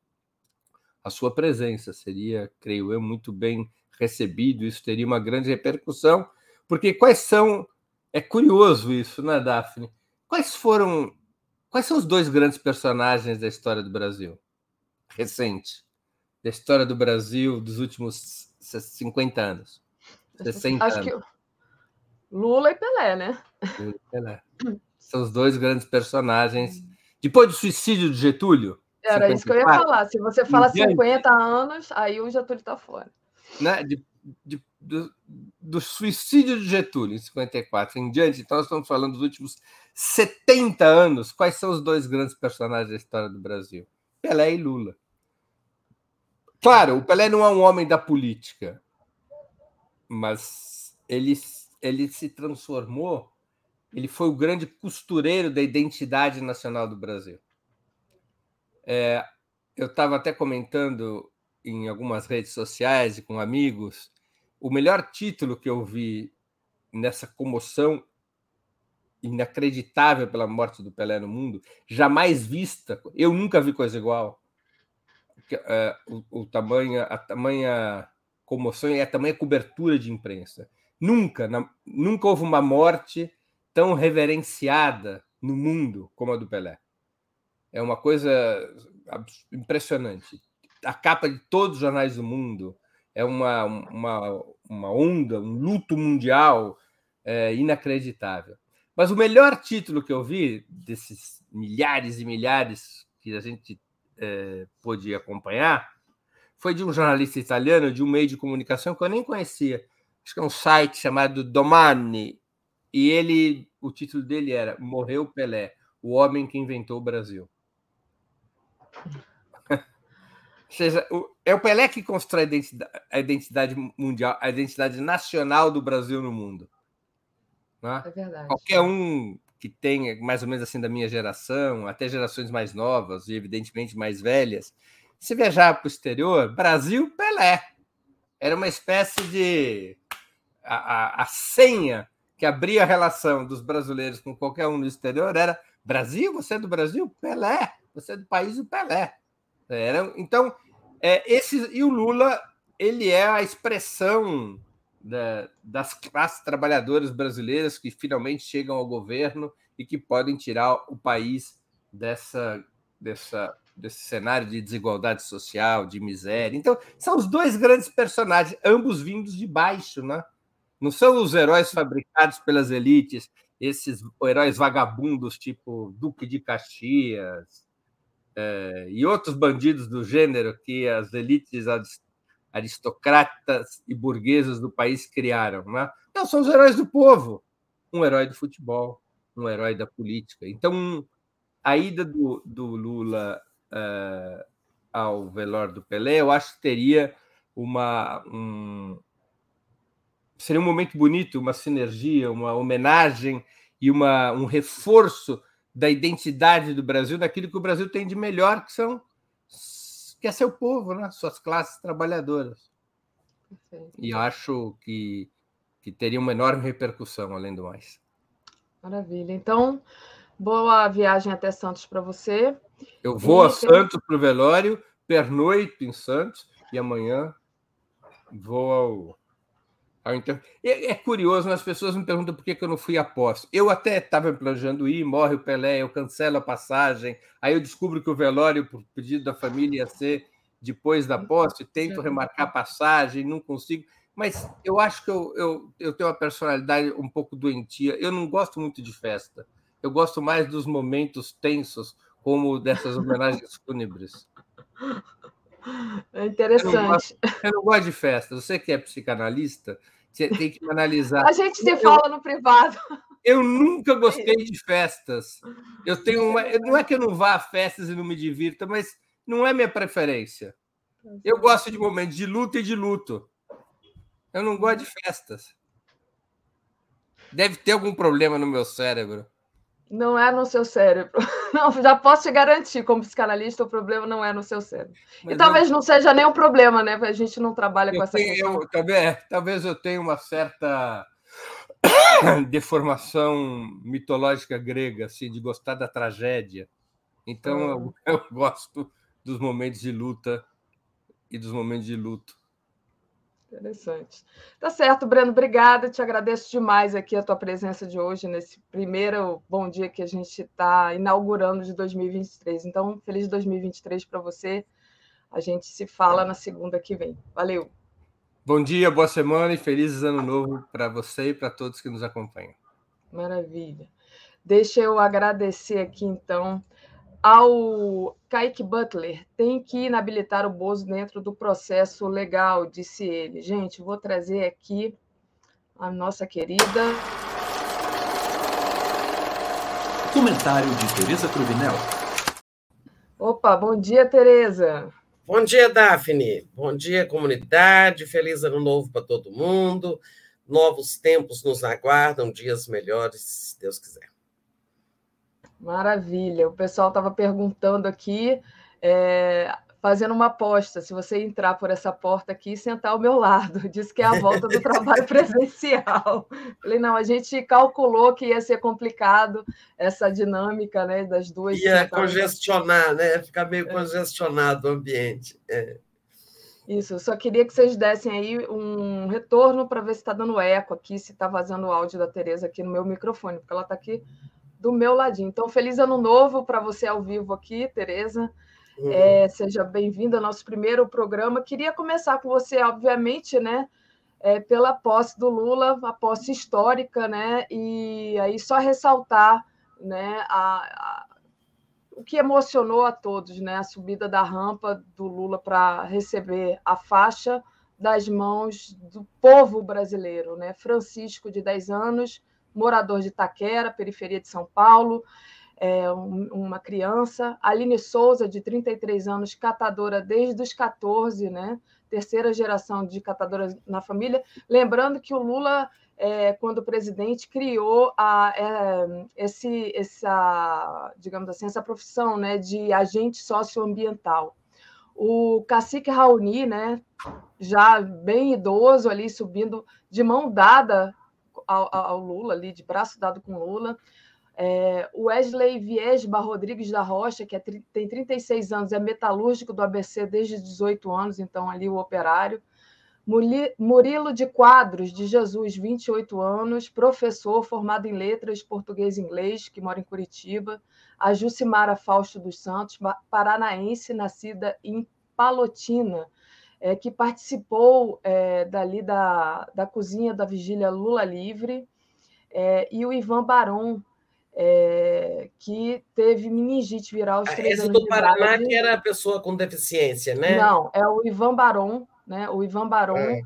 a sua presença. Seria, creio eu, muito bem recebido, isso teria uma grande repercussão, porque quais são. É curioso isso, né, Daphne? Quais foram. Quais são os dois grandes personagens da história do Brasil? Recente. Da história do Brasil dos últimos 50 anos. 60 Acho anos. que Lula e Pelé, né? Lula e Pelé. São os dois grandes personagens. Depois do suicídio de Getúlio. Era 54, isso que eu ia falar. Se você fala 50 anos, aí o Getúlio está fora né, de, de, do, do, suicídio de Getúlio em 54 em diante, então nós estamos falando dos últimos 70 anos. Quais são os dois grandes personagens da história do Brasil? Pelé e Lula. Claro, o Pelé não é um homem da política, mas ele, ele se transformou, ele foi o grande costureiro da identidade nacional do Brasil. É, eu estava até comentando em algumas redes sociais e com amigos, o melhor título que eu vi nessa comoção inacreditável pela morte do Pelé no mundo, jamais vista, eu nunca vi coisa igual. É, o, o a tamanha comoção e a tamanha cobertura de imprensa. Nunca, na, nunca houve uma morte tão reverenciada no mundo como a do Pelé. É uma coisa impressionante a capa de todos os jornais do mundo. É uma, uma, uma onda, um luto mundial é, inacreditável. Mas o melhor título que eu vi, desses milhares e milhares que a gente é, pôde acompanhar, foi de um jornalista italiano, de um meio de comunicação que eu nem conhecia. Acho que é um site chamado Domani. E ele, o título dele era Morreu Pelé, o homem que inventou o Brasil seja, é o Pelé que constrói a identidade, a identidade, mundial, a identidade nacional do Brasil no mundo. Né? É verdade. Qualquer um que tenha mais ou menos assim da minha geração, até gerações mais novas e evidentemente mais velhas, se viajar para o exterior, Brasil, Pelé. Era uma espécie de a, a, a senha que abria a relação dos brasileiros com qualquer um no exterior era Brasil, você é do Brasil? Pelé. Você é do país do Pelé. Era, então, é, esse, e o Lula ele é a expressão da, das classes trabalhadoras brasileiras que finalmente chegam ao governo e que podem tirar o país dessa, dessa, desse cenário de desigualdade social, de miséria. Então, são os dois grandes personagens, ambos vindos de baixo, né? Não são os heróis fabricados pelas elites, esses heróis vagabundos tipo Duque de Caxias, é, e outros bandidos do gênero que as elites aristocratas e burguesas do país criaram. Né? Não, são os heróis do povo. Um herói do futebol, um herói da política. Então, a ida do, do Lula uh, ao velório do Pelé, eu acho que teria uma. Um, seria um momento bonito, uma sinergia, uma homenagem e uma, um reforço da identidade do Brasil, daquilo que o Brasil tem de melhor, que são que é seu povo, né? suas classes trabalhadoras. E acho que, que teria uma enorme repercussão, além do mais. Maravilha. Então, boa viagem até Santos para você. Eu vou e a Santos para o velório, pernoito em Santos, e amanhã vou ao inter... é, é, curioso, né? as pessoas me perguntam por que, que eu não fui à posse. Eu até estava planejando ir, morre o Pelé, eu cancelo a passagem, aí eu descubro que o velório, por pedido da família, ia ser depois da posse, tento remarcar a passagem, não consigo. Mas eu acho que eu, eu, eu tenho uma personalidade um pouco doentia. Eu não gosto muito de festa. Eu gosto mais dos momentos tensos, como dessas homenagens fúnebres. É interessante. Eu não, gosto, eu não gosto de festa. Você que é psicanalista, você tem que analisar. A gente se eu, fala no privado. Eu nunca gostei de festas. Eu tenho uma. Não é que eu não vá a festas e não me divirta, mas não é minha preferência. Eu gosto de momentos de luta e de luto. Eu não gosto de festas. Deve ter algum problema no meu cérebro. Não é no seu cérebro. Não, já posso te garantir, como psicanalista, o problema não é no seu cérebro. Mas e talvez eu... não seja nem um problema, né? A gente não trabalha eu com essa tenho, eu, talvez, é, talvez eu tenha uma certa deformação mitológica grega, assim, de gostar da tragédia. Então eu, ah. eu gosto dos momentos de luta e dos momentos de luto. Interessante. Tá certo, Breno, obrigada. Te agradeço demais aqui a tua presença de hoje, nesse primeiro bom dia que a gente está inaugurando de 2023. Então, feliz 2023 para você. A gente se fala na segunda que vem. Valeu. Bom dia, boa semana e feliz ano novo para você e para todos que nos acompanham. Maravilha. Deixa eu agradecer aqui, então, ao Kaique Butler, tem que inabilitar o Bozo dentro do processo legal, disse ele. Gente, vou trazer aqui a nossa querida. Comentário de Tereza Cruvinel. Opa, bom dia, Tereza. Bom dia, Daphne. Bom dia, comunidade. Feliz ano novo para todo mundo. Novos tempos nos aguardam, dias melhores, se Deus quiser. Maravilha. O pessoal estava perguntando aqui, é, fazendo uma aposta, se você entrar por essa porta aqui e sentar ao meu lado. Diz que é a volta do trabalho presencial. Falei, não, a gente calculou que ia ser complicado essa dinâmica né, das duas. Ia congestionar, né? Ficar meio é. congestionado o ambiente. É. Isso, eu só queria que vocês dessem aí um retorno para ver se está dando eco aqui, se está vazando o áudio da Tereza aqui no meu microfone, porque ela está aqui do meu ladinho. Então, feliz ano novo para você ao vivo aqui, Tereza. Uhum. É, seja bem-vinda ao nosso primeiro programa. Queria começar com você, obviamente, né? É, pela posse do Lula, a posse histórica, né? E aí só ressaltar, né? A, a, o que emocionou a todos, né? A subida da rampa do Lula para receber a faixa das mãos do povo brasileiro, né? Francisco, de 10 anos, morador de Itaquera, periferia de São Paulo, é, um, uma criança. Aline Souza, de 33 anos, catadora desde os 14, né? terceira geração de catadoras na família. Lembrando que o Lula, é, quando presidente, criou a, é, esse, essa, digamos assim, essa profissão né, de agente socioambiental. O cacique Raoni, né, já bem idoso ali, subindo de mão dada ao, ao Lula, ali, de braço dado com Lula. É, Wesley Viesba Rodrigues da Rocha, que é, tem 36 anos, é metalúrgico do ABC desde 18 anos, então ali o operário. Murilo de Quadros, de Jesus, 28 anos, professor formado em letras, português e inglês, que mora em Curitiba. A Jucimara Fausto dos Santos, paranaense, nascida em Palotina, é, que participou é, dali da, da cozinha da vigília Lula Livre, é, e o Ivan Baron, é, que teve meningite viral aos três Esse do Paraná, que era a pessoa com deficiência, né? Não, é o Ivan Baron, né? O Ivan Baron, é.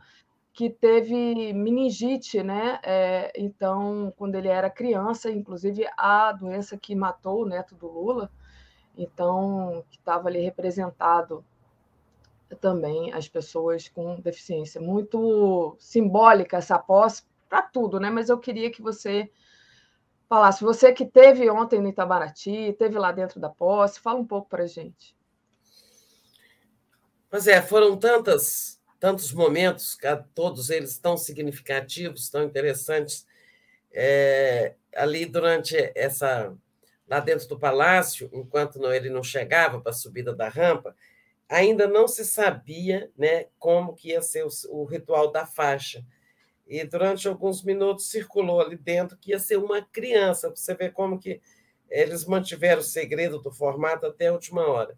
que teve meningite, né? É, então, quando ele era criança, inclusive a doença que matou o neto do Lula, então, que estava ali representado também as pessoas com deficiência. Muito simbólica essa posse para tudo, né? Mas eu queria que você falasse, você que teve ontem no Itabaraty, teve lá dentro da posse, fala um pouco para a gente. Pois é, foram tantas, tantos momentos, todos eles tão significativos, tão interessantes, é, ali durante essa lá dentro do palácio, enquanto ele não chegava para a subida da rampa, ainda não se sabia né, como que ia ser o, o, ritual da faixa. E durante alguns minutos circulou ali dentro que ia ser uma criança. Você vê como que eles mantiveram o segredo do formato até a última hora.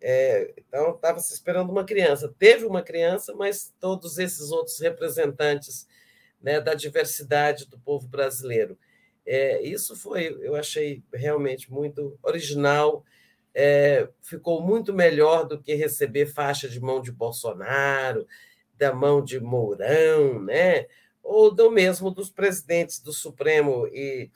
É, então, estava se esperando uma criança. Teve uma criança, mas todos esses outros representantes né, da diversidade do povo brasileiro. É, isso foi, eu achei realmente muito original, é, ficou muito melhor do que receber faixa de mão de Bolsonaro, da mão de Mourão, né? ou do mesmo dos presidentes do Supremo, e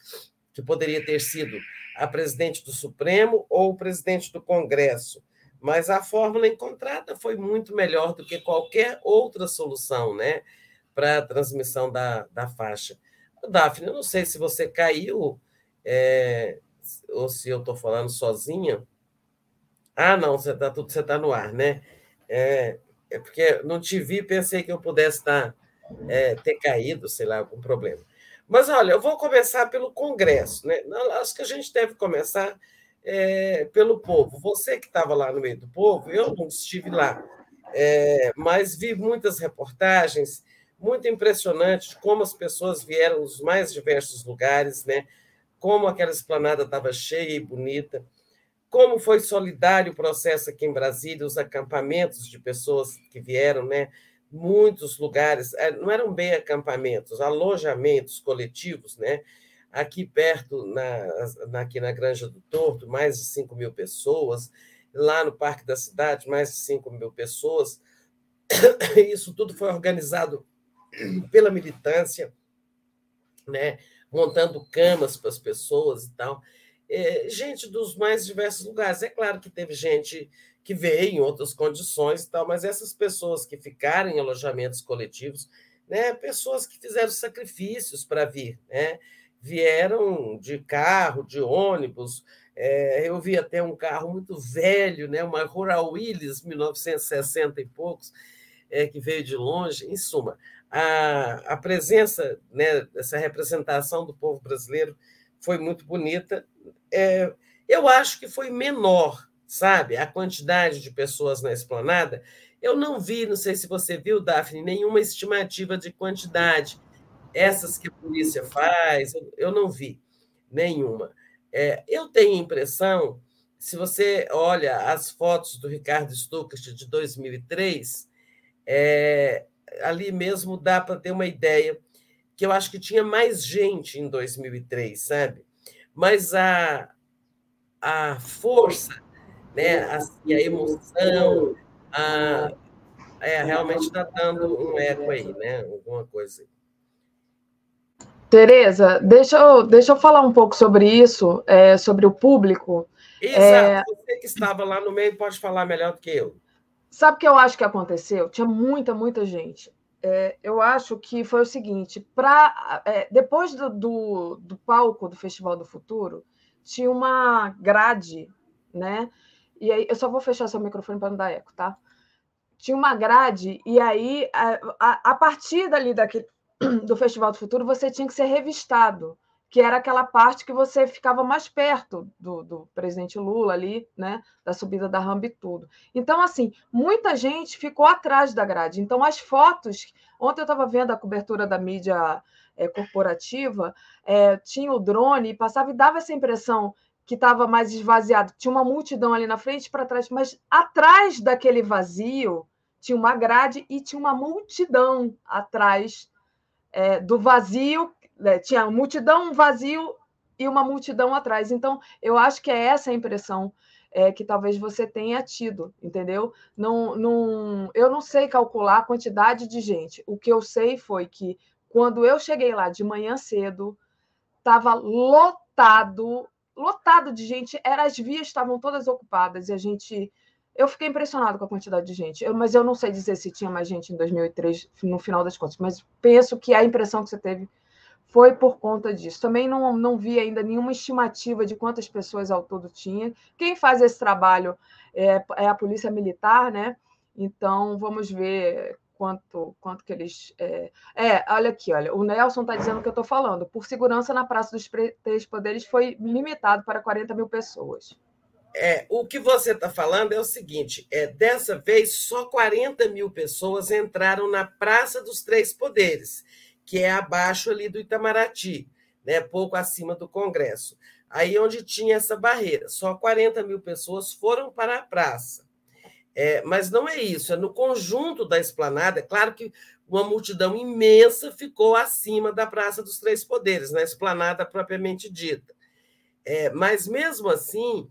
que poderia ter sido a presidente do Supremo ou o presidente do Congresso. Mas a fórmula encontrada foi muito melhor do que qualquer outra solução né, para a transmissão da, da faixa. Daphne, eu não sei se você caiu é, ou se eu estou falando sozinha. Ah, não, você está você tá no ar, né? É, é porque não te vi, pensei que eu pudesse estar, é, ter caído, sei lá, algum problema. Mas olha, eu vou começar pelo Congresso, né? Acho que a gente deve começar é, pelo povo. Você que estava lá no meio do povo, eu não estive lá, é, mas vi muitas reportagens muito impressionante como as pessoas vieram dos mais diversos lugares, né? Como aquela esplanada estava cheia e bonita, como foi solidário o processo aqui em Brasília, os acampamentos de pessoas que vieram, né? Muitos lugares, é, não eram bem acampamentos, alojamentos coletivos, né? Aqui perto, na, aqui na Granja do Torto, mais de 5 mil pessoas, lá no Parque da Cidade, mais de 5 mil pessoas. Isso tudo foi organizado pela militância, né? montando camas para as pessoas e tal. É, gente dos mais diversos lugares. É claro que teve gente que veio em outras condições e tal, mas essas pessoas que ficaram em alojamentos coletivos, né, pessoas que fizeram sacrifícios para vir, né, vieram de carro, de ônibus. É, eu vi até um carro muito velho, né, uma Rural Willys, 1960 e poucos, é, que veio de longe. Em suma, a, a presença né, dessa representação do povo brasileiro foi muito bonita. É, eu acho que foi menor, sabe, a quantidade de pessoas na esplanada. Eu não vi, não sei se você viu, Daphne, nenhuma estimativa de quantidade. Essas que a polícia faz, eu, não vi nenhuma. É, eu tenho a impressão, se você olha as fotos do Ricardo Stuckert de 2003, é, ali mesmo dá para ter uma ideia que eu acho que tinha mais gente em 2003, sabe? Mas a, a força, né, a, a emoção, a, é, realmente está dando um eco aí, né? Alguma coisa aí. Tereza, deixa eu, deixa eu falar um pouco sobre isso, é, sobre o público. Exato, é... você que estava lá no meio pode falar melhor do que eu. Sabe o que eu acho que aconteceu? Tinha muita, muita gente. É, eu acho que foi o seguinte: pra, é, depois do, do, do, palco do Festival do Futuro, tinha uma grade, né? E aí, eu só vou fechar seu microfone para não dar eco, tá? Tinha uma grade, e aí, a, a, a partir dali daquele, do Festival do Futuro, você tinha que ser revistado que era aquela parte que você ficava mais perto do, do, presidente Lula ali, né, da subida da rampa e tudo. Então, assim, muita gente ficou atrás da grade. Então, as fotos. Ontem eu estava vendo a cobertura da mídia é, corporativa, é, tinha o drone e passava e dava essa impressão que estava mais esvaziado. Tinha uma multidão ali na frente para trás, mas atrás daquele vazio tinha uma grade e tinha uma multidão atrás é, do vazio né, tinha multidão, vazio e uma multidão atrás. Então, eu acho que é essa a impressão é, que talvez você tenha tido, entendeu? Não, não, eu não sei calcular a quantidade de gente. O que eu sei foi que quando eu cheguei lá de manhã cedo, estava lotado, lotado de gente. Era, as vias estavam todas ocupadas e a gente eu fiquei impressionado com a quantidade de gente, eu, mas eu não sei dizer se tinha mais gente em 2003, no final das contas, mas penso que a impressão que você teve foi por conta disso. Também não, não vi ainda nenhuma estimativa de quantas pessoas ao todo tinha. Quem faz esse trabalho é, é a Polícia Militar, né? Então, vamos ver quanto, quanto que eles. É... é, olha aqui, olha, o Nelson está dizendo o que eu estou falando. Por segurança na Praça dos Três Poderes foi limitado para 40 mil pessoas. É, o que você está falando é o seguinte: é, dessa vez, só 40 mil pessoas entraram na Praça dos Três Poderes, que é abaixo ali do Itamaraty, né, pouco acima do Congresso. Aí onde tinha essa barreira, só 40 mil pessoas foram para a praça. É, mas não é isso, é no conjunto da esplanada. É claro que uma multidão imensa ficou acima da Praça dos Três Poderes, na esplanada propriamente dita. É, mas mesmo assim,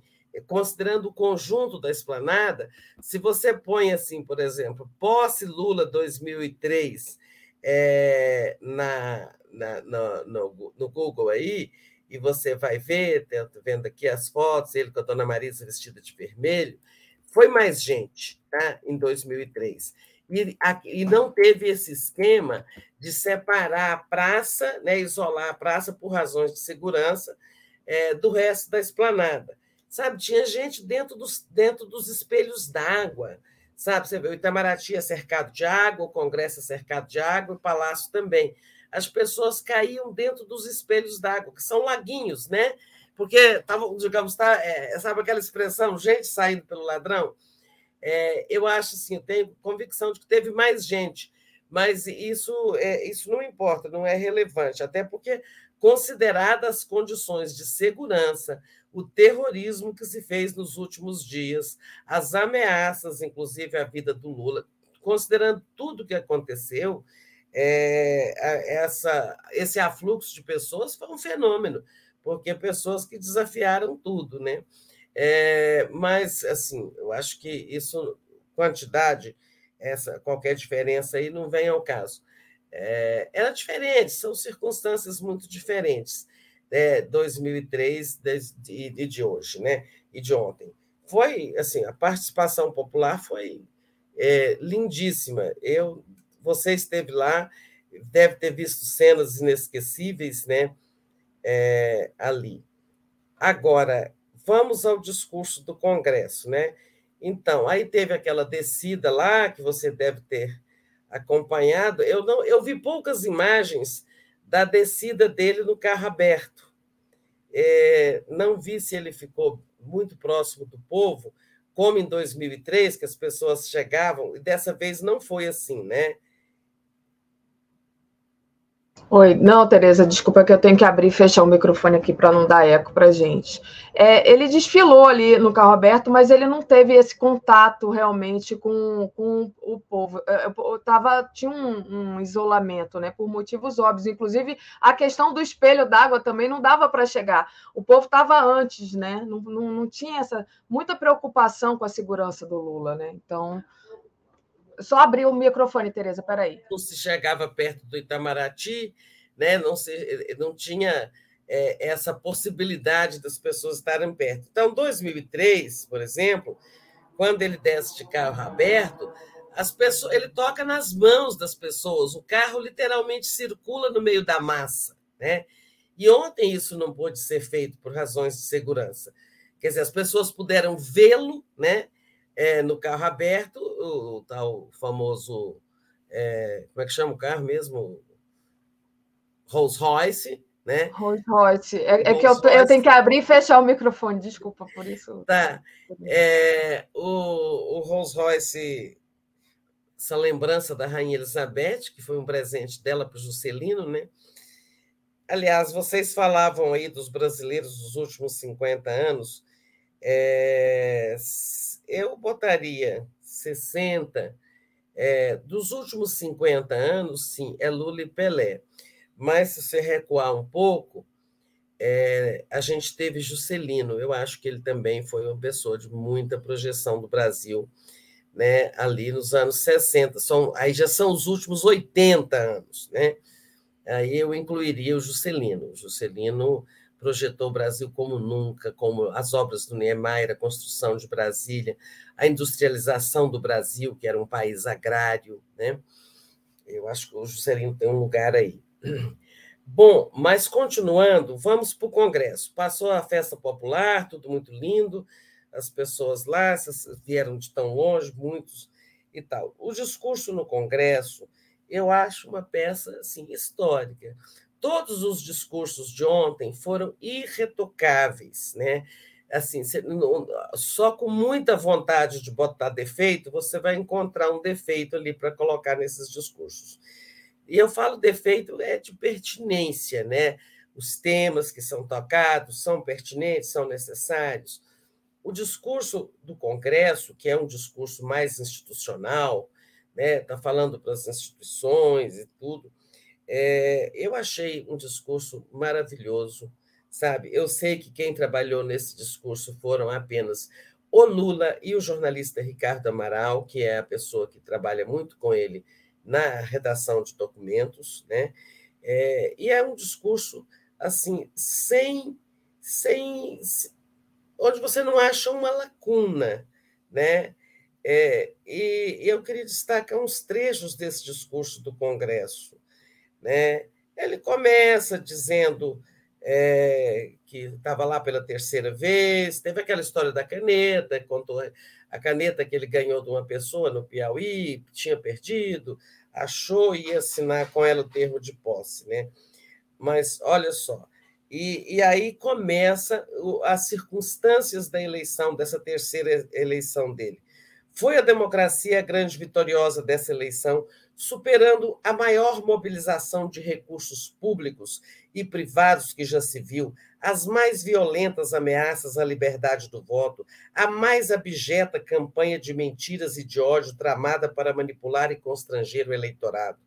considerando o conjunto da esplanada, se você põe assim, por exemplo, posse Lula 2003 é, na, na, no, no, no Google aí, e você vai ver, vendo aqui as fotos, ele com a dona Marisa vestida de vermelho, foi mais gente tá? em 2003. E, e não teve esse esquema de separar a praça, né, isolar a praça por razões de segurança é, do resto da esplanada. Sabe, tinha gente dentro dos, dentro dos espelhos d'água. Sabe, você vê, o Itamaraty é cercado de água, o Congresso é cercado de água, o Palácio também. As pessoas caíam dentro dos espelhos d'água, que são laguinhos, né? porque estavam, digamos, tá, é, sabe aquela expressão, gente saindo pelo ladrão? É, eu acho assim, tenho convicção de que teve mais gente, mas isso, é, isso não importa, não é relevante, até porque, consideradas as condições de segurança, o terrorismo que se fez nos últimos dias, as ameaças, inclusive à vida do Lula, considerando tudo que aconteceu, é, essa, esse afluxo de pessoas foi um fenômeno porque pessoas que desafiaram tudo, né? É, mas, assim, eu acho que isso, quantidade, essa qualquer diferença aí não vem ao caso. É, era diferente, são circunstâncias muito diferentes, né? 2003 e de, de hoje, né? E de ontem. Foi, assim, a participação popular foi é, lindíssima. Eu, você esteve lá, deve ter visto cenas inesquecíveis, né? é, ali. Agora, vamos ao discurso do Congresso, né? Então, aí teve aquela descida lá que você deve ter acompanhado. Eu não, eu vi poucas imagens da descida dele no carro aberto. É, não vi se ele ficou muito próximo do povo, como em 2003, que as pessoas chegavam, e dessa vez não foi assim, né? Oi, não, Tereza, desculpa que eu tenho que abrir e fechar o microfone aqui para não dar eco para gente. É, ele desfilou ali no carro aberto, mas ele não teve esse contato realmente com, com o povo. Eu, tava, tinha um, um, isolamento, né, por motivos óbvios. Inclusive, a questão do espelho d'água também não dava para chegar. O povo estava antes, né? Não, não, não tinha essa muita preocupação com a segurança do Lula, né? Então. Só abrir o microfone, Tereza, peraí. Não se chegava perto do Itamaraty, né? não, se, não tinha é, essa possibilidade das pessoas estarem perto. Então, 2003, por exemplo, quando ele desce de carro aberto, as pessoas, ele toca nas mãos das pessoas, o carro literalmente circula no meio da massa. Né? E ontem isso não pôde ser feito por razões de segurança. Quer dizer, as pessoas puderam vê-lo, né? É, no carro aberto, o, o tal famoso. É, como é que chama o carro mesmo? Rolls Royce, né? Rolls Royce. É, é que eu, eu, tenho que abrir e fechar o microfone, desculpa por isso. Tá. É, o, o Rolls Royce, essa lembrança da Rainha Elizabeth, que foi um presente dela para o Juscelino, né? Aliás, vocês falavam aí dos brasileiros dos últimos 50 anos. É, eu botaria 60. É, dos últimos 50 anos, sim, é Lula e Pelé. Mas se você recuar um pouco, é, a gente teve Juscelino. Eu acho que ele também foi uma pessoa de muita projeção do Brasil, né, ali nos anos 60. São, aí já são os últimos 80 anos. Né? Aí eu incluiria o Juscelino. O Juscelino projetou o Brasil como nunca, como as obras do Niemeyer, a construção de Brasília, a industrialização do Brasil, que era um país agrário, né? Eu acho que o Juscelino tem um lugar aí. Bom, mas continuando, vamos para o Congresso. Passou a festa popular, tudo muito lindo, as pessoas lá vieram de tão longe, muitos e tal. O discurso no Congresso, eu acho uma peça assim histórica. Todos os discursos de ontem foram irretocáveis, né? Assim, só com muita vontade de botar defeito, você vai encontrar um defeito ali para colocar nesses discursos. E eu falo defeito é de pertinência, né? Os temas que são tocados são pertinentes, são necessários. O discurso do Congresso, que é um discurso mais institucional, né? Está falando para as instituições e tudo. É, eu achei um discurso maravilhoso, sabe? Eu sei que quem trabalhou nesse discurso foram apenas o Lula e o jornalista Ricardo Amaral, que é a pessoa que trabalha muito com ele na redação de documentos, né? É, e é um discurso assim sem, sem, onde você não acha uma lacuna, né? É, e, eu queria destacar uns trechos desse discurso do Congresso, né? Ele começa dizendo é, que estava lá pela terceira vez, teve aquela história da caneta, contou a caneta que ele ganhou de uma pessoa no Piauí, tinha perdido, achou e ia assinar com ela o termo de posse. Né? Mas olha só, e, e aí começa as circunstâncias da eleição, dessa terceira eleição dele. Foi a democracia a grande vitoriosa dessa eleição, superando a maior mobilização de recursos públicos e privados que já se viu, as mais violentas ameaças à liberdade do voto, a mais abjeta campanha de mentiras e de ódio tramada para manipular e constranger o eleitorado.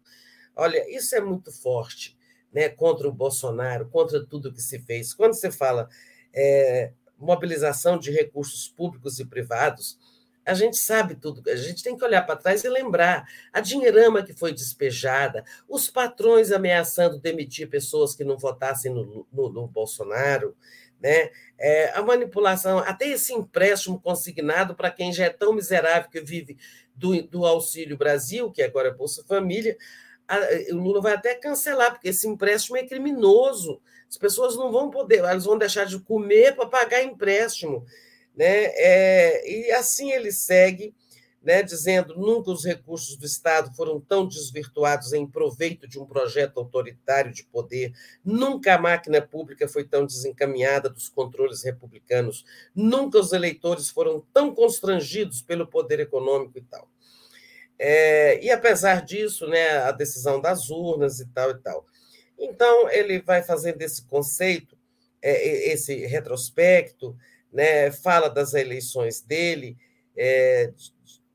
Olha, isso é muito forte, né? Contra o Bolsonaro, contra tudo que se fez. Quando você fala é, mobilização de recursos públicos e privados, a gente sabe tudo, a gente tem que olhar para trás e lembrar a dinheirama que foi despejada, os patrões ameaçando demitir pessoas que não votassem no, no, no Bolsonaro, né? É, a manipulação, até esse empréstimo consignado para quem já é tão miserável que vive do, do Auxílio Brasil, que agora é Bolsa Família, a, o Lula vai até cancelar, porque esse empréstimo é criminoso. As pessoas não vão poder, elas vão deixar de comer para pagar empréstimo. Né? É, e assim ele segue, né, dizendo nunca os recursos do Estado foram tão desvirtuados em proveito de um projeto autoritário de poder, nunca a máquina pública foi tão desencaminhada dos controles republicanos, nunca os eleitores foram tão constrangidos pelo poder econômico e tal. É, e apesar disso, né, a decisão das urnas e tal e tal. Então, ele vai fazendo esse conceito, é, esse retrospecto, né, fala das eleições dele, é,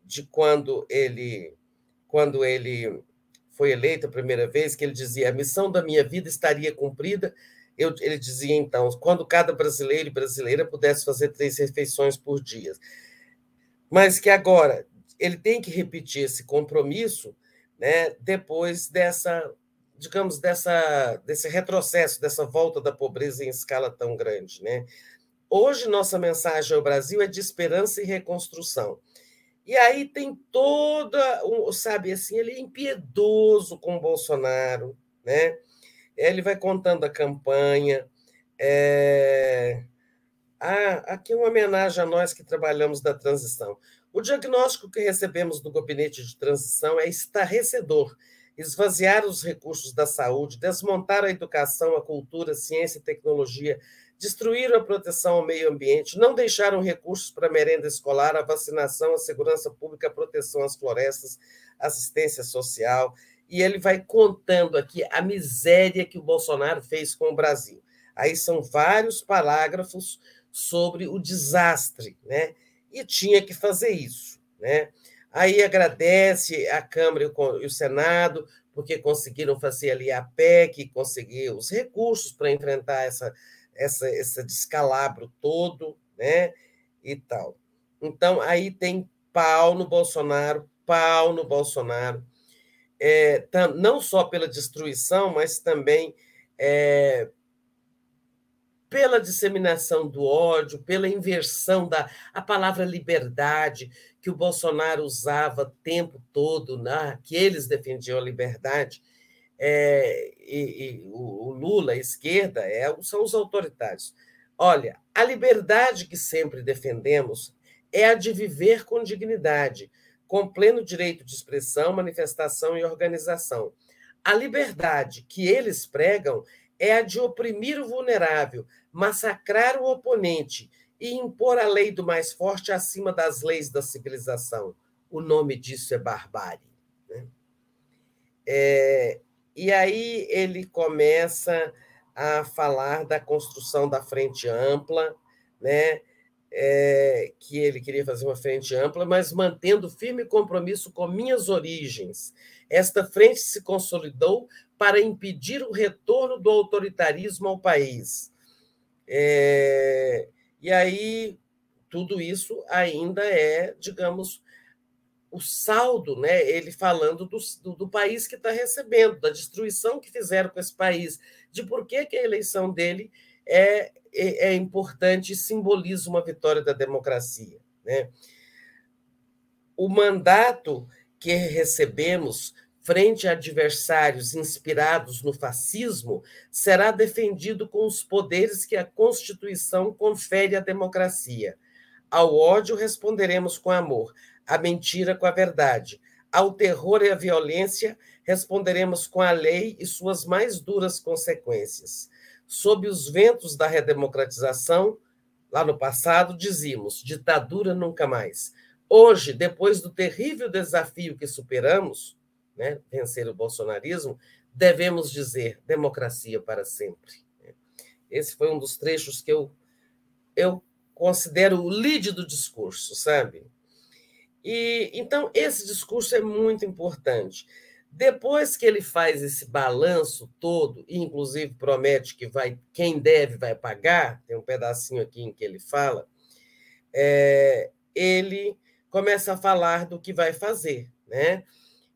de quando ele, quando ele foi eleito a primeira vez, que ele dizia: a missão da minha vida estaria cumprida. Eu, ele dizia então, quando cada brasileiro e brasileira pudesse fazer três refeições por dia. Mas que agora ele tem que repetir esse compromisso né, depois dessa, digamos, dessa, desse retrocesso, dessa volta da pobreza em escala tão grande. Né? Hoje, nossa mensagem ao Brasil é de esperança e reconstrução. E aí tem toda, sabe, assim, ele é impiedoso com o Bolsonaro, né? Ele vai contando a campanha. É... Ah, aqui uma homenagem a nós que trabalhamos da transição. O diagnóstico que recebemos do gabinete de transição é estarrecedor. Esvaziar os recursos da saúde, desmontar a educação, a cultura, a ciência e tecnologia, destruíram a proteção ao meio ambiente, não deixaram recursos para a merenda escolar, a vacinação, a segurança pública, a proteção às florestas, assistência social. E ele vai contando aqui a miséria que o Bolsonaro fez com o Brasil. Aí são vários parágrafos sobre o desastre, né? E tinha que fazer isso, né? Aí agradece a Câmara e o Senado, porque conseguiram fazer ali a PEC, conseguir os recursos para enfrentar essa essa, esse descalabro todo, né? E tal. Então, aí tem pau no Bolsonaro, pau no Bolsonaro, é, não só pela destruição, mas também é, pela disseminação do ódio, pela inversão da a palavra liberdade, que o Bolsonaro usava o tempo todo, né? que eles defendiam a liberdade, é, e, e o, o, Lula, a esquerda, é, são os autoritários. Olha, a liberdade que sempre defendemos é a de viver com dignidade, com pleno direito de expressão, manifestação e organização. A liberdade que eles pregam é a de oprimir o vulnerável, massacrar o oponente e impor a lei do mais forte acima das leis da civilização. O nome disso é barbárie. Né? É, e aí ele começa a falar da construção da frente ampla, né? É, que ele queria fazer uma frente ampla, mas mantendo firme compromisso com minhas origens. Esta frente se consolidou para impedir o retorno do autoritarismo ao país. É, e aí, tudo isso ainda é, digamos, o saldo, né? ele falando do, do, do país que está recebendo, da destruição que fizeram com esse país, de por que, que a eleição dele é, é, é importante e simboliza uma vitória da democracia. Né? O mandato que recebemos frente a adversários inspirados no fascismo, será defendido com os poderes que a Constituição confere à democracia. Ao ódio responderemos com amor, à mentira com a verdade, ao terror e à violência responderemos com a lei e suas mais duras consequências. Sob os ventos da redemocratização, lá no passado, dizíamos: ditadura nunca mais. Hoje, depois do terrível desafio que superamos, né, vencer o bolsonarismo, devemos dizer democracia para sempre. Esse foi um dos trechos que eu, eu considero o lead do discurso, sabe? E então esse discurso é muito importante. Depois que ele faz esse balanço todo, e inclusive promete que vai quem deve vai pagar, tem um pedacinho aqui em que ele fala, é, ele começa a falar do que vai fazer, né?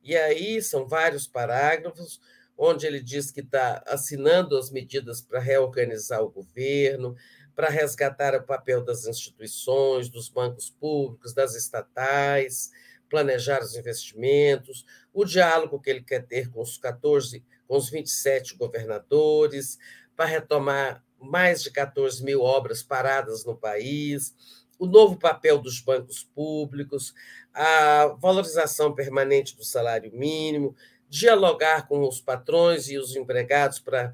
E aí são vários parágrafos onde ele diz que está assinando as medidas para reorganizar o governo, para resgatar o papel das instituições, dos bancos públicos, das estatais, planejar os investimentos, o diálogo que ele quer ter com os 14, com os 27 governadores, para retomar mais de 14 mil obras paradas no país, o novo papel dos bancos públicos, a valorização permanente do salário mínimo, dialogar com os patrões e os empregados para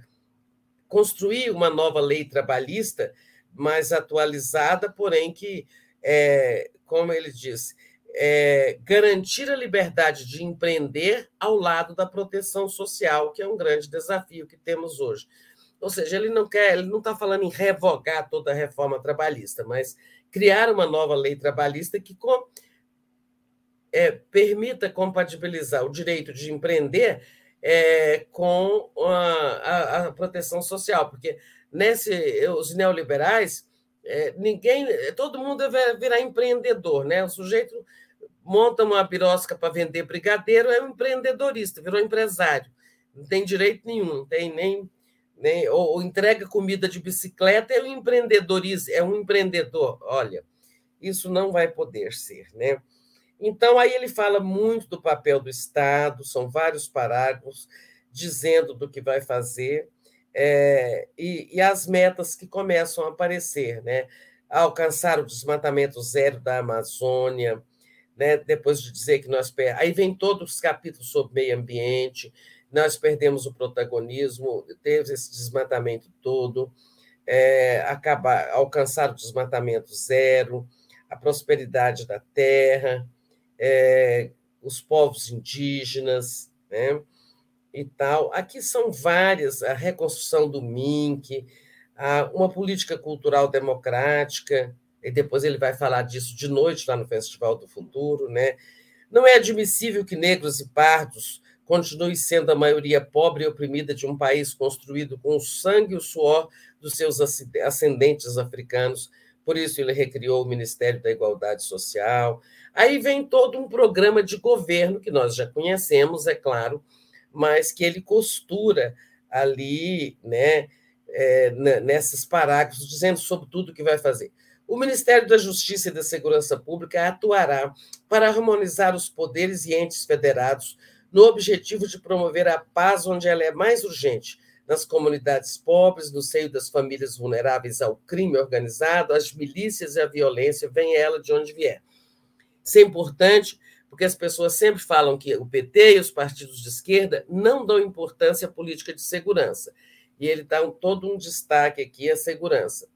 construir uma nova lei trabalhista mais atualizada, porém que, é, como ele disse, é, garantir a liberdade de empreender ao lado da proteção social, que é um grande desafio que temos hoje. Ou seja, ele não quer, ele não está falando em revogar toda a reforma trabalhista, mas criar uma nova lei trabalhista que com, é, permita compatibilizar o direito de empreender é, com a, a, a, proteção social, porque nesse os neoliberais é, ninguém, todo mundo deve virar empreendedor, né? O sujeito monta uma birosca para vender brigadeiro, é um empreendedorista, virou empresário, não tem direito nenhum, não tem nem nem ou, ou entrega comida de bicicleta, é um empreendedorismo, é um empreendedor. Olha, isso não vai poder ser, né? Então, aí ele fala muito do papel do Estado, são vários parágrafos dizendo do que vai fazer é, e, e, as metas que começam a aparecer, né? Alcançar o desmatamento zero da Amazônia, né? depois de dizer que nós. Aí vem todos os capítulos sobre meio ambiente, nós perdemos o protagonismo, teve esse desmatamento todo, é, acabar, alcançar o desmatamento zero, a prosperidade da terra, é, os povos indígenas, né? E tal. Aqui são várias, a reconstrução do MINC, uma política cultural democrática, e depois ele vai falar disso de noite lá no Festival do Futuro, né? Não é admissível que negros e pardos continue sendo a maioria pobre e oprimida de um país construído com o sangue e o suor dos seus ascendentes africanos. Por isso, ele recriou o Ministério da Igualdade Social. Aí vem todo um programa de governo, que nós já conhecemos, é claro, mas que ele costura ali, né, é, nesses parágrafos, dizendo sobre tudo o que vai fazer. O Ministério da Justiça e da Segurança Pública atuará para harmonizar os poderes e entes federados no objetivo de promover a paz onde ela é mais urgente, nas comunidades pobres, no seio das famílias vulneráveis ao crime organizado, às milícias e à violência, venha ela de onde vier. Isso é importante porque as pessoas sempre falam que o PT e os partidos de esquerda não dão importância à política de segurança. E ele dá um, todo um destaque aqui à segurança.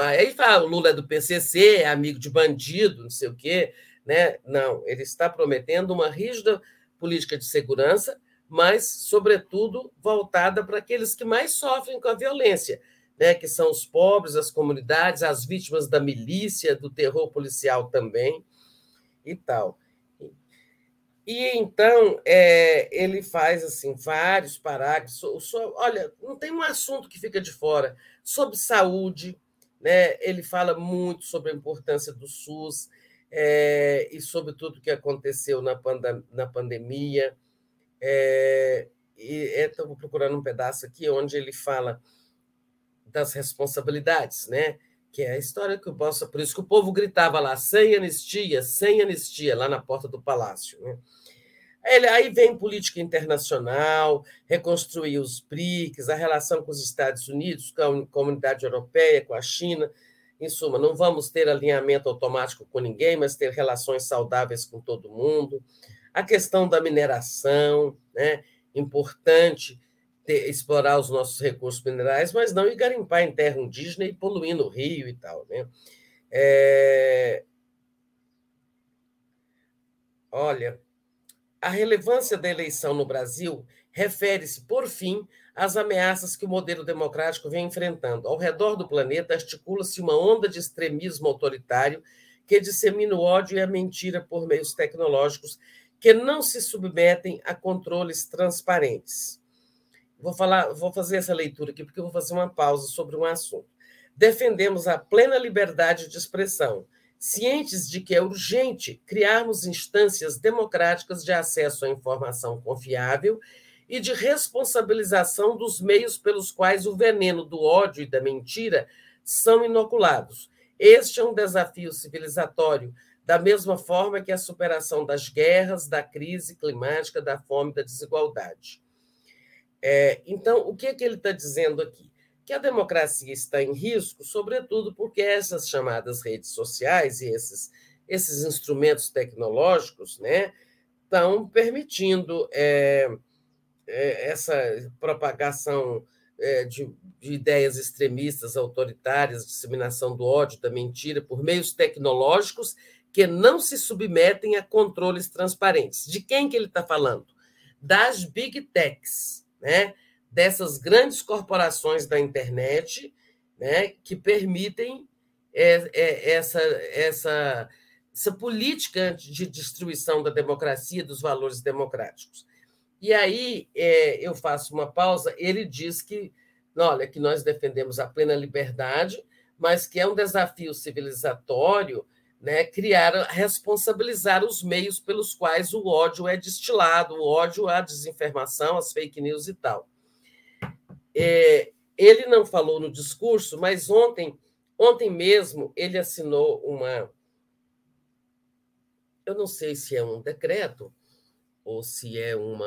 Aí fala, o Lula é do PCC, é amigo de bandido, não sei o quê. Né? Não, ele está prometendo uma rígida política de segurança, mas, sobretudo, voltada para aqueles que mais sofrem com a violência, né? que são os pobres, as comunidades, as vítimas da milícia, do terror policial também e tal. E então é, ele faz assim vários parágrafos. So, so, olha, não tem um assunto que fica de fora sobre saúde, né? Ele fala muito sobre a importância do SUS é, e sobre tudo que aconteceu na, panda, na pandemia. É, e estou procurando um pedaço aqui onde ele fala das responsabilidades, né? Que é a história que eu posso. Por isso que o povo gritava lá, sem anistia, sem anistia, lá na porta do palácio. Né? Aí vem política internacional, reconstruir os BRICS, a relação com os Estados Unidos, com a comunidade europeia, com a China. Em suma, não vamos ter alinhamento automático com ninguém, mas ter relações saudáveis com todo mundo. A questão da mineração, né? importante ter, explorar os nossos recursos minerais, mas não ir garimpar em terra indígena e poluir no rio e tal. Né? É... Olha, a relevância da eleição no Brasil refere-se, por fim, às ameaças que o modelo democrático vem enfrentando. Ao redor do planeta articula-se uma onda de extremismo autoritário que dissemina o ódio e a mentira por meios tecnológicos que não se submetem a controles transparentes. Vou falar, vou fazer essa leitura aqui porque eu vou fazer uma pausa sobre um assunto. Defendemos a plena liberdade de expressão, cientes de que é urgente criarmos instâncias democráticas de acesso à informação confiável e de responsabilização dos meios pelos quais o veneno do ódio e da mentira são inoculados. Este é um desafio civilizatório, da mesma forma que a superação das guerras, da crise climática, da fome da desigualdade. É, então, o que, que ele está dizendo aqui? que a democracia está em risco, sobretudo porque essas chamadas redes sociais e esses, esses instrumentos tecnológicos né, estão permitindo é, é, essa propagação é, de, de, ideias extremistas, autoritárias, disseminação do ódio, da mentira, por meios tecnológicos que não se submetem a controles transparentes. De quem que ele está falando? Das big techs, né? dessas grandes corporações da internet né, que permitem é, é, essa, essa, essa política de destruição da democracia, dos valores democráticos. E aí é, eu faço uma pausa. Ele diz que, olha, que nós defendemos a plena liberdade, mas que é um desafio civilizatório né, criar, responsabilizar os meios pelos quais o ódio é destilado, o ódio, a desinformação, as fake news e tal. É, ele não falou no discurso, mas ontem, ontem mesmo, ele assinou uma. Eu não sei se é um decreto ou se é uma.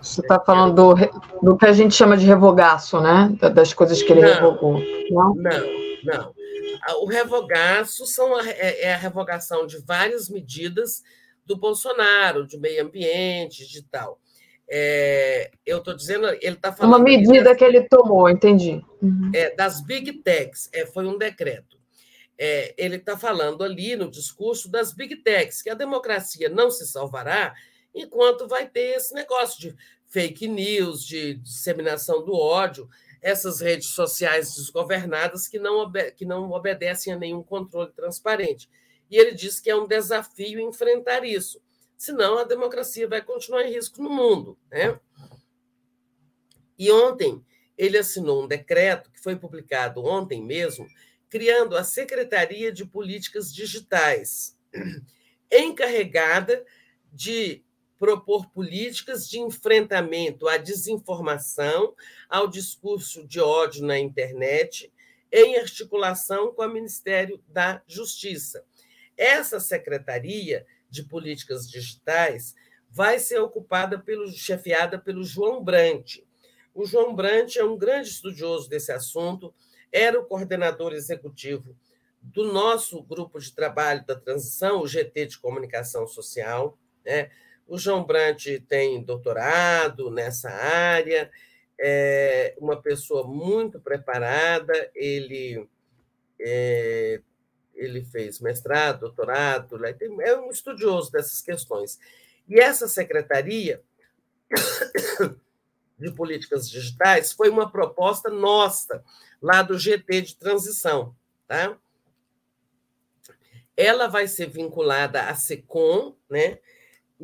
Você está falando do, do que a gente chama de revogaço, né? Das coisas que ele não, revogou. Não, não. não. O revogaço são a, é, é a revogação de várias medidas do Bolsonaro, de meio ambiente, de tal. É, eu estou dizendo, ele está falando. Uma medida das, que ele tomou, entendi. Uhum. É, das big techs, é, foi um decreto. É, ele está falando ali no discurso das big techs, que a democracia não se salvará enquanto vai ter esse negócio de fake news, de disseminação do ódio, essas redes sociais desgovernadas que não, que não obedecem a nenhum controle transparente. E ele diz que é um desafio enfrentar isso senão a democracia vai continuar em risco no mundo. Né? E ontem ele assinou um decreto que foi publicado ontem mesmo, criando a Secretaria de Políticas Digitais, encarregada de propor políticas de enfrentamento à desinformação, ao discurso de ódio na internet, em articulação com o Ministério da Justiça. Essa secretaria de políticas digitais vai ser ocupada pelo chefiada pelo João Brant. O João Brant é um grande estudioso desse assunto, era o coordenador executivo do nosso grupo de trabalho da transição, o GT de Comunicação Social. Né? O João Brant tem doutorado nessa área, é uma pessoa muito preparada, ele, é, ele fez mestrado, doutorado, né? é um estudioso dessas questões. E essa secretaria de políticas digitais foi uma proposta nossa, lá do GT de transição. Tá? Ela vai ser vinculada à SECOM, né?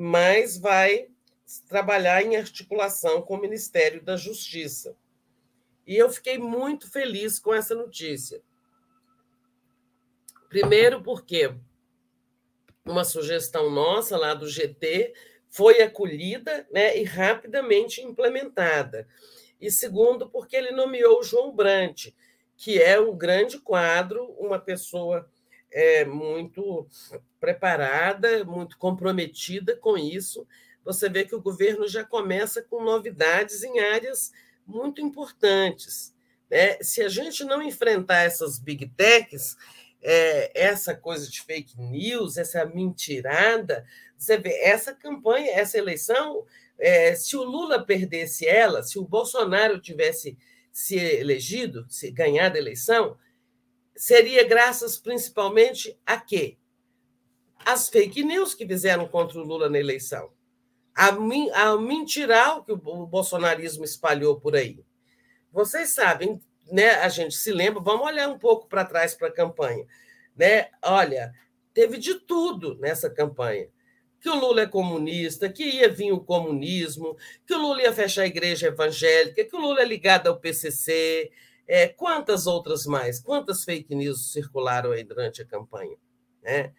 Mas vai trabalhar em articulação com o Ministério da Justiça. E eu fiquei muito feliz com essa notícia. Primeiro, porque uma sugestão nossa lá do GT foi acolhida né, e rapidamente implementada. E segundo, porque ele nomeou João Brant, que é um grande quadro, uma pessoa é, muito preparada, muito comprometida com isso. Você vê que o governo já começa com novidades em áreas muito importantes. Né? Se a gente não enfrentar essas big techs, é, essa coisa de fake news, essa mentirada, você vê, essa campanha, essa eleição, é, se o Lula perdesse ela, se o Bolsonaro tivesse se elegido, se ganhado a eleição, seria graças principalmente a quê? As fake news que fizeram contra o Lula na eleição. A, a mentiral que o bolsonarismo espalhou por aí. Vocês sabem, né? A gente se lembra, vamos olhar um pouco para trás para a campanha. Né? Olha, teve de tudo nessa campanha. Que o Lula é comunista, que ia vir o comunismo, que o Lula ia fechar a igreja evangélica, que o Lula é ligado ao PCC, é, quantas outras mais? Quantas fake news circularam aí durante a campanha? Né?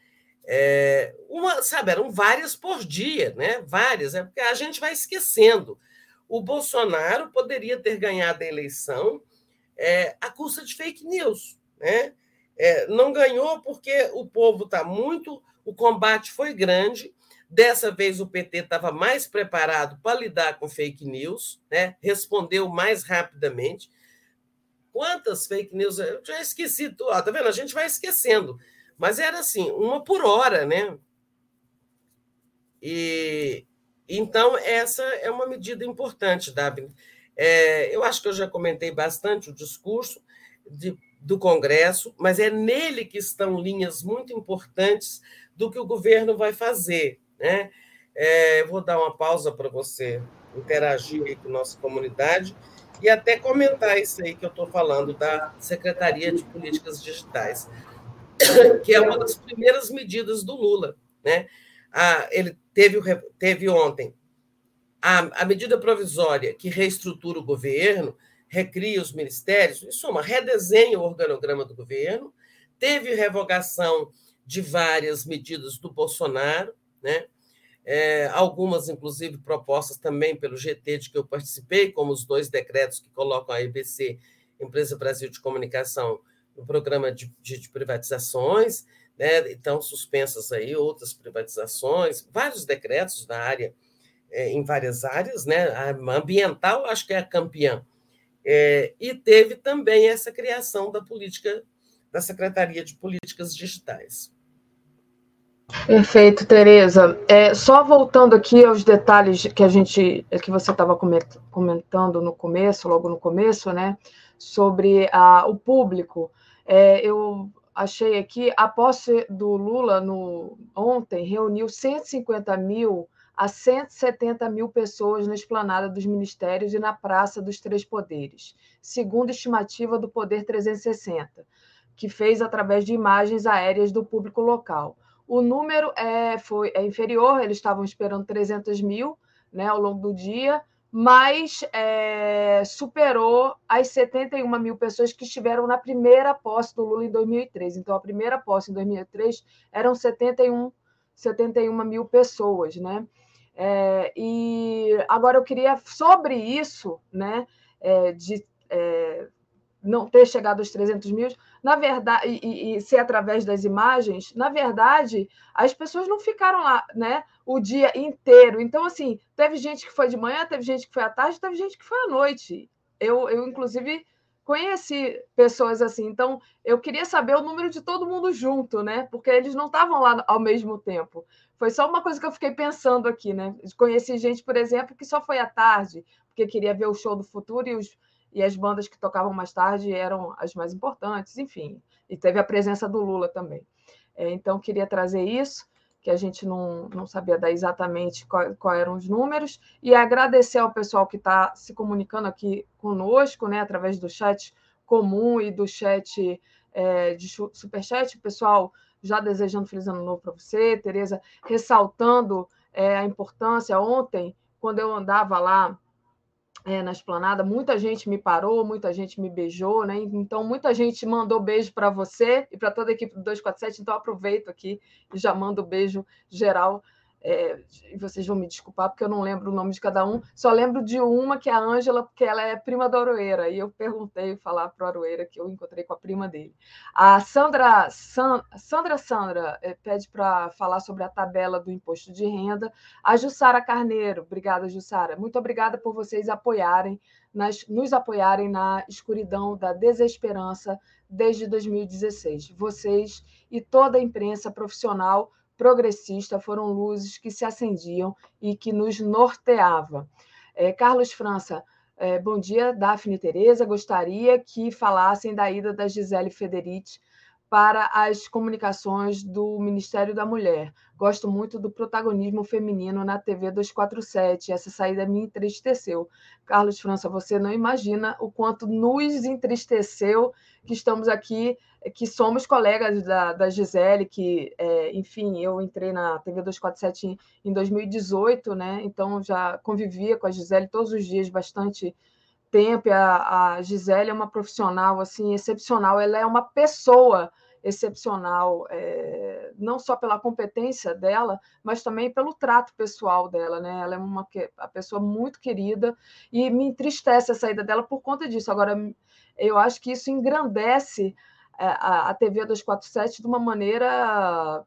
É, uma, sabe, eram várias por dia, né? Várias, é porque a gente vai esquecendo. O Bolsonaro poderia ter ganhado a eleição é, à custa de fake news, né? É, não ganhou porque o povo está muito, o combate foi grande. Dessa vez o PT estava mais preparado para lidar com fake news, né? respondeu mais rapidamente. Quantas fake news? Eu já esqueci tudo. Tá vendo? A gente vai esquecendo. Mas era assim, uma por hora, né? E então essa é uma medida importante, Davi. É, eu acho que eu já comentei bastante o discurso de, do Congresso, mas é nele que estão linhas muito importantes do que o governo vai fazer. Né? É, vou dar uma pausa para você interagir aí com a nossa comunidade e até comentar isso aí que eu estou falando da Secretaria de Políticas Digitais, que é uma das primeiras medidas do Lula. Né? Ah, ele teve, teve ontem a, a medida provisória que reestrutura o governo, recria os ministérios, em suma, redesenha o organograma do governo, teve revogação de várias medidas do Bolsonaro, né? é, algumas, inclusive, propostas também pelo GT de que eu participei, como os dois decretos que colocam a EBC, Empresa Brasil de Comunicação, no programa de, de, de privatizações, né? então suspensas aí outras privatizações, vários decretos da área, é, em várias áreas, né? a ambiental acho que é a campeã, é, e teve também essa criação da política da Secretaria de Políticas Digitais. Perfeito, Tereza. É, só voltando aqui aos detalhes que a gente, que você estava comentando no começo, logo no começo, né, sobre a, o público. É, eu achei aqui a posse do Lula no ontem reuniu 150 mil a 170 mil pessoas na esplanada dos ministérios e na Praça dos Três Poderes, segundo estimativa do Poder 360, que fez através de imagens aéreas do público local. O número é, foi, é inferior, eles estavam esperando 300 mil né, ao longo do dia, mas é, superou as 71 mil pessoas que estiveram na primeira posse do Lula em 2003. Então, a primeira posse em 2003 eram 71, 71 mil pessoas. Né? É, e agora eu queria, sobre isso, né, é, de é, não ter chegado aos 300 mil, na verdade, e, e, ser através das imagens, na verdade, as pessoas não ficaram lá, né, o dia inteiro. Então, assim, teve gente que foi de manhã, teve gente que foi à tarde, teve gente que foi à noite. Eu, eu inclusive, conheci pessoas assim. Então, eu queria saber o número de todo mundo junto, né? Porque eles não estavam lá ao mesmo tempo. Foi só uma coisa que eu fiquei pensando aqui, né? Conheci gente, por exemplo, que só foi à tarde, porque queria ver o show do futuro e, os, e as bandas que tocavam mais tarde eram as mais importantes, enfim. E teve a presença do Lula também. É, então, queria trazer isso que a gente não, não sabia dar exatamente quais qual eram os números, e agradecer ao pessoal que está se comunicando aqui conosco, né, através do chat comum e do chat é, de superchat, pessoal já desejando feliz ano novo para você, Tereza, ressaltando é, a importância. Ontem, quando eu andava lá é, na esplanada, muita gente me parou, muita gente me beijou, né? Então, muita gente mandou beijo para você e para toda a equipe do 247. Então, aproveito aqui e já mando beijo geral é, vocês vão me desculpar porque eu não lembro o nome de cada um, só lembro de uma que é a Ângela, porque ela é prima da Aroeira, e eu perguntei falar para a Aroeira que eu encontrei com a prima dele. A Sandra San, Sandra, Sandra é, pede para falar sobre a tabela do imposto de renda. A Jussara Carneiro, obrigada, Jussara. Muito obrigada por vocês apoiarem, nas, nos apoiarem na escuridão da desesperança desde 2016. Vocês e toda a imprensa profissional progressista foram luzes que se acendiam e que nos norteava. É, Carlos França, é, bom dia, Daphne e Tereza. Gostaria que falassem da ida da Gisele Federici para as comunicações do Ministério da Mulher. Gosto muito do protagonismo feminino na TV 247. Essa saída me entristeceu. Carlos França, você não imagina o quanto nos entristeceu que estamos aqui, que somos colegas da, da Gisele, que, é, enfim, eu entrei na TV 247 em, em 2018, né? Então já convivia com a Gisele todos os dias bastante tempo. A, a Gisele é uma profissional assim excepcional. Ela é uma pessoa excepcional, é, não só pela competência dela, mas também pelo trato pessoal dela, né? Ela é uma a pessoa muito querida e me entristece a saída dela por conta disso. Agora, eu acho que isso engrandece eh, a, a TV 247 de uma maneira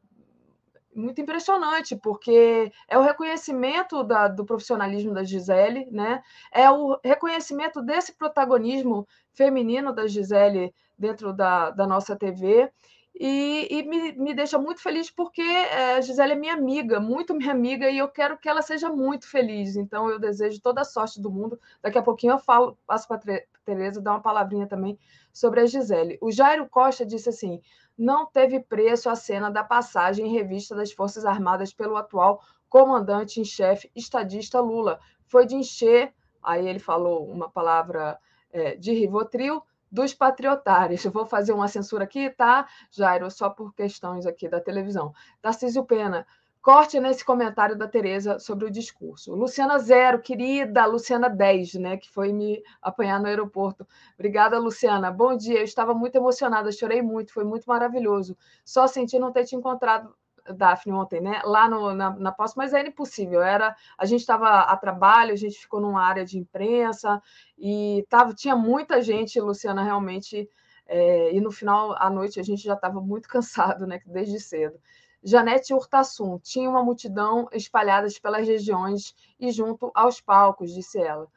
muito impressionante, porque é o reconhecimento da, do profissionalismo da Gisele, né? é o reconhecimento desse protagonismo feminino da Gisele dentro da, da nossa TV. E, e me, me, deixa muito feliz porque é, Gisele é minha amiga, muito minha amiga, e eu quero que ela seja muito feliz. Então, eu desejo toda a sorte do mundo. Daqui a pouquinho eu falo, passo para a Tereza dar uma palavrinha também sobre a Gisele. O Jairo Costa disse assim: não teve preço a cena da passagem em revista das Forças Armadas pelo atual comandante em chefe, estadista Lula. Foi de encher, aí ele falou uma palavra é, de Rivotril, dos patriotários. Eu vou fazer uma censura aqui, tá, Jairo? Só por questões aqui da televisão. Tarcísio Pena, corte nesse comentário da Tereza sobre o discurso. Luciana Zero, querida Luciana 10, né, que foi me apanhar no aeroporto. Obrigada, Luciana. Bom dia. Eu estava muito emocionada, chorei muito, foi muito maravilhoso. Só senti não ter te encontrado Daphne ontem, né? Lá no, na, na posse, mas era impossível. Era, a gente estava a trabalho, a gente ficou numa área de imprensa e tava, tinha muita gente, Luciana, realmente. É, e no final à noite a gente já estava muito cansado, né? Desde cedo. Janete Urtasun tinha uma multidão espalhadas pelas regiões e junto aos palcos, disse ela.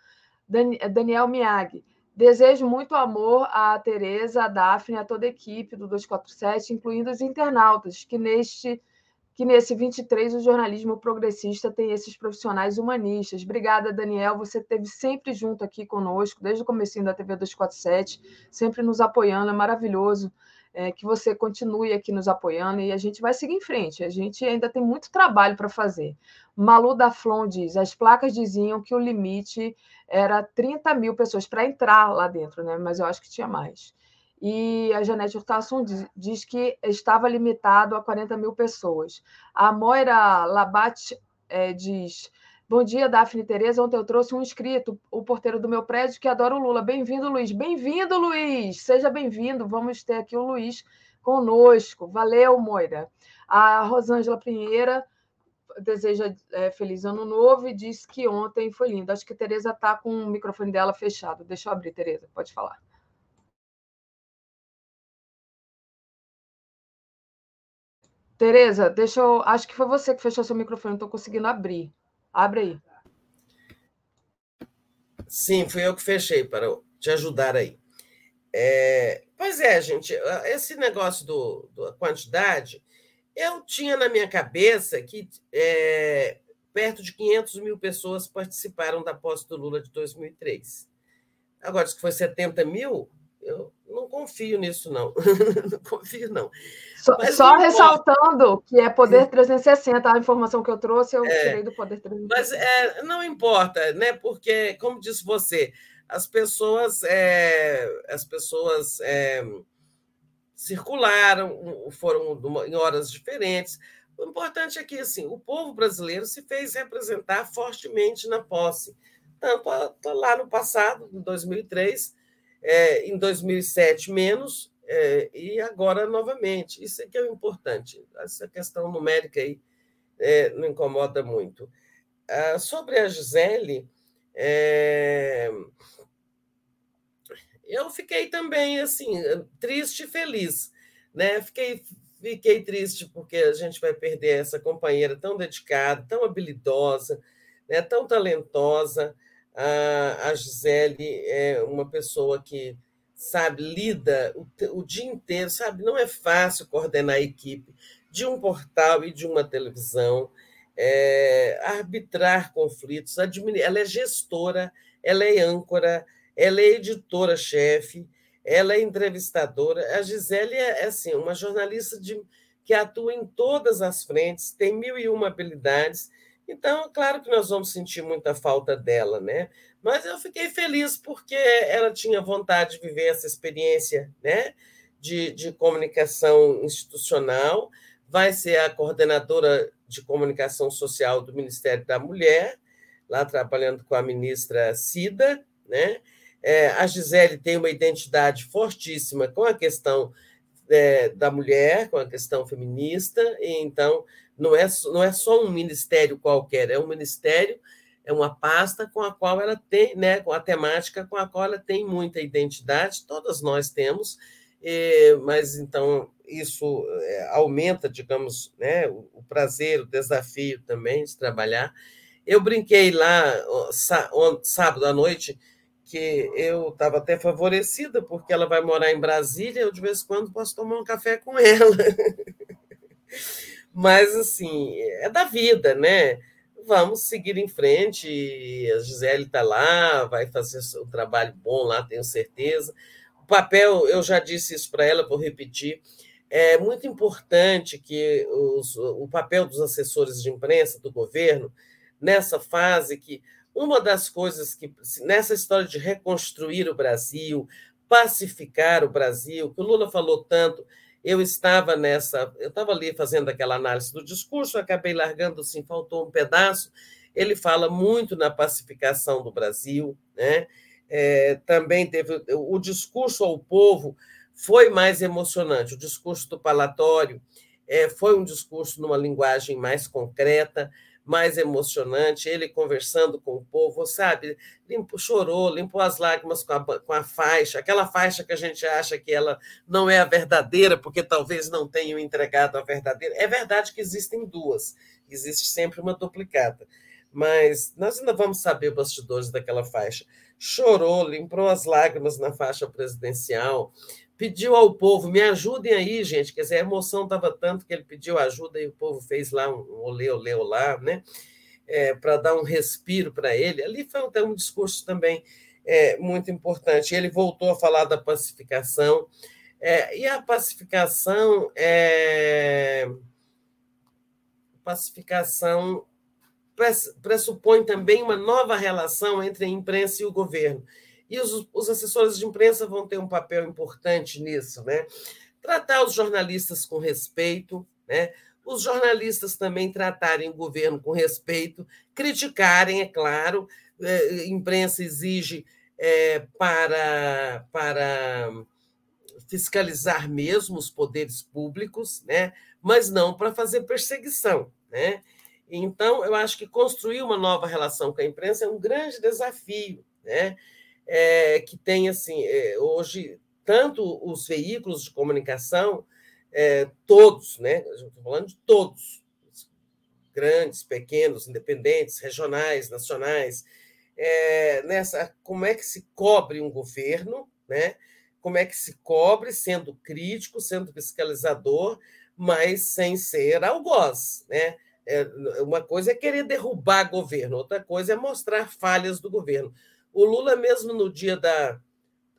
Daniel Miyagi. Desejo muito amor a Tereza, a Daphne, a toda a equipe do 247, incluindo os internautas, que neste que nesse 23 o jornalismo progressista tem esses profissionais humanistas. Obrigada, Daniel. Você esteve sempre junto aqui conosco, desde o começo da TV 247, sempre nos apoiando. É maravilhoso é, que você continue aqui nos apoiando e a gente vai seguir em frente. A gente ainda tem muito trabalho para fazer. Malu da Flon diz: as placas diziam que o limite era 30 mil pessoas para entrar lá dentro, né? mas eu acho que tinha mais e a Janete Hurtasson diz, diz, que estava limitado a 40 mil pessoas. A Moira Labat é, diz: Bom dia, Daphne Tereza. Ontem eu trouxe um inscrito, o porteiro do meu prédio, que adora o Lula. Bem-vindo, Luiz. Bem-vindo, Luiz. Seja bem-vindo. Vamos ter aqui o Luiz conosco. Valeu, Moira. A Rosângela Pinheira deseja é, feliz ano novo e diz que ontem foi lindo. Acho que a Tereza está com o microfone dela fechado. Deixa eu abrir, Tereza. Pode falar. Tereza, deixa eu. Acho que foi você que fechou seu microfone, não estou conseguindo abrir. Abre aí. Sim, fui eu que fechei para te ajudar aí. É, pois é, gente, esse negócio do, da quantidade, eu tinha na minha cabeça que é, perto de 500 mil pessoas participaram da posse do Lula de 2003. Agora, se foi 70 mil, eu não confio nisso, não. não confio, não. Só, só ressaltando que é Poder 360, a informação que eu trouxe, eu é, tirei do Poder 360. Mas é, não importa, né? Porque, como disse você, as pessoas, é, as pessoas é, circularam, foram em horas diferentes. O importante é que assim, o povo brasileiro se fez representar fortemente na posse, tanto lá no passado, em 2003, é, em 2007 menos, é, e agora novamente. Isso é que é o importante. Essa questão numérica aí é, não incomoda muito. Ah, sobre a Gisele, é, eu fiquei também assim triste e feliz, né? Fiquei fiquei triste porque a gente vai perder essa companheira tão dedicada, tão habilidosa, né? Tão talentosa. A, Gisele é uma pessoa que sabe lida o, o dia inteiro, sabe? Não é fácil coordenar a equipe de um portal e de uma televisão. É, arbitrar conflitos, ela é gestora, ela é âncora, ela é editora-chefe, ela é entrevistadora. A Gisele é, é assim, uma jornalista de, que atua em todas as frentes, tem mil e uma habilidades. Então, claro que nós vamos sentir muita falta dela, né? Mas eu fiquei feliz porque ela tinha vontade de viver essa experiência, né? De, de comunicação institucional, vai ser a coordenadora de comunicação social do Ministério da Mulher, lá trabalhando com a ministra Cida, né? É, a Gisele tem uma identidade fortíssima com a questão é, da mulher, com a questão feminista, e então não é, não é só um ministério qualquer, é um ministério, é uma pasta com a qual ela tem, né, com a temática com a qual ela tem muita identidade, todas nós temos, mas então isso é, aumenta, digamos, né, o, o prazer, o desafio também de trabalhar. Eu brinquei lá sábado à noite que eu estava até favorecida, porque ela vai morar em Brasília, eu de vez em quando posso tomar um café com ela. Mas, assim, é da vida, né? Vamos seguir em frente. A Gisele está lá, vai fazer um trabalho bom lá, tenho certeza. O papel, eu já disse isso para ela, vou repetir. É muito importante que os, o papel dos assessores de imprensa do governo, nessa fase que uma das coisas que, nessa história de reconstruir o Brasil, pacificar o Brasil, que o Lula falou tanto, eu estava nessa, eu estava ali fazendo aquela análise do discurso, acabei largando, assim, faltou um pedaço. Ele fala muito na pacificação do Brasil, né? É, também teve o discurso ao povo foi mais emocionante. O discurso do palatório é, foi um discurso numa linguagem mais concreta mais emocionante, ele conversando com o povo, sabe? Limpo, chorou, limpou as lágrimas com a, com a faixa, aquela faixa que a gente acha que ela não é a verdadeira, porque talvez não tenham entregado a verdadeira. É verdade que existem duas, existe sempre uma duplicata, mas nós ainda vamos saber bastidores daquela faixa. Chorou, limpou as lágrimas na faixa presidencial, pediu ao povo, me ajudem aí, gente. Quer dizer, a emoção estava tanto que ele pediu ajuda e o povo fez lá um olê, olê, olá, né? É, para dar um respiro para ele. Ali foi até um discurso também é, muito importante. Ele voltou a falar da pacificação. É, e a pacificação é pacificação pressupõe também uma nova relação entre a imprensa e o governo. E os, os assessores de imprensa vão ter um papel importante nisso, né? Tratar os jornalistas com respeito, né? Os jornalistas também tratarem o governo com respeito, criticarem, é claro. É, imprensa exige é, para, para fiscalizar mesmo os poderes públicos, né? mas não para fazer perseguição. Né? Então, eu acho que construir uma nova relação com a imprensa é um grande desafio. Né? É, que tem, assim, é, hoje, tanto os veículos de comunicação, é, todos, né? Estou falando de todos, grandes, pequenos, independentes, regionais, nacionais, é, nessa como é que se cobre um governo, né? como é que se cobre, sendo crítico, sendo fiscalizador, mas sem ser algoz. Né? É, uma coisa é querer derrubar governo, outra coisa é mostrar falhas do governo. O Lula, mesmo no dia da.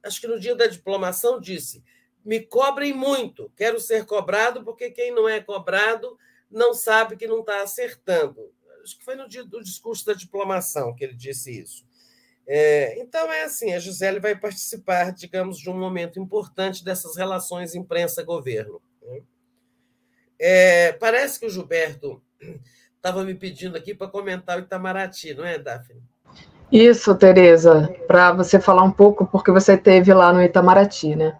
Acho que no dia da diplomação, disse: me cobrem muito, quero ser cobrado, porque quem não é cobrado não sabe que não está acertando. Acho que foi no dia do discurso da diplomação que ele disse isso. É, então, é assim: a Gisele vai participar, digamos, de um momento importante dessas relações imprensa-governo. Né? É, parece que o Gilberto estava me pedindo aqui para comentar o Itamaraty, não é, Daphne? Isso, Tereza, para você falar um pouco, porque você teve lá no Itamaraty, né?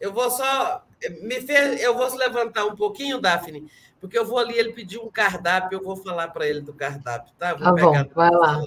Eu vou só. Me fez, eu vou levantar um pouquinho, Daphne, porque eu vou ali, ele pediu um cardápio, eu vou falar para ele do cardápio, tá? Vou tá bom, vai lá.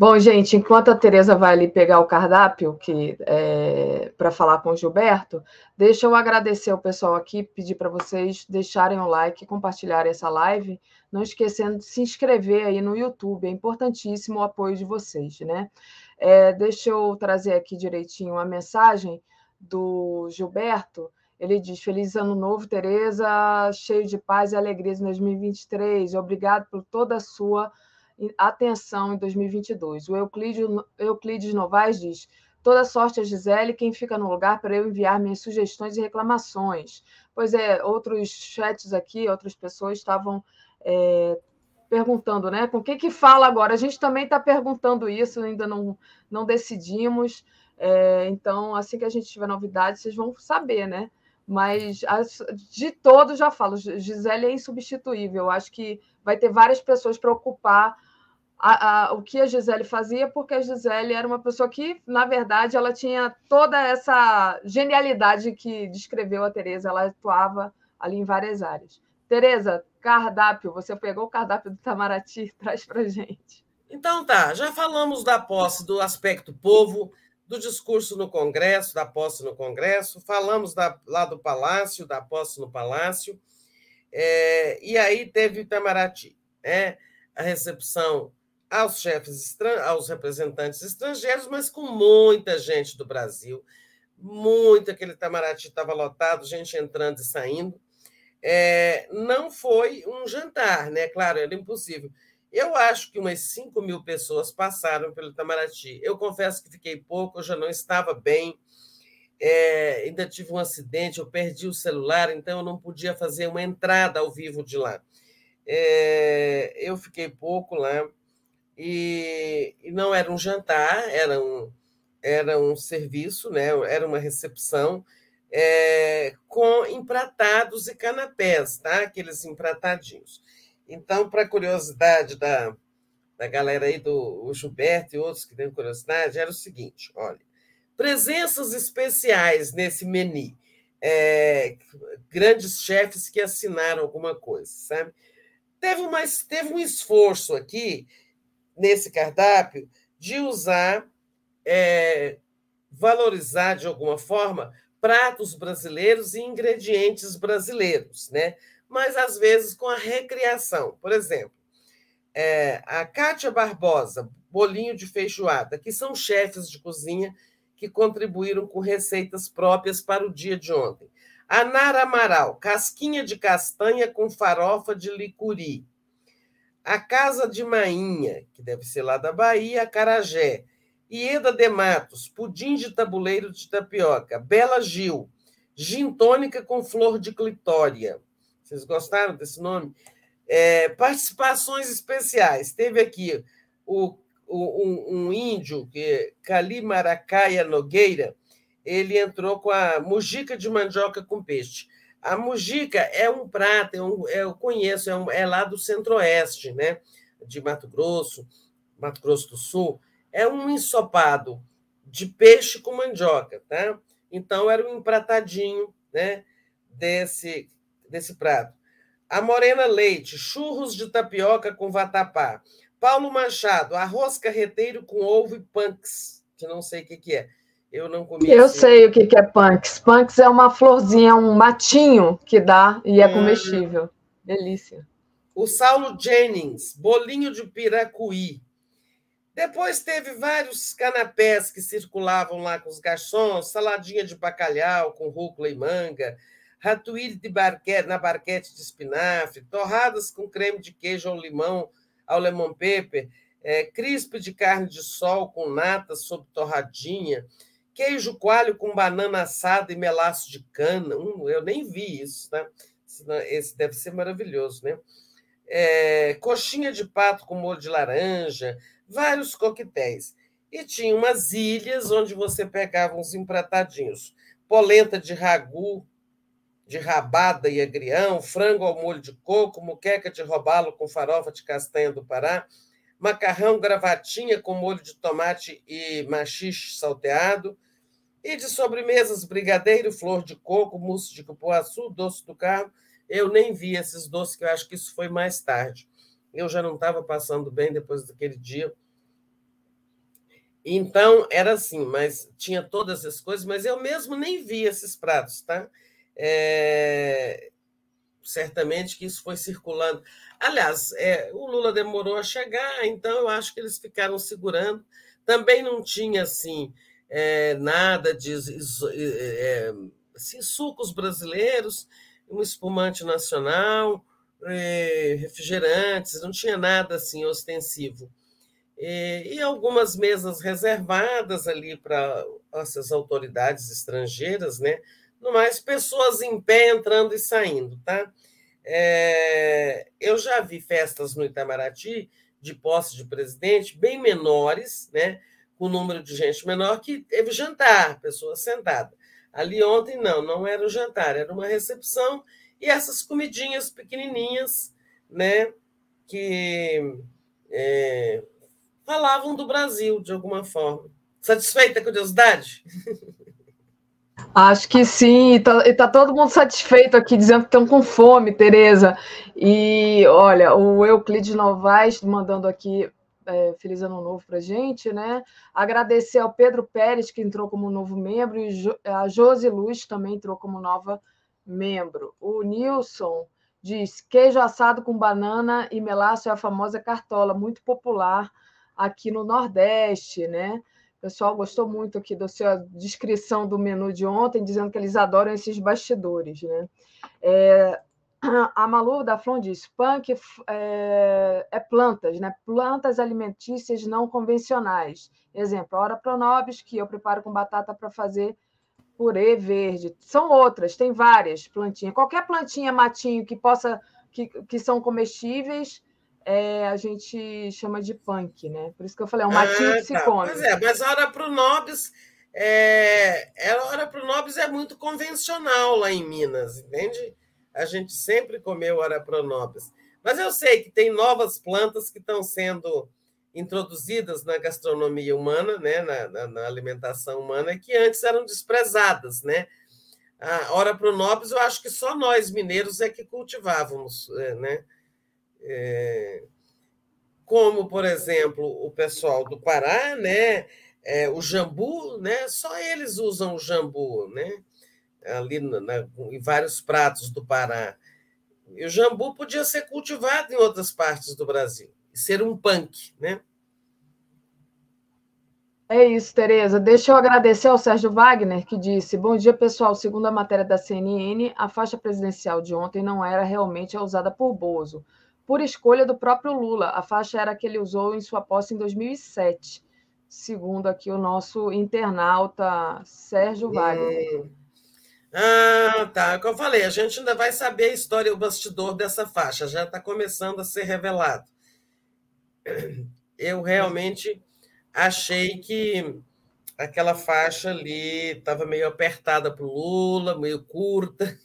Bom, gente, enquanto a Tereza vai ali pegar o cardápio que é, para falar com o Gilberto, deixa eu agradecer o pessoal aqui, pedir para vocês deixarem o like, compartilharem essa live, não esquecendo de se inscrever aí no YouTube, é importantíssimo o apoio de vocês, né? É, deixa eu trazer aqui direitinho a mensagem do Gilberto. Ele diz: Feliz ano novo, Tereza, cheio de paz e alegrias em 2023. Obrigado por toda a sua atenção em 2022. O Euclides, Novaes diz: toda sorte a Gisele, quem fica no lugar para eu enviar minhas sugestões e reclamações. Pois é, outros chats aqui, outras pessoas estavam é, perguntando, né? Com o que fala agora? A gente também está perguntando isso, ainda não, não decidimos. É, então, assim que a gente tiver novidade, vocês vão saber, né? Mas as, de todos já falo, Gisele é insubstituível. Acho que vai ter várias pessoas para ocupar a, a, o que a Gisele fazia, porque a Gisele era uma pessoa que, na verdade, ela tinha toda essa genialidade que descreveu a Tereza, ela atuava ali em várias áreas. Tereza, cardápio, você pegou o cardápio do Itamaraty, traz para gente. Então tá, já falamos da posse, do aspecto povo, do discurso no Congresso, da posse no Congresso, falamos da, lá do Palácio, da posse no Palácio, é, e aí teve Itamaraty, né? a recepção aos chefes, aos representantes estrangeiros, mas com muita gente do Brasil, muito, aquele Itamaraty estava lotado, gente entrando e saindo. É, não foi um jantar, né? Claro, era impossível. Eu acho que umas 5 mil pessoas passaram pelo Itamaraty. Eu confesso que fiquei pouco, eu já não estava bem. É, ainda tive um acidente, eu perdi o celular, então eu não podia fazer uma entrada ao vivo de lá. É, eu fiquei pouco lá e, e, não era um jantar, era um, era um serviço, né? era uma recepção é, com empratados e canapés, tá? aqueles empratadinhos. Então, para curiosidade da, da galera aí, do Gilberto e outros que têm curiosidade, era o seguinte: olha, presenças especiais nesse menu. É, grandes chefes que assinaram alguma coisa, sabe? Teve, uma, teve um esforço aqui, nesse cardápio, de usar, é, valorizar de alguma forma pratos brasileiros e ingredientes brasileiros, né? mas às vezes com a recriação. Por exemplo, é, a Kátia Barbosa, bolinho de feijoada, que são chefes de cozinha que contribuíram com receitas próprias para o dia de ontem. A Nara Amaral, casquinha de castanha com farofa de licuri. A Casa de Mainha, que deve ser lá da Bahia, Carajé. Ieda de Matos, pudim de tabuleiro de tapioca. Bela Gil, gin tônica com flor de clitória. Vocês gostaram desse nome? É, participações especiais. Teve aqui o, o um, um, índio, que Cali Maracaia Nogueira, ele entrou com a mujica de mandioca com peixe. A mujica é um prato, é um, é, eu conheço, é, um, é lá do centro-oeste, né? de Mato Grosso, Mato Grosso do Sul. É um ensopado de peixe com mandioca, tá? Então era um empratadinho, né? Desse desse prato. A Morena Leite, churros de tapioca com vatapá. Paulo Machado, arroz carreteiro com ovo e punks, que não sei o que, que é. Eu não comi. Eu assim. sei o que, é punks. Punks é uma florzinha, um matinho que dá e é hum. comestível. Delícia. O Saulo Jennings, bolinho de piracuí. Depois teve vários canapés que circulavam lá com os garçons, saladinha de bacalhau com rúcula e manga, ratuíre de barquete, na barquete de espinafre, torradas com creme de queijo ao limão, ao lemon pepper, é, crispe de carne de sol com nata sob torradinha, queijo coalho com banana assada e melaço de cana. Hum, eu nem vi isso, tá? Esse deve ser maravilhoso, né? É, coxinha de pato com molho de laranja, vários coquetéis. E tinha umas ilhas onde você pegava uns empratadinhos. Polenta de ragu, de rabada e agrião, frango ao molho de coco, muqueca de robalo com farofa de castanha do Pará, macarrão gravatinha com molho de tomate e machixe salteado, e de sobremesas, brigadeiro, flor de coco, mousse de cupuaçu, doce do carro. Eu nem vi esses doces, que eu acho que isso foi mais tarde. Eu já não estava passando bem depois daquele dia. Então, era assim, mas tinha todas essas coisas, mas eu mesmo nem vi esses pratos, tá? É... Certamente que isso foi circulando. Aliás, é, o Lula demorou a chegar, então eu acho que eles ficaram segurando. Também não tinha, assim, é, nada de é, assim, sucos brasileiros, um espumante nacional, é, refrigerantes, não tinha nada assim ostensivo. E, e algumas mesas reservadas ali para essas autoridades estrangeiras, né? No mais, pessoas em pé entrando e saindo, tá? É, eu já vi festas no Itamaraty de posse de presidente bem menores, né? Com número de gente menor, que teve jantar, pessoas sentadas. Ali ontem, não, não era o jantar, era uma recepção e essas comidinhas pequenininhas, né, que é, falavam do Brasil de alguma forma. Satisfeita, curiosidade? Acho que sim, e tá, e tá, todo mundo satisfeito aqui, dizendo que estão com fome, Tereza. E olha, o Euclides Novaes mandando aqui é, feliz ano novo para a gente, né? Agradecer ao Pedro Pérez, que entrou como novo membro, e a Josi Luz também entrou como nova membro. O Nilson diz: queijo assado com banana e melaço é a famosa cartola, muito popular aqui no Nordeste, né? O pessoal gostou muito aqui da sua descrição do menu de ontem, dizendo que eles adoram esses bastidores, né? É, a Malu da Flon diz: punk é, é, plantas, né? plantas alimentícias não convencionais. Exemplo, a Hora Pronobis, que eu preparo com batata para fazer purê verde. São outras, tem várias plantinhas. Qualquer plantinha matinho que possa, que, que são comestíveis, é, a gente chama de punk, né? Por isso que eu falei, é um matinho ah, que se tá. come. Pois é, mas a Hora Pronobis é, a Hora Pronobis é muito convencional lá em Minas, entende? A gente sempre comeu arapronobis. Mas eu sei que tem novas plantas que estão sendo introduzidas na gastronomia humana, né, na, na, na alimentação humana, que antes eram desprezadas, né? A hora eu acho que só nós mineiros é que cultivávamos, é, né? É, como, por exemplo, o pessoal do Pará, né? É, o jambu, né? Só eles usam o jambu, né? Ali na, em vários pratos do Pará. E o jambu podia ser cultivado em outras partes do Brasil, ser um punk, né? É isso, Tereza. Deixa eu agradecer ao Sérgio Wagner, que disse: Bom dia, pessoal. Segundo a matéria da CNN, a faixa presidencial de ontem não era realmente a usada por Bozo, por escolha do próprio Lula. A faixa era a que ele usou em sua posse em 2007, segundo aqui o nosso internauta Sérgio Wagner. Hum. Ah, tá. É o que eu falei, a gente ainda vai saber a história, o bastidor dessa faixa, já está começando a ser revelado. Eu realmente achei que aquela faixa ali estava meio apertada para o Lula, meio curta.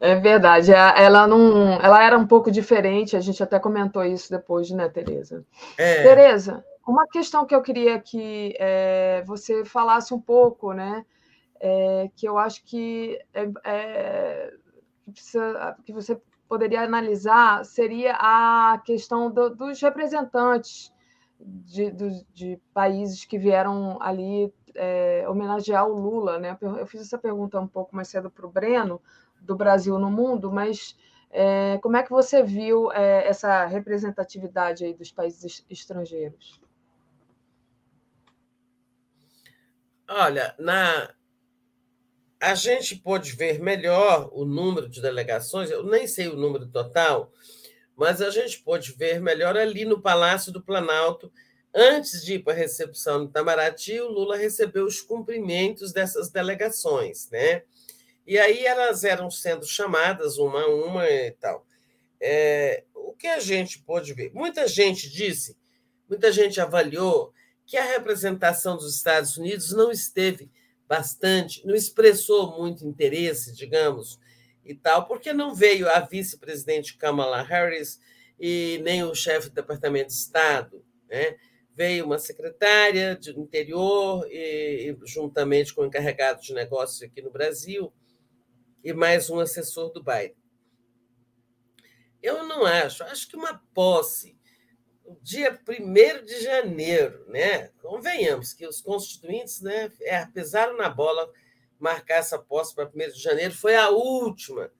É verdade, ela não, ela era um pouco diferente, a gente até comentou isso depois, né, Tereza? É. Tereza, uma questão que eu queria que é, você falasse um pouco, né? É, que eu acho que, é, é, que, precisa, que, você poderia analisar seria a questão do, dos representantes de, de, de, países que vieram ali é, homenagear o Lula. Né? Eu fiz essa pergunta um pouco mais cedo para o Breno, do Brasil no mundo, mas É, como é que você viu essa representatividade aí dos países estrangeiros? Olha, na a gente pode ver melhor o número de delegações, eu nem sei o número total, mas a gente pode ver melhor ali no Palácio do Planalto. Antes de ir para a recepção no Itamaraty, o Lula recebeu os cumprimentos dessas delegações, né? E aí elas eram sendo chamadas uma a uma e tal. É, o que a gente pode ver? Muita gente disse, muita gente avaliou que a representação dos Estados Unidos não esteve bastante, não expressou muito interesse, digamos, e tal, porque não veio a vice-presidente Kamala Harris e nem o chefe do Departamento de Estado, né? Veio uma secretária de interior e, juntamente com o encarregado de negócios aqui no Brasil e mais um assessor do Biden. Eu não acho, acho que uma posse no dia 1 de janeiro, né? Convenhamos que os constituintes né, é, pesaram na bola marcar essa posse para 1 de janeiro, foi a última.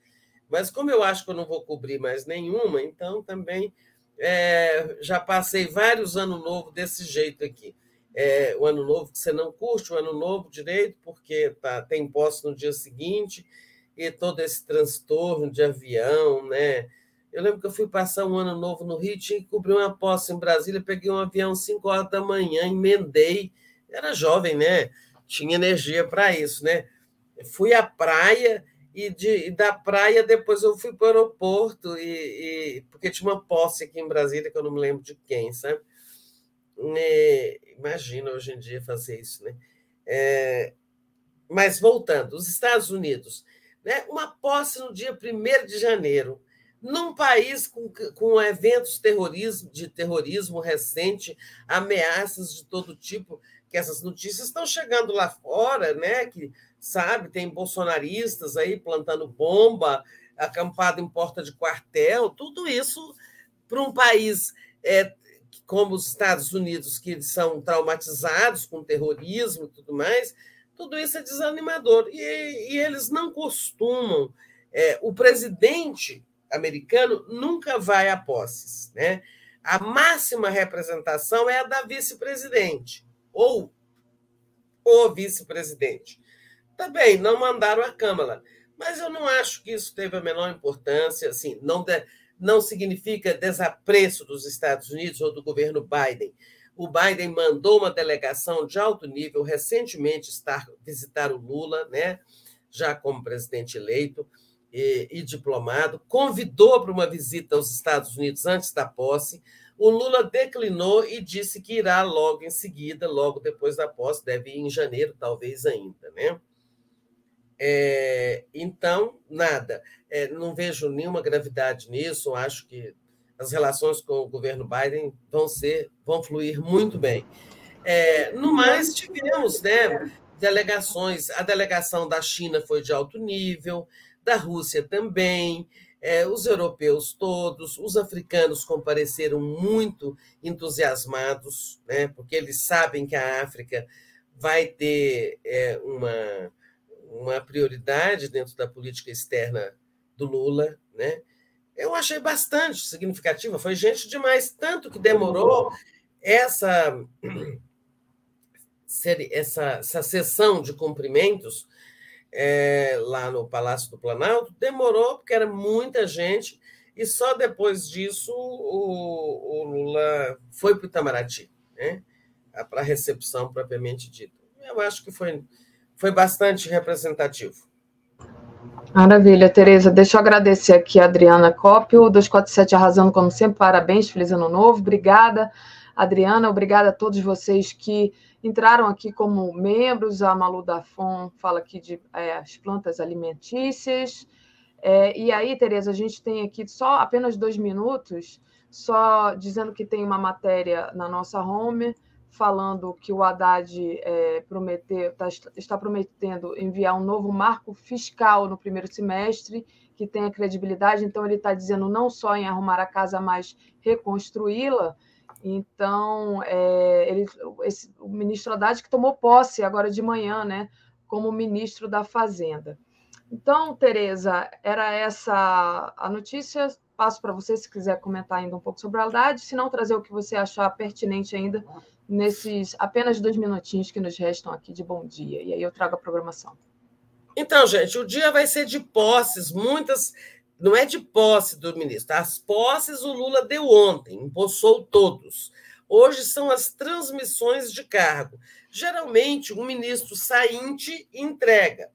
Mas como eu acho que eu não vou cobrir mais nenhuma, então também é, já passei vários anos novo desse jeito aqui. É, o ano novo que você não curte, o ano novo direito, porque tá, tem posse no dia seguinte, e todo esse transtorno de avião, né? Eu lembro que eu fui passar um ano novo no Rio, tinha que cobrir uma posse em Brasília, peguei um avião 5 horas da manhã, emendei. Era jovem, né? Tinha energia para isso, né? Fui à praia e, de, e da praia depois eu fui para o aeroporto, e, e, porque tinha uma posse aqui em Brasília que eu não me lembro de quem, sabe? É, imagina hoje em dia fazer isso, né? É, mas voltando, os Estados Unidos, né? uma posse no dia 1 de janeiro num país com, com eventos terrorismo, de terrorismo recente, ameaças de todo tipo, que essas notícias estão chegando lá fora, né? Que sabe, tem bolsonaristas aí plantando bomba, acampado em porta de quartel, tudo isso para um país é, como os Estados Unidos, que são traumatizados com terrorismo e tudo mais, tudo isso é desanimador. E, e eles não costumam. É, o presidente americano nunca vai a posses. Né? A máxima representação é a da vice-presidente, ou o vice-presidente. Também não mandaram a Câmara, mas eu não acho que isso teve a menor importância. Assim, não, de, não significa desapreço dos Estados Unidos ou do governo Biden. O Biden mandou uma delegação de alto nível recentemente estar visitar o Lula, né, já como presidente eleito e, e diplomado, convidou para uma visita aos Estados Unidos antes da posse. O Lula declinou e disse que irá logo em seguida, logo depois da posse, deve ir em janeiro, talvez ainda, né? É, então, nada. É, não vejo nenhuma gravidade nisso. Acho que as relações com o governo Biden vão ser, vão fluir muito bem. É, no mais, tivemos né, delegações. A delegação da China foi de alto nível, da Rússia também, é, os europeus todos, os africanos compareceram muito entusiasmados, né, porque eles sabem que a África vai ter é, uma, uma prioridade dentro da política externa do Lula. Né? Eu achei bastante significativa, foi gente demais, tanto que demorou essa, essa, essa sessão de cumprimentos é, lá no Palácio do Planalto, demorou, porque era muita gente, e só depois disso o, o Lula foi para o Itamaraty, né? para a recepção propriamente dita. Eu acho que foi, foi bastante representativo. Maravilha, Tereza. Deixa eu agradecer aqui a Adriana Cópio, 247 Arrasando, como sempre, parabéns, feliz ano novo. Obrigada, Adriana, obrigada a todos vocês que entraram aqui como membros. A Malu Dafon fala aqui de é, as plantas alimentícias. É, e aí, Tereza, a gente tem aqui só apenas dois minutos, só dizendo que tem uma matéria na nossa home falando que o Haddad é, prometeu, tá, está prometendo enviar um novo marco fiscal no primeiro semestre, que tenha credibilidade. Então, ele está dizendo não só em arrumar a casa, mas reconstruí-la. Então, é, ele, esse, o ministro Haddad que tomou posse agora de manhã, né, como ministro da Fazenda. Então, Tereza, era essa a notícia. Passo para você se quiser comentar ainda um pouco sobre a Haddad, se não trazer o que você achar pertinente ainda nesses apenas dois minutinhos que nos restam aqui de bom dia. E aí eu trago a programação. Então, gente, o dia vai ser de posses, muitas. Não é de posse do ministro, as posses o Lula deu ontem, empossou todos. Hoje são as transmissões de cargo. Geralmente, um ministro sainte entrega.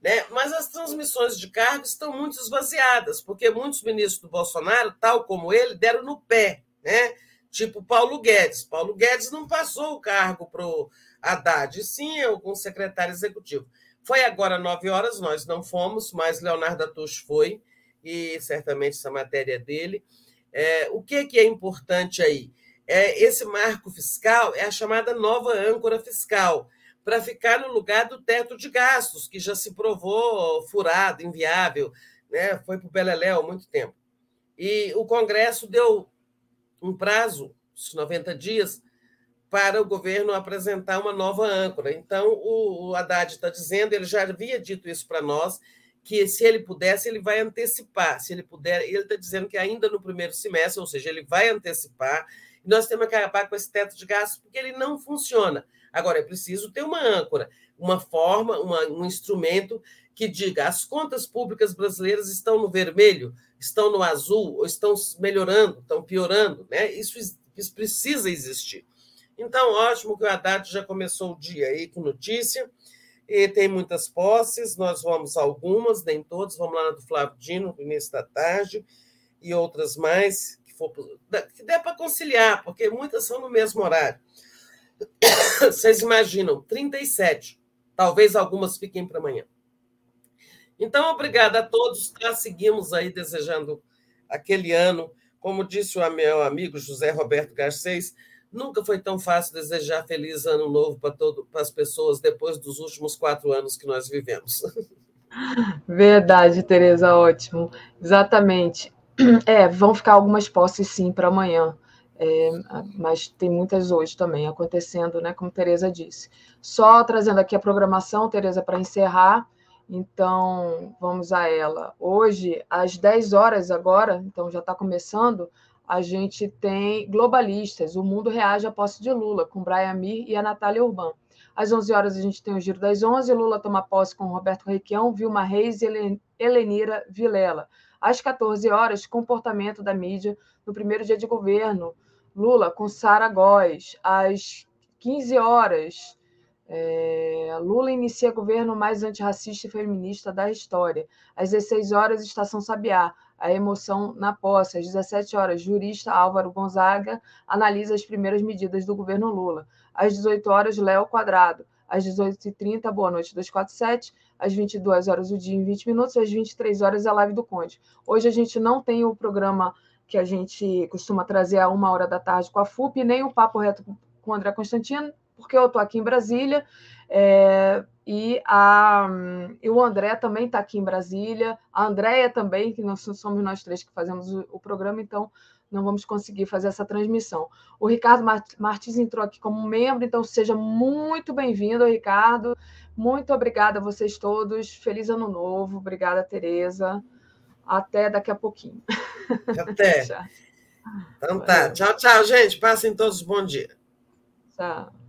Né? Mas as transmissões de cargo estão muito esvaziadas, porque muitos ministros do Bolsonaro, tal como ele, deram no pé. Né? Tipo Paulo Guedes. Paulo Guedes não passou o cargo para o Haddad, sim algum secretário executivo. Foi agora nove horas, nós não fomos, mas Leonardo Atush foi, e certamente essa matéria dele. É, o que, que é importante aí? É, esse marco fiscal é a chamada nova âncora fiscal, para ficar no lugar do teto de gastos, que já se provou furado, inviável, né? foi para o Beleléu há muito tempo. E o Congresso deu um prazo, 90 dias, para o governo apresentar uma nova âncora. Então, o, Haddad está dizendo, ele já havia dito isso para nós, que se ele pudesse, ele vai antecipar. Se ele puder, ele está dizendo que ainda no primeiro semestre, ou seja, ele vai antecipar. Nós temos que acabar com esse teto de gastos, porque ele não funciona. Agora, é preciso ter uma âncora, uma forma, uma, um instrumento que diga as contas públicas brasileiras estão no vermelho, estão no azul, ou estão melhorando, estão piorando. Né? Isso, isso precisa existir. Então, ótimo que o Haddad já começou o dia aí com notícia. E tem muitas posses, nós vamos algumas, nem todas, vamos lá na do Flávio Dino, no início da tarde, e outras mais, que, for, que der para conciliar, porque muitas são no mesmo horário. Vocês imaginam, 37. Talvez algumas fiquem para amanhã. Então, obrigada a todos. Tá? Seguimos aí desejando aquele ano. Como disse o meu amigo José Roberto Garcês, Nunca foi tão fácil desejar feliz ano novo para todo, para as pessoas depois dos últimos quatro anos que nós vivemos. Verdade, Tereza, ótimo. Exatamente. É, vão ficar algumas posses sim para amanhã, é, mas tem muitas hoje também acontecendo, né? Como Tereza disse. Só trazendo aqui a programação, Tereza, para encerrar. Então, vamos a ela. Hoje, às 10 horas agora, então já está começando, a gente tem globalistas, o mundo reage à posse de Lula, com Brian Mir e a Natália Urbano. Às 11 horas a gente tem o Giro das 11, Lula toma posse com Roberto Requião, Vilma Reis e Helenira Vilela. Às 14 horas, comportamento da mídia no primeiro dia de governo, Lula com Sara Góes. Às 15 horas, é, Lula inicia governo mais antirracista e feminista da história. Às 16 horas, Estação Sabiá a emoção na posse. Às 17 horas, jurista Álvaro Gonzaga analisa as primeiras medidas do governo Lula. Às 18 horas, Léo Quadrado. Às 18h30, Boa Noite 247. Às 22 horas, o dia em 20 minutos. Às 23 horas, a live do Conde. Hoje a gente não tem o programa que a gente costuma trazer a uma hora da tarde com a FUP, nem o Papo Reto com o André Constantino, porque eu estou aqui em Brasília. É, e, a, e o André também está aqui em Brasília, a Andréia também, que nós somos nós três que fazemos o, o, programa, então não vamos conseguir fazer essa transmissão. O Ricardo Martins entrou aqui como membro, então seja muito bem-vindo, Ricardo. Muito obrigada a vocês todos. Feliz ano novo. Obrigada, Tereza. Até daqui a pouquinho. Até. tchau. Então tá. Tchau, tchau, gente. Passem todos bom dia. Tchau.